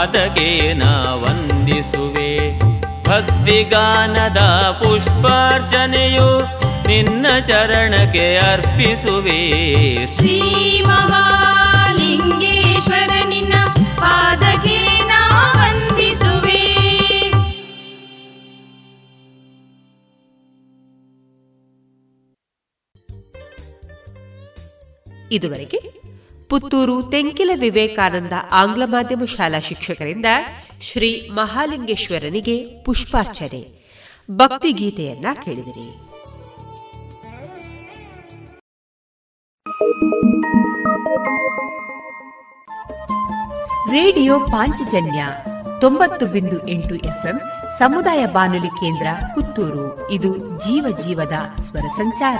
ಪಾದಗೆ ನಾ ವಂದಿಸುವೆ. ಭಕ್ತಿಗಾನದ ಪುಷ್ಪಾರ್ಚನೆಯು ನಿನ್ನ ಚರಣಕ್ಕೆ ಅರ್ಪಿಸುವೆ. ಶ್ರೀ ಮಹಾಲಿಂಗೇಶ್ವರ ನಿನ್ನ ನಾ ವಂದಿಸುವೆ. ಇದುವರೆಗೆ ಪುತ್ತೂರು ತೆಂಕಿಲ ವಿವೇಕಾನಂದ ಆಂಗ್ಲ ಮಾಧ್ಯಮ ಶಾಲಾ ಶಿಕ್ಷಕರಿಂದ ಶ್ರೀ ಮಹಾಲಿಂಗೇಶ್ವರನಿಗೆ ಪುಷ್ಪಾರ್ಚನೆ. ಭಕ್ತಿ ಗೀತೆಯನ್ನ ಕೇಳಿದಿರಿ. ರೇಡಿಯೋ ಪಾಂಚಜನ್ಯ ತೊಂಬತ್ತು ಬಿಂದು ಎಂಟು ಎಫ್ಎಂ ಸಮುದಾಯ ಬಾನುಲಿ ಕೇಂದ್ರ ಪುತ್ತೂರು. ಇದು ಜೀವ ಜೀವದ ಸ್ವರ ಸಂಚಾರ.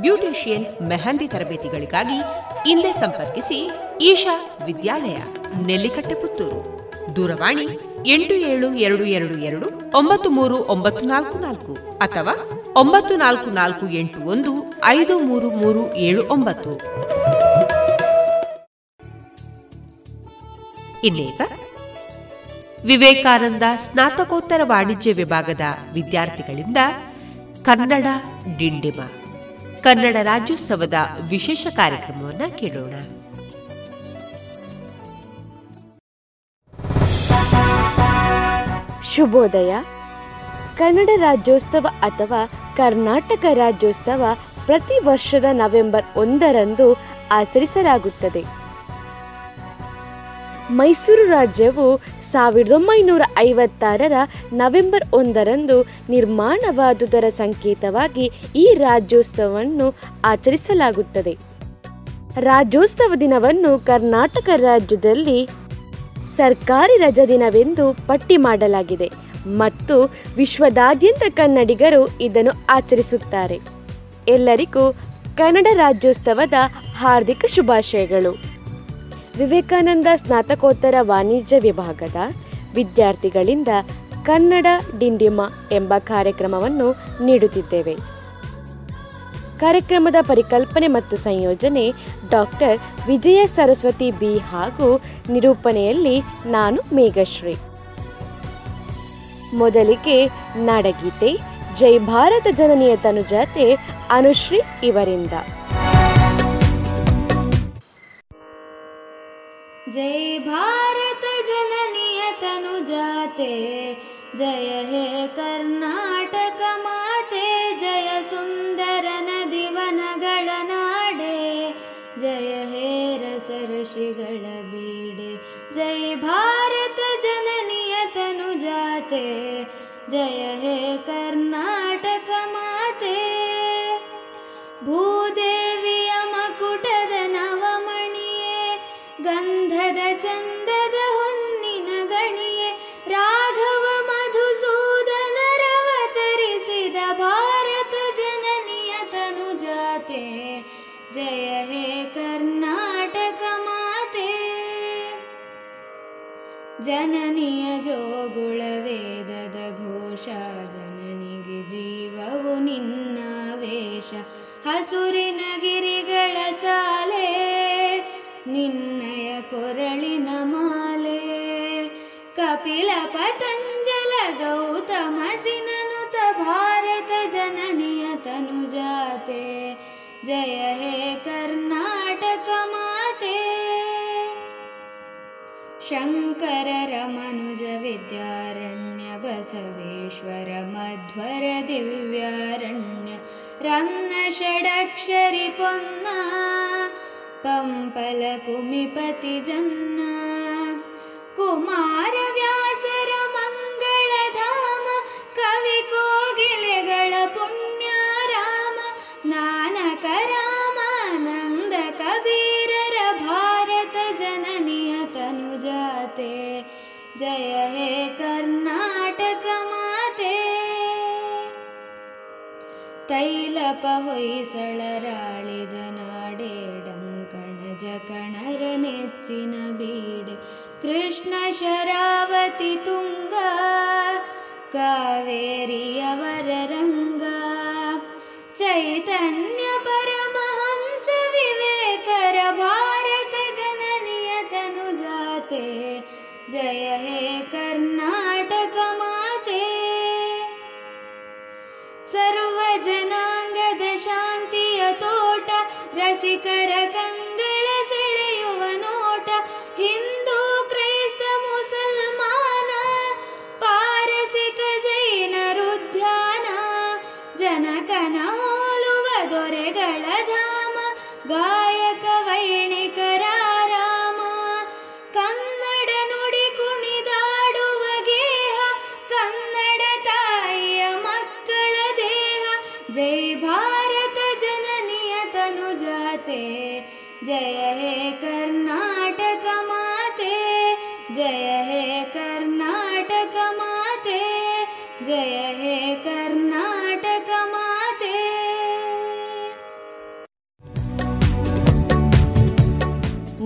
ಬ್ಯೂಟಿಷಿಯನ್ ಮೆಹಂದಿ ತರಬೇತಿಗಳಿಗಾಗಿ ಹಿಂದೆ ಸಂಪರ್ಕಿಸಿ ಈಶಾ ವಿದ್ಯಾಲಯ, ನೆಲ್ಲಿಕಟ್ಟೆ ಪುತ್ತೂರು. ದೂರವಾಣಿ ಎಂಟು ಏಳು ಎರಡು ಎರಡು ಎರಡು ಒಂಬತ್ತು ಮೂರು ಒಂಬತ್ತು ನಾಲ್ಕು ನಾಲ್ಕು ಅಥವಾ ಒಂಬತ್ತು ನಾಲ್ಕು ನಾಲ್ಕು ಎಂಟು ಒಂದು ಐದು ಮೂರು ಮೂರು ಏಳು ಒಂಬತ್ತು. ಇನ್ನೀಗ ವಿವೇಕಾನಂದ ಸ್ನಾತಕೋತ್ತರ ವಾಣಿಜ್ಯ ವಿಭಾಗದ ವಿದ್ಯಾರ್ಥಿಗಳಿಂದ ಕನ್ನಡ ಡಿಂಡಿಮ. ಕನ್ನಡ ರಾಜ್ಯೋತ್ಸವದ ವಿಶೇಷ ಕಾರ್ಯಕ್ರಮವನ್ನು ಕೇಳೋಣ. ಶುಭೋದಯ. ಕನ್ನಡ ರಾಜ್ಯೋತ್ಸವ ಅಥವಾ ಕರ್ನಾಟಕ ರಾಜ್ಯೋತ್ಸವ ಪ್ರತಿ ವರ್ಷದ ನವೆಂಬರ್ ಒಂದರಂದು ಆಚರಿಸಲಾಗುತ್ತದೆ. ಮೈಸೂರು ರಾಜ್ಯವು ಸಾವಿರದ ಒಂಬೈನೂರ ಐವತ್ತಾರರ ನವೆಂಬರ್ ಒಂದರಂದು ನಿರ್ಮಾಣವಾದುದರ ಸಂಕೇತವಾಗಿ ಈ ರಾಜ್ಯೋತ್ಸವವನ್ನು ಆಚರಿಸಲಾಗುತ್ತದೆ. ರಾಜ್ಯೋತ್ಸವ ದಿನವನ್ನು ಕರ್ನಾಟಕ ರಾಜ್ಯದಲ್ಲಿ ಸರ್ಕಾರಿ ರಜಾ ದಿನವೆಂದು ಪಟ್ಟಿ ಮಾಡಲಾಗಿದೆ ಮತ್ತು ವಿಶ್ವದಾದ್ಯಂತ ಕನ್ನಡಿಗರು ಇದನ್ನು ಆಚರಿಸುತ್ತಾರೆ. ಎಲ್ಲರಿಗೂ ಕನ್ನಡ ರಾಜ್ಯೋತ್ಸವದ ಹಾರ್ದಿಕ ಶುಭಾಶಯಗಳು. ವಿವೇಕಾನಂದ ಸ್ನಾತಕೋತ್ತರ ವಾಣಿಜ್ಯ ವಿಭಾಗದ ವಿದ್ಯಾರ್ಥಿಗಳಿಂದ ಕನ್ನಡ ಡಿಂಡಿಮ ಎಂಬ ಕಾರ್ಯಕ್ರಮವನ್ನು ನೀಡುತ್ತಿದ್ದೇವೆ. ಕಾರ್ಯಕ್ರಮದ ಪರಿಕಲ್ಪನೆ ಮತ್ತು ಸಂಯೋಜನೆ ಡಾಕ್ಟರ್ ವಿಜಯ ಸರಸ್ವತಿ ಬಿ ಹಾಗೂ ನಿರೂಪಣೆಯಲ್ಲಿ ನಾನು ಮೇಘಶ್ರೀ. ಮೊದಲಿಗೆ ನಾಡಗೀತೆ, ಜೈ ಭಾರತ ಜನನಿಯ ತನುಜಾತೆ, ಅನುಶ್ರೀ ಇವರಿಂದ. जय भारत जननियतनुजाते जय हे कर्नाटकमाते जय सुन्दर नदि वनग नाडे। जय हेरसऋषिबीडे जय भारत जननियतनुजाते जय हे कर्णा ಜನನಿಯ ಜೋಗುಳ ವೇದದ ಘೋಷ ಜನನಿಗೆ ಜೀವವು ನಿನ್ನ ವೇಷ ಹಸುರಿನ ಗಿರಿಗಳ ಸಾಲೆ ನಿನ್ನಯ ಕೊರಳಿನ ಮಾಲೆ ಕಪಿಲ ಪತಂಜಲ ಗೌತಮ ಜಿನನುತ ಭಾರತ ಜನನಿಯ ತನುಜಾತೆ ಜಯ ಹೇ ಕರ್ನಾಟಕ शङ्कररमनुजविद्यारण्यबसवेश्वर मध्वर दिव्यारण्य रङ्गक्षरिपुन्ना पम्पलकुमिपतिजन्ना कुमारव्यासरमङ्गलधा ತೈಲಪ ಹೊಯ್ಸಳರಾಳಿದ ನಾಡೆ ಡಂಕಣ ಜಕಣರ ನೆಚ್ಚಿನ ಬೀಡೆ ಕೃಷ್ಣ ಶರಾವತಿ ತುಂಗ ಕಾವೇರಿಯವರ ರಂಗ ಚೈತನ್ಯ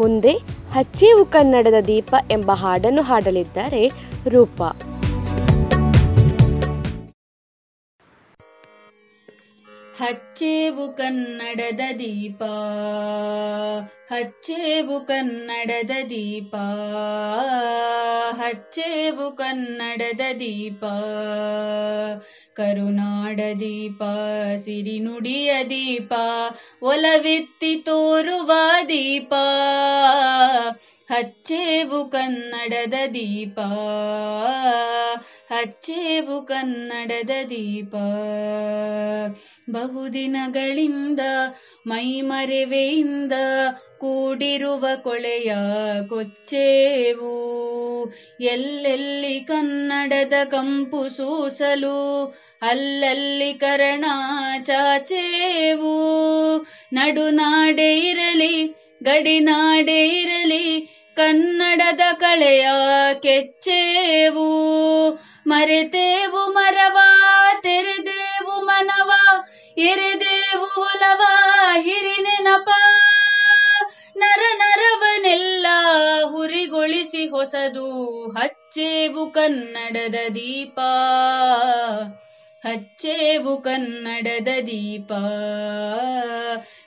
ಮುಂದೆ ಹಚ್ಚೇವು ಕನ್ನಡದ ದೀಪ ಎಂಬ ಹಾಡನ್ನು ಹಾಡಲಿದ್ದಾರೆ ರೂಪಾ. ಹಚ್ಚೇವು ಕನ್ನಡದ ದೀಪ. ಹಚ್ಚೇವು ಕನ್ನಡದ ದೀಪ. ಹಚ್ಚೇವು ಕನ್ನಡದ ದೀಪ. ಕರುನಾಡ ದೀಪ, ಸಿರಿನುಡಿಯ ದೀಪ, ಒಲವೆತ್ತಿ ತೋರುವ ದೀಪ. ಹಚ್ಚೇವು ಕನ್ನಡದ ದೀಪ. ಹಚ್ಚೇವು ಕನ್ನಡದ ದೀಪ. ಬಹುದಿನಗಳಿಂದ ಮೈಮರೆವೆಯಿಂದ ಕೂಡಿರುವ ಕೊಳೆಯ ಕೊಚ್ಚೇವು. ಎಲ್ಲೆಲ್ಲಿ ಕನ್ನಡದ ಕಂಪು ಸೂಸಲು, ಅಲ್ಲಲ್ಲಿ ಕರಣ ಚಾಚೇವು. ನಡುನಾಡೆ ಇರಲಿ, ಗಡಿನಾಡೆ ಇರಲಿ ಕನ್ನಡದ ಕಳೆಯ ಕೆಚ್ಚೇವು. ಮರೆತೇವು ಮರವ, ತೆರೆದೇವು ಮನವ, ಎರೆದೇವು ಒಲವ ಹಿರಿನೆನಪ ನರ ನರವನೆಲ್ಲ ಹುರಿಗೊಳಿಸಿ ಹೊಸದು, ಹಚ್ಚೇವು ಕನ್ನಡದ ದೀಪ. ಹಚ್ಚೇವು ಕನ್ನಡದ ದೀಪ.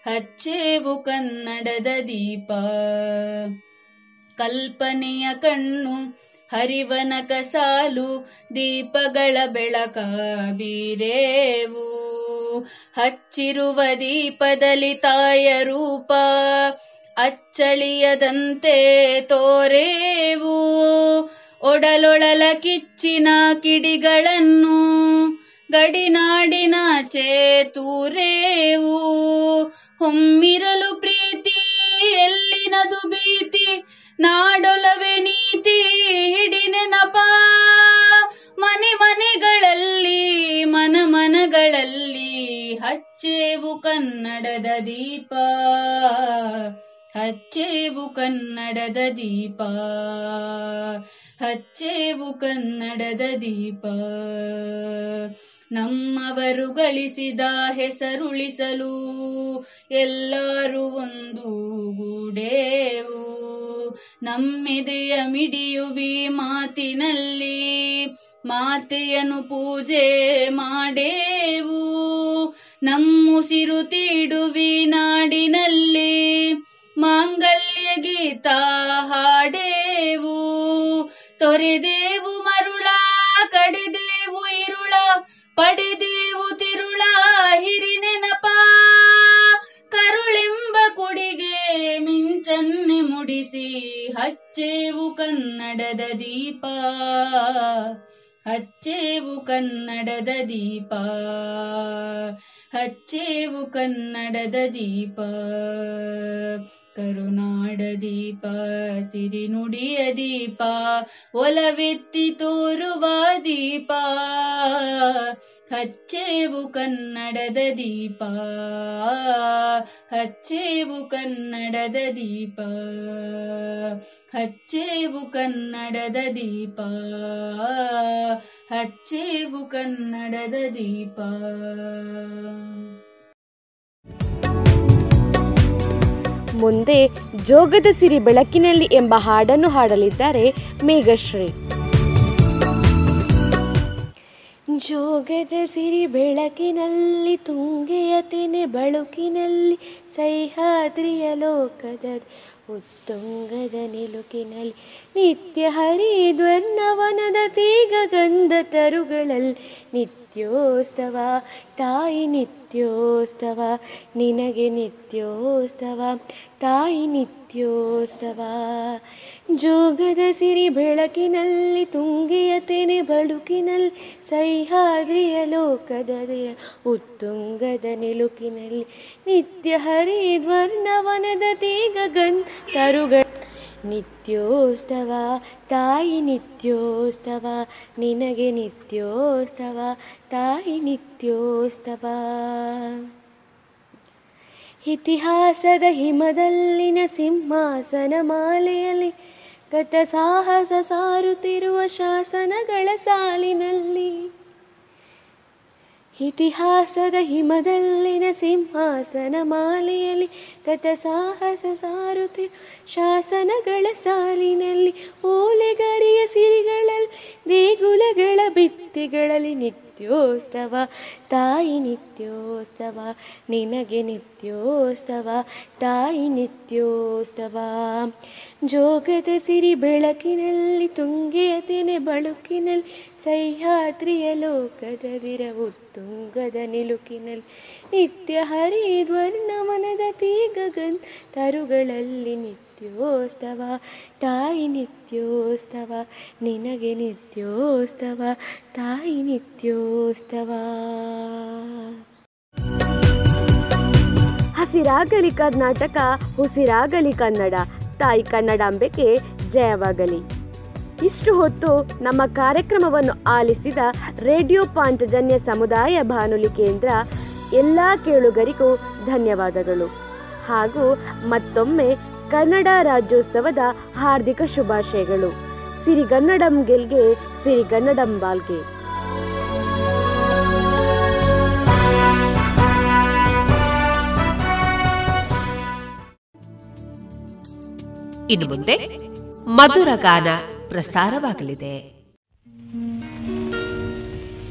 ಹಚ್ಚೇವು ಕನ್ನಡದ ದೀಪ. ಕಲ್ಪನೆಯ ಕಣ್ಣು, ಹರಿವನ ಸಾಲು ದೀಪಗಳ ಬೆಳಕ ಬೀರೇವು. ಹಚ್ಚಿರುವ ದೀಪದಲ್ಲಿ ತಾಯ ರೂಪ, ಅಚ್ಚಳಿಯದಂತೆ ತೋರೇವು. ಒಡಲೊಳಲ ಕಿಚ್ಚಿನ ಕಿಡಿಗಳನ್ನು, ಗಡಿನಾಡಿನ ಚೇತೂರೇವು ಹೊಮ್ಮಿರಲು ಪ್ರೀತಿ, ಎಲ್ಲಿನದು ಭೀತಿ ನಾಡೊಲವೆ ನೀತಿ ಹಿಡಿನೆನಪ ಮನೆ ಮನೆಗಳಲ್ಲಿ ಮನ ಮನಗಳಲ್ಲಿ ಹಚ್ಚೇವು ಕನ್ನಡದ ದೀಪ. ಹಚ್ಚೇವು ಕನ್ನಡದ ದೀಪ. ಹಚ್ಚೇವು ಕನ್ನಡದ ದೀಪ. ನಮ್ಮವರು ಗಳಿಸಿದ ಹೆಸರುಳಿಸಲು ಎಲ್ಲರೂ ಒಂದು ಗುಡೇವು. ನಮ್ಮೆದೆಯ ಮಿಡಿಯುವಿ ಮಾತಿನಲ್ಲಿ ಮಾತೆಯನು ಪೂಜೆ ಮಾಡೇವು. ನಮ್ಮುಸಿರು ತೀಡುವಿ ನಾಡಿನಲ್ಲಿ ಮಾಂಗಲ್ಯ ಗೀತ ಹಾಡೇವು. ತೊರೆದೇವು ಮರುಳ, ಕಡಿದೇವು ಇರುಳ, ಪಡೆದೇವು ತಿರುಳ ಹಿರಿನೆನಪ ಕರುಳೆಂಬ ಕುಡಿಗೆ ಮಿಂಚನ್ನೆ ಮುಡಿಸಿ, ಹಚ್ಚೇವು ಕನ್ನಡದ ದೀಪ. ಹಚ್ಚೇವು ಕನ್ನಡದ ದೀಪ. ಹಚ್ಚೇವು ಕನ್ನಡದ ದೀಪ. ಕರುನಾಡ ದೀಪ ಸಿರಿನುಡಿಯ ದೀಪ, ಒಲವೆತ್ತಿ ತೋರುವ ದೀಪ, ಹಚ್ಚೇವು ಕನ್ನಡದ ದೀಪ, ಹಚ್ಚೇವು ಕನ್ನಡದ ದೀಪ, ಹಚ್ಚೇವು ಕನ್ನಡದ ದೀಪ, ಹಚ್ಚೇವು ಕನ್ನಡದ ದೀಪ. ಮುಂದೆ ಜೋಗದ ಸಿರಿ ಬೆಳಕಿನಲ್ಲಿ ಎಂಬ ಹಾಡನ್ನು ಹಾಡಲಿದ್ದಾರೆ ಮೇಘಶ್ರೀ. ಜೋಗದ ಸಿರಿ ಬೆಳಕಿನಲ್ಲಿ, ತುಂಗೆಯ ತೆನೆ ಬಳುಕಿನಲ್ಲಿ, ಸಹ್ಯಾದ್ರಿಯ ಲೋಕದ ಉತ್ತುಂಗದ ನಿಲುಕಿನಲ್ಲಿ ನಿತ್ಯ ಹರಿದ್ವರ್ಣವನದ ತೀಗ ಗಂಧ ತರುಗಳಲ್ಲಿ ನಿತ್ಯೋಸ್ತವ. ತಾಯಿ ನಿತ್ಯೋಸ್ತವ, ನಿನಗೆ ನಿತ್ಯೋಸ್ತವ, ತಾಯಿ ನಿತ್ಯೋಸ್ತವ. ಜೋಗದ ಸಿರಿ ಬೆಳಕಿನಲ್ಲಿ, ತುಂಗಿಯ ತೆನೆ ಬಳುಕಿನಲ್ಲಿ ಸಹ್ಯಾದ್ರಿಯ ಲೋಕದ ಉತ್ತುಂಗದ ನಿಲುಕಿನಲ್ಲಿ ನಿತ್ಯ ಹರಿದ್ವರ್ಣವನದ ತೀಗ ಗಂಧ ತರುಗಳ ನಿತ್ಯೋತ್ಸವ ತಾಯಿ ನಿತ್ಯೋತ್ಸವ ನಿನಗೆ ನಿತ್ಯೋತ್ಸವ ತಾಯಿ ನಿತ್ಯೋತ್ಸವ ಇತಿಹಾಸದ ಹಿಮದಲ್ಲಿನ ಸಿಂಹಾಸನ ಮಾಲೆಯಲ್ಲಿ ಗತ ಸಾಹಸ ಸಾರುತ್ತಿರುವ ಶಾಸನಗಳ ಸಾಲಿನಲ್ಲಿ. ಇತಿಹಾಸದ ಹಿಮದಲ್ಲಿನ ಸಿಂಹಾಸನ ಮಾಲೆಯಲ್ಲಿ ಕಥ ಸಾಹಸ ಶಾಸನಗಳ ಸಾಲಿನಲ್ಲಿ ಓಲೆಗರಿಯ ಸಿರಿಗಳಲ್ಲಿ ದೇಗುಲಗಳ ಭಿತ್ತಿಗಳಲ್ಲಿ ನಿತ್ಯೋತ್ಸವ ತಾಯಿ ನಿತ್ಯೋತ್ಸವ ನಿನಗೆ ನಿತ್ಯೋತ್ಸವ ತಾಯಿ ನಿತ್ಯೋತ್ಸವ ಜೋಗದ ಸಿರಿ ಬೆಳಕಿನಲ್ಲಿ, ತುಂಗಿಯ ತೆನೆ ಬಳುಕಿನಲ್ಲಿ, ಸಹ್ಯಾದ್ರಿಯ ಲೋಕದ ದಿರವು ತುಂಗದ ನಿಲುಕಿನಲ್ಲಿ, ನಿತ್ಯ ಹರಿದ್ವರ್ಣವನದ ತೀಗ ಗಂಧ ತರುಗಳಲ್ಲಿ ನಿತ್ಯೋಸ್ತವ, ತಾಯಿ ನಿತ್ಯೋಸ್ತವ, ನಿನಗೆ ನಿತ್ಯೋಸ್ತವ, ತಾಯಿ ನಿತ್ಯೋಸ್ತವ. ಹಸಿರಾಗಲಿ ಕರ್ನಾಟಕ, ಉಸಿರಾಗಲಿ ಕನ್ನಡ. ತಾಯಿ ಕನ್ನಡಾಂಬೆಗೆ ಜಯವಾಗಲಿ. ಇಷ್ಟು ಹೊತ್ತು ನಮ್ಮ ಕಾರ್ಯಕ್ರಮವನ್ನು ಆಲಿಸಿದ ರೇಡಿಯೋ ಪಾಂಚಜನ್ಯ ಸಮುದಾಯ ಬಾನುಲಿ ಕೇಂದ್ರ ಎಲ್ಲ ಕೇಳುಗರಿಗೂ ಧನ್ಯವಾದಗಳು. ಹಾಗೂ ಮತ್ತೊಮ್ಮೆ ಕನ್ನಡ ರಾಜ್ಯೋತ್ಸವದ ಹಾರ್ದಿಕ ಶುಭಾಶಯಗಳು. ಸಿರಿಗನ್ನಡಂ ಗೆಲ್ಗೆ ಸಿರಿಗನ್ನಡಂ ಬಾಲ್ಗೆ. ಇನ್ನು ಮುಂದೆ ಮಧುರ ಗಾನ ಪ್ರಸಾರವಾಗಲಿದೆ.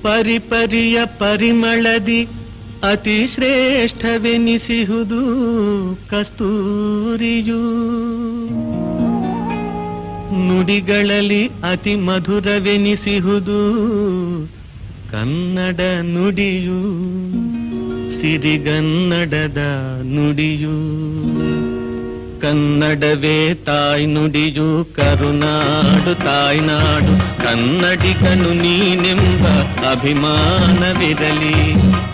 ಪರಿಪರಿಯ ಪರಿಮಳದಿ ಅತಿ ಶ್ರೇಷ್ಠವೆನಿಸಿಹುದು ಕಸ್ತೂರಿಯು. ನುಡಿಗಳಲ್ಲಿ ಅತಿ ಮಧುರವೆನಿಸಿಹುದು ಕನ್ನಡ ನುಡಿಯು, ಸಿರಿಗನ್ನಡದ ನುಡಿಯು. ಕನ್ನಡವೇ ತಾಯ್ ನುಡಿಯು ಕರುನಾಡು ತಾಯ್ನಾಡು ಕನ್ನಡಿಗನು ನೀನೆಂಬ ಅಭಿಮಾನವಿರಲಿ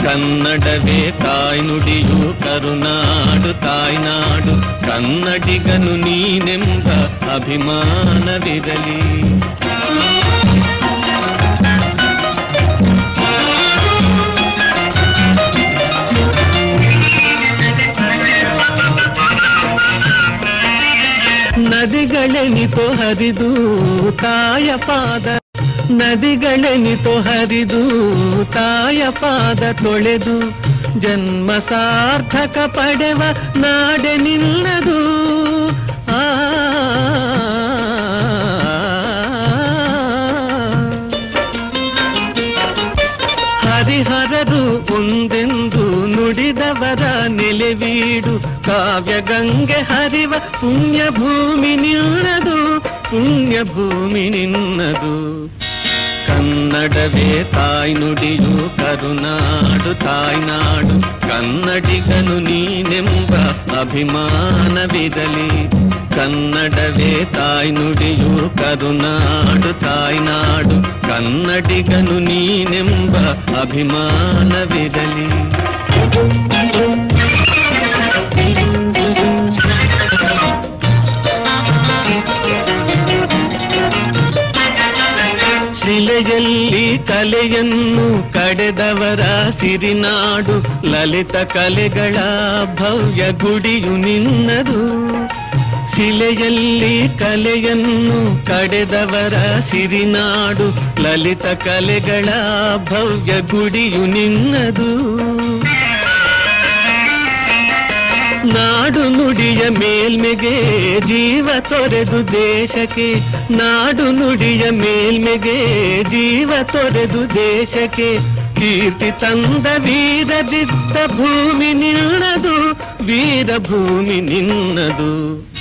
ಕನ್ನಡವೇ ತಾಯ್ ನುಡಿಯು ಕರುನಾಡು ತಾಯ್ನಾಡು ಕನ್ನಡಿಗನು ನೀನೆಂಬ ಅಭಿಮಾನವಿರಲಿ ನದಿಗಳೆನಿತೋ ಹರಿದು ತಾಯ ಪಾದ ನದಿಗಳೆನಿತೋ ಹರಿದು ತಾಯ ಪಾದ ತೊಳೆದು ಜನ್ಮ ಸಾರ್ಥಕ ಪಡೆವ ನಾಡೆ ನಿನ್ನದು ಆ ಹರಿಹರರು ಒಂದೆಂದು ನುಡಿದವರ ನೆಲೆವೀಡು ಕಾವ್ಯ ಗಂಗೆ ಹರಿವ ಪುಣ್ಯ ಭೂಮಿ ನಿನ್ನದು ಪುಣ್ಯ ಭೂಮಿ ನಿನ್ನದು ಕನ್ನಡವೇ ತಾಯ್ ನುಡಿಯು ಕರುನಾಡು ತಾಯ್ನಾಡು ಕನ್ನಡಿಗನು ನೀನೆಂಬ ಅಭಿಮಾನವಿರಲಿ ಕನ್ನಡವೇ ತಾಯ್ ನುಡಿಯು ಕರುನಾಡು ತಾಯ್ನಾಡು ಕನ್ನಡಿಗನು ನೀನೆಂಬ ಅಭಿಮಾನವಿರಲಿ ಶಿಲೆಯಲ್ಲಿ ಕಲೆಯನ್ನು ಕಡೆದವರ ಸಿರಿನಾಡು, ಲಲಿತ ಕಲೆಗಳ ಭವ್ಯ ಗುಡಿಯು ನಿನ್ನದು. ಶಿಲೆಯಲ್ಲಿ ಕಲೆಯನ್ನು ಕಡೆದವರ ಸಿರಿನಾಡು, ಲಲಿತ ಕಲೆಗಳ ಭವ್ಯ ಗುಡಿಯು ನಿನ್ನದು. ನಾಡು ನುಡಿಯ ಮೇಲ್ಮೆಗೆ ಜೀವ ತೊರೆದು ದೇಶಕ್ಕೆ. ನಾಡು ನುಡಿಯ ಮೇಲ್ಮೆಗೆ ಜೀವ ತೊರೆದು ದೇಶಕ್ಕೆ. ಕೀರ್ತಿ ತಂದ ವೀರದಿದ್ದ ಭೂಮಿ ನಿನ್ನದು ವೀರ ಭೂಮಿ ನಿನ್ನದು.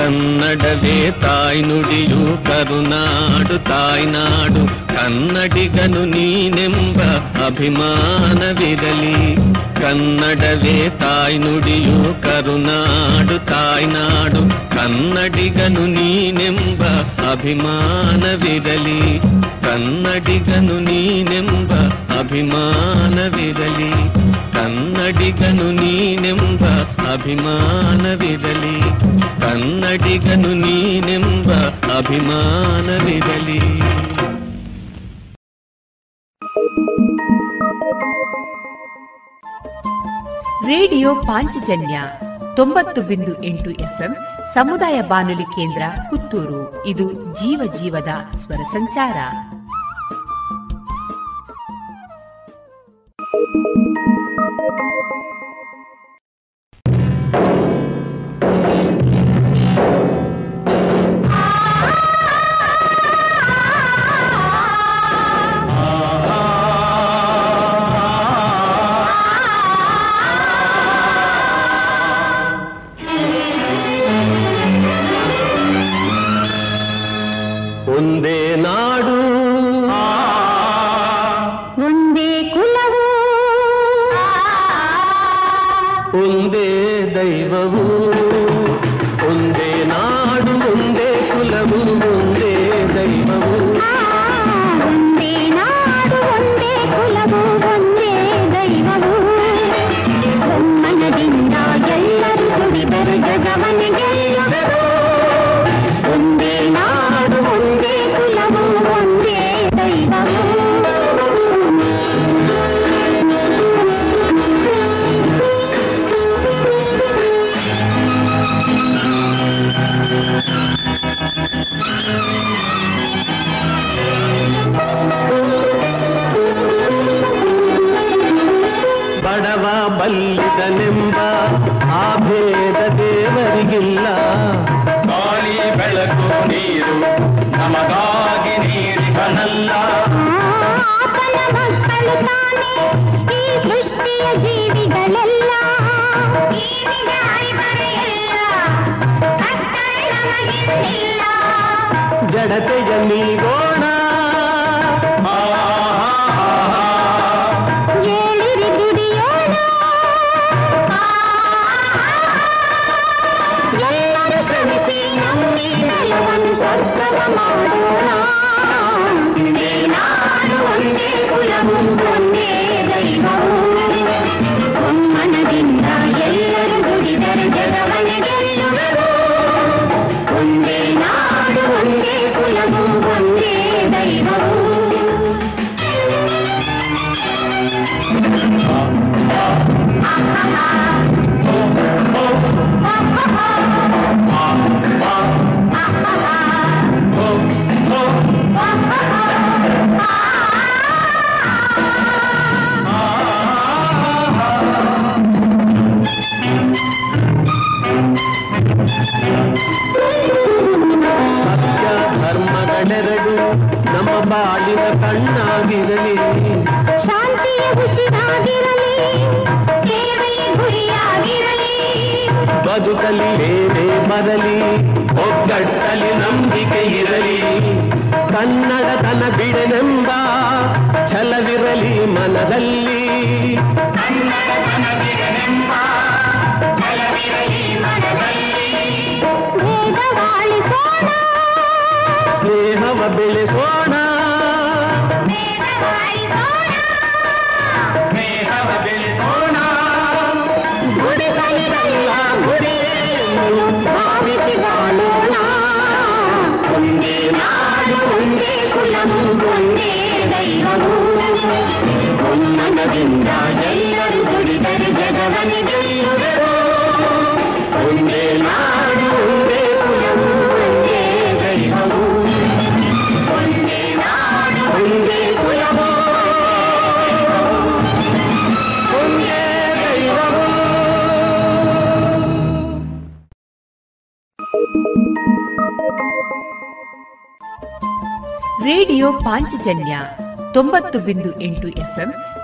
ಕನ್ನಡವೇ ತಾಯ್ ನುಡಿಯು ಕರುನಾಡು ತಾಯ್ನಾಡು ಕನ್ನಡಿಗನು ನೀನೆಂಬ ಅಭಿಮಾನವಿರಲಿ ಕನ್ನಡವೇ ತಾಯ್ ನುಡಿಯು ಕರುನಾಡು ತಾಯ್ನಾಡು ಕನ್ನಡಿಗನು ನೀನೆಂಬ ಅಭಿಮಾನವಿರಲಿ ಕನ್ನಡಿಗನು ನೀನೆಂಬ ಅಭಿಮಾನವಿರಲಿ ಕನ್ನಡಿಗನು ನೀನೆಂಬ ಅಭಿಮಾನವಿರಲಿ, ಕನ್ನಡಿಗನು ನೀನೆಂಬ ಅಭಿಮಾನವಿರಲಿ. ರೇಡಿಯೋ ಪಾಂಚಜನ್ಯ ತೊಂಬತ್ತು ಬಿಂದು ಎಂಟು ಎಫ್ಎಂ ಸಮುದಾಯ ಬಾನುಲಿ ಕೇಂದ್ರ ಪುತ್ತೂರು. ಇದು ಜೀವ ಜೀವದ ಸ್ವರ ಸಂಚಾರ. ರೇಡಿಯೋ ಪಾಂಚಜನ್ಯ ತೊಂಬತ್ತು ಬಿಂದು ಎಂಟು ಎಫ್ಎಂ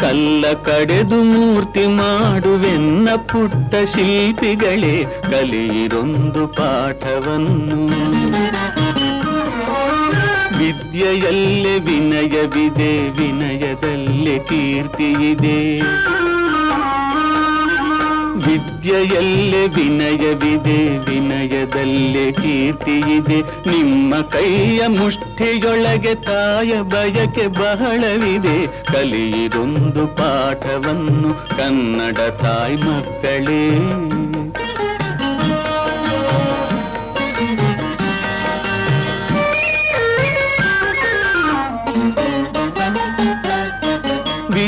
ಕಲ್ಲ ಕಡೆದು ಮೂರ್ತಿ ಮಾಡುವೆನ್ನ ಪುಟ್ಟ ಶಿಲ್ಪಿಗಳೇ ಕಲಿಯಿರೊಂದು ಪಾಠವನ್ನು. ವಿದ್ಯೆಯಲ್ಲೇ ವಿನಯವಿದೆ ವಿನಯದಲ್ಲೇ ಕೀರ್ತಿಯಿದೆ ವಿದ್ಯೆಯಲ್ಲೇ ವಿನಯವಿದೆ, ವಿನಯದಲ್ಲಿ ಕೀರ್ತಿಯಿದೆ ನಿಮ್ಮ ಕೈಯ ಮುಷ್ಟಿಯೊಳಗೆ ತಾಯ ಬಯಕೆ ಬಹಳವಿದೆ. ಕಲಿಯಿದೊಂದು ಪಾಠವನ್ನು ಕನ್ನಡ ತಾಯಿ ಮಕ್ಕಳೇ.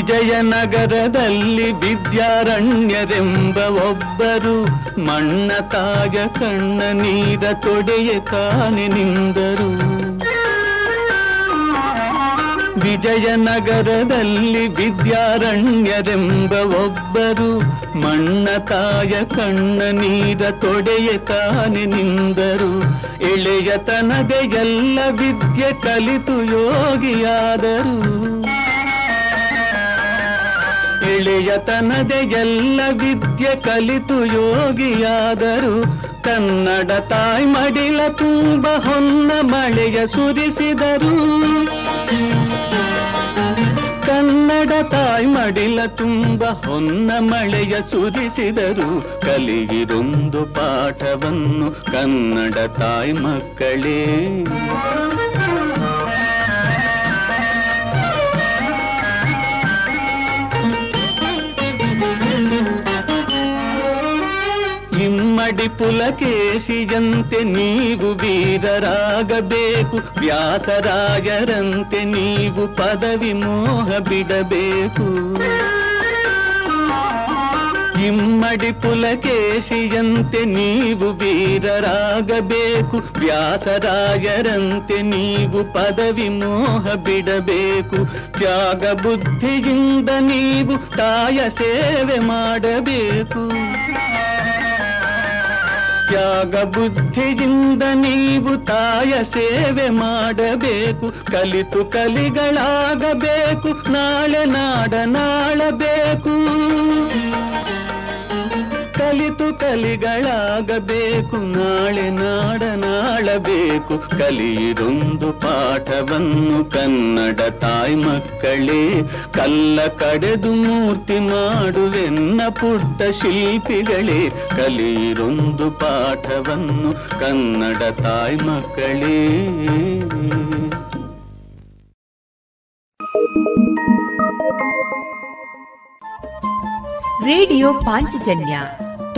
ವಿಜಯನಗರದಲ್ಲಿ ವಿದ್ಯಾರಣ್ಯರೆಂಬ ಒಬ್ಬರು ಮಣ್ಣ ತಾಯ ಕಣ್ಣ ನೀರ ತೊಡೆಯ ತಾನೆ ನಿಂದರು. ವಿಜಯನಗರದಲ್ಲಿ ವಿದ್ಯಾರಣ್ಯರೆಂಬ ಒಬ್ಬರು ಮಣ್ಣ ತಾಯ ಕಣ್ಣ ನೀರ ತೊಡೆಯ ತಾನೆ ನಿಂದರು. ಎಳೆಯತನದೆ ಎಲ್ಲ ವಿದ್ಯೆ ಕಲಿತು ಯೋಗಿಯಾದರು. ಎಳೆಯತನದೆ ಎಲ್ಲ ವಿದ್ಯೆ ಕಲಿತು ಯೋಗಿಯಾದರು. ಕನ್ನಡ ತಾಯಿ ಮಡಿಲ ತುಂಬ ಹೊನ್ನ ಮಳೆಯ ಸುರಿಸಿದರು. ಕನ್ನಡ ತಾಯಿ ಮಡಿಲ ತುಂಬ ಹೊನ್ನ ಮಳೆಯ ಸುರಿಸಿದರು. ಕಲಿಯಿರೊಂದು ಪಾಠವನ್ನು ಕನ್ನಡ ತಾಯಿ ಮಕ್ಕಳೇ. ಇಮ್ಮಡಿ ಪುಲಕೇಶಿಯಂತೆ ನೀವು ವೀರರಾಗಬೇಕು ವ್ಯಾಸರಾಜರಂತೆ ನೀವು ಪದವಿ ಮೋಹ ಬಿಡಬೇಕು ಇಮ್ಮಡಿ ಪುಲಕೇಶಿಯಂತೆ ನೀವು ವೀರರಾಗಬೇಕು ವ್ಯಾಸರಾಜರಂತೆ ನೀವು ಪದವಿ ಮೋಹ ಬಿಡಬೇಕು ತ್ಯಾಗ ಬುದ್ಧಿಯಿಂದ ನೀವು ತಾಯ ಸೇವೆ ಮಾಡಬೇಕು ತ್ಯಾಗ ಬುದ್ಧಿಯಿಂದ ನೀವು ತಾಯ ಸೇವೆ ಮಾಡಬೇಕು. ಕಲಿತು ಕಲಿಗಳಾಗಬೇಕು. ನಾಳೆ ನಾಡ ನಾಳಬೇಕು ಕಲಿಗಳಾಗಬೇಕು, ನಾಳೆ ನಾಡನಾಳಬೇಕು. ಕಲಿಯಿರೊಂದು ಪಾಠವನ್ನು ಕನ್ನಡ ತಾಯಿ ಮಕ್ಕಳೇ, ಕಲ್ಲ ಕಡೆದು ಮೂರ್ತಿ ಮಾಡುವೆನ್ನ ಪುಟ್ಟ ಶಿಲ್ಪಿಗಳೇ. ಕಲಿಯಿರೊಂದು ಪಾಠವನ್ನು ಕನ್ನಡ ತಾಯಿ ಮಕ್ಕಳೇ. ರೇಡಿಯೋ ಪಾಂಚಜನ್ಯ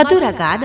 ಮಧುರ ಗಾನ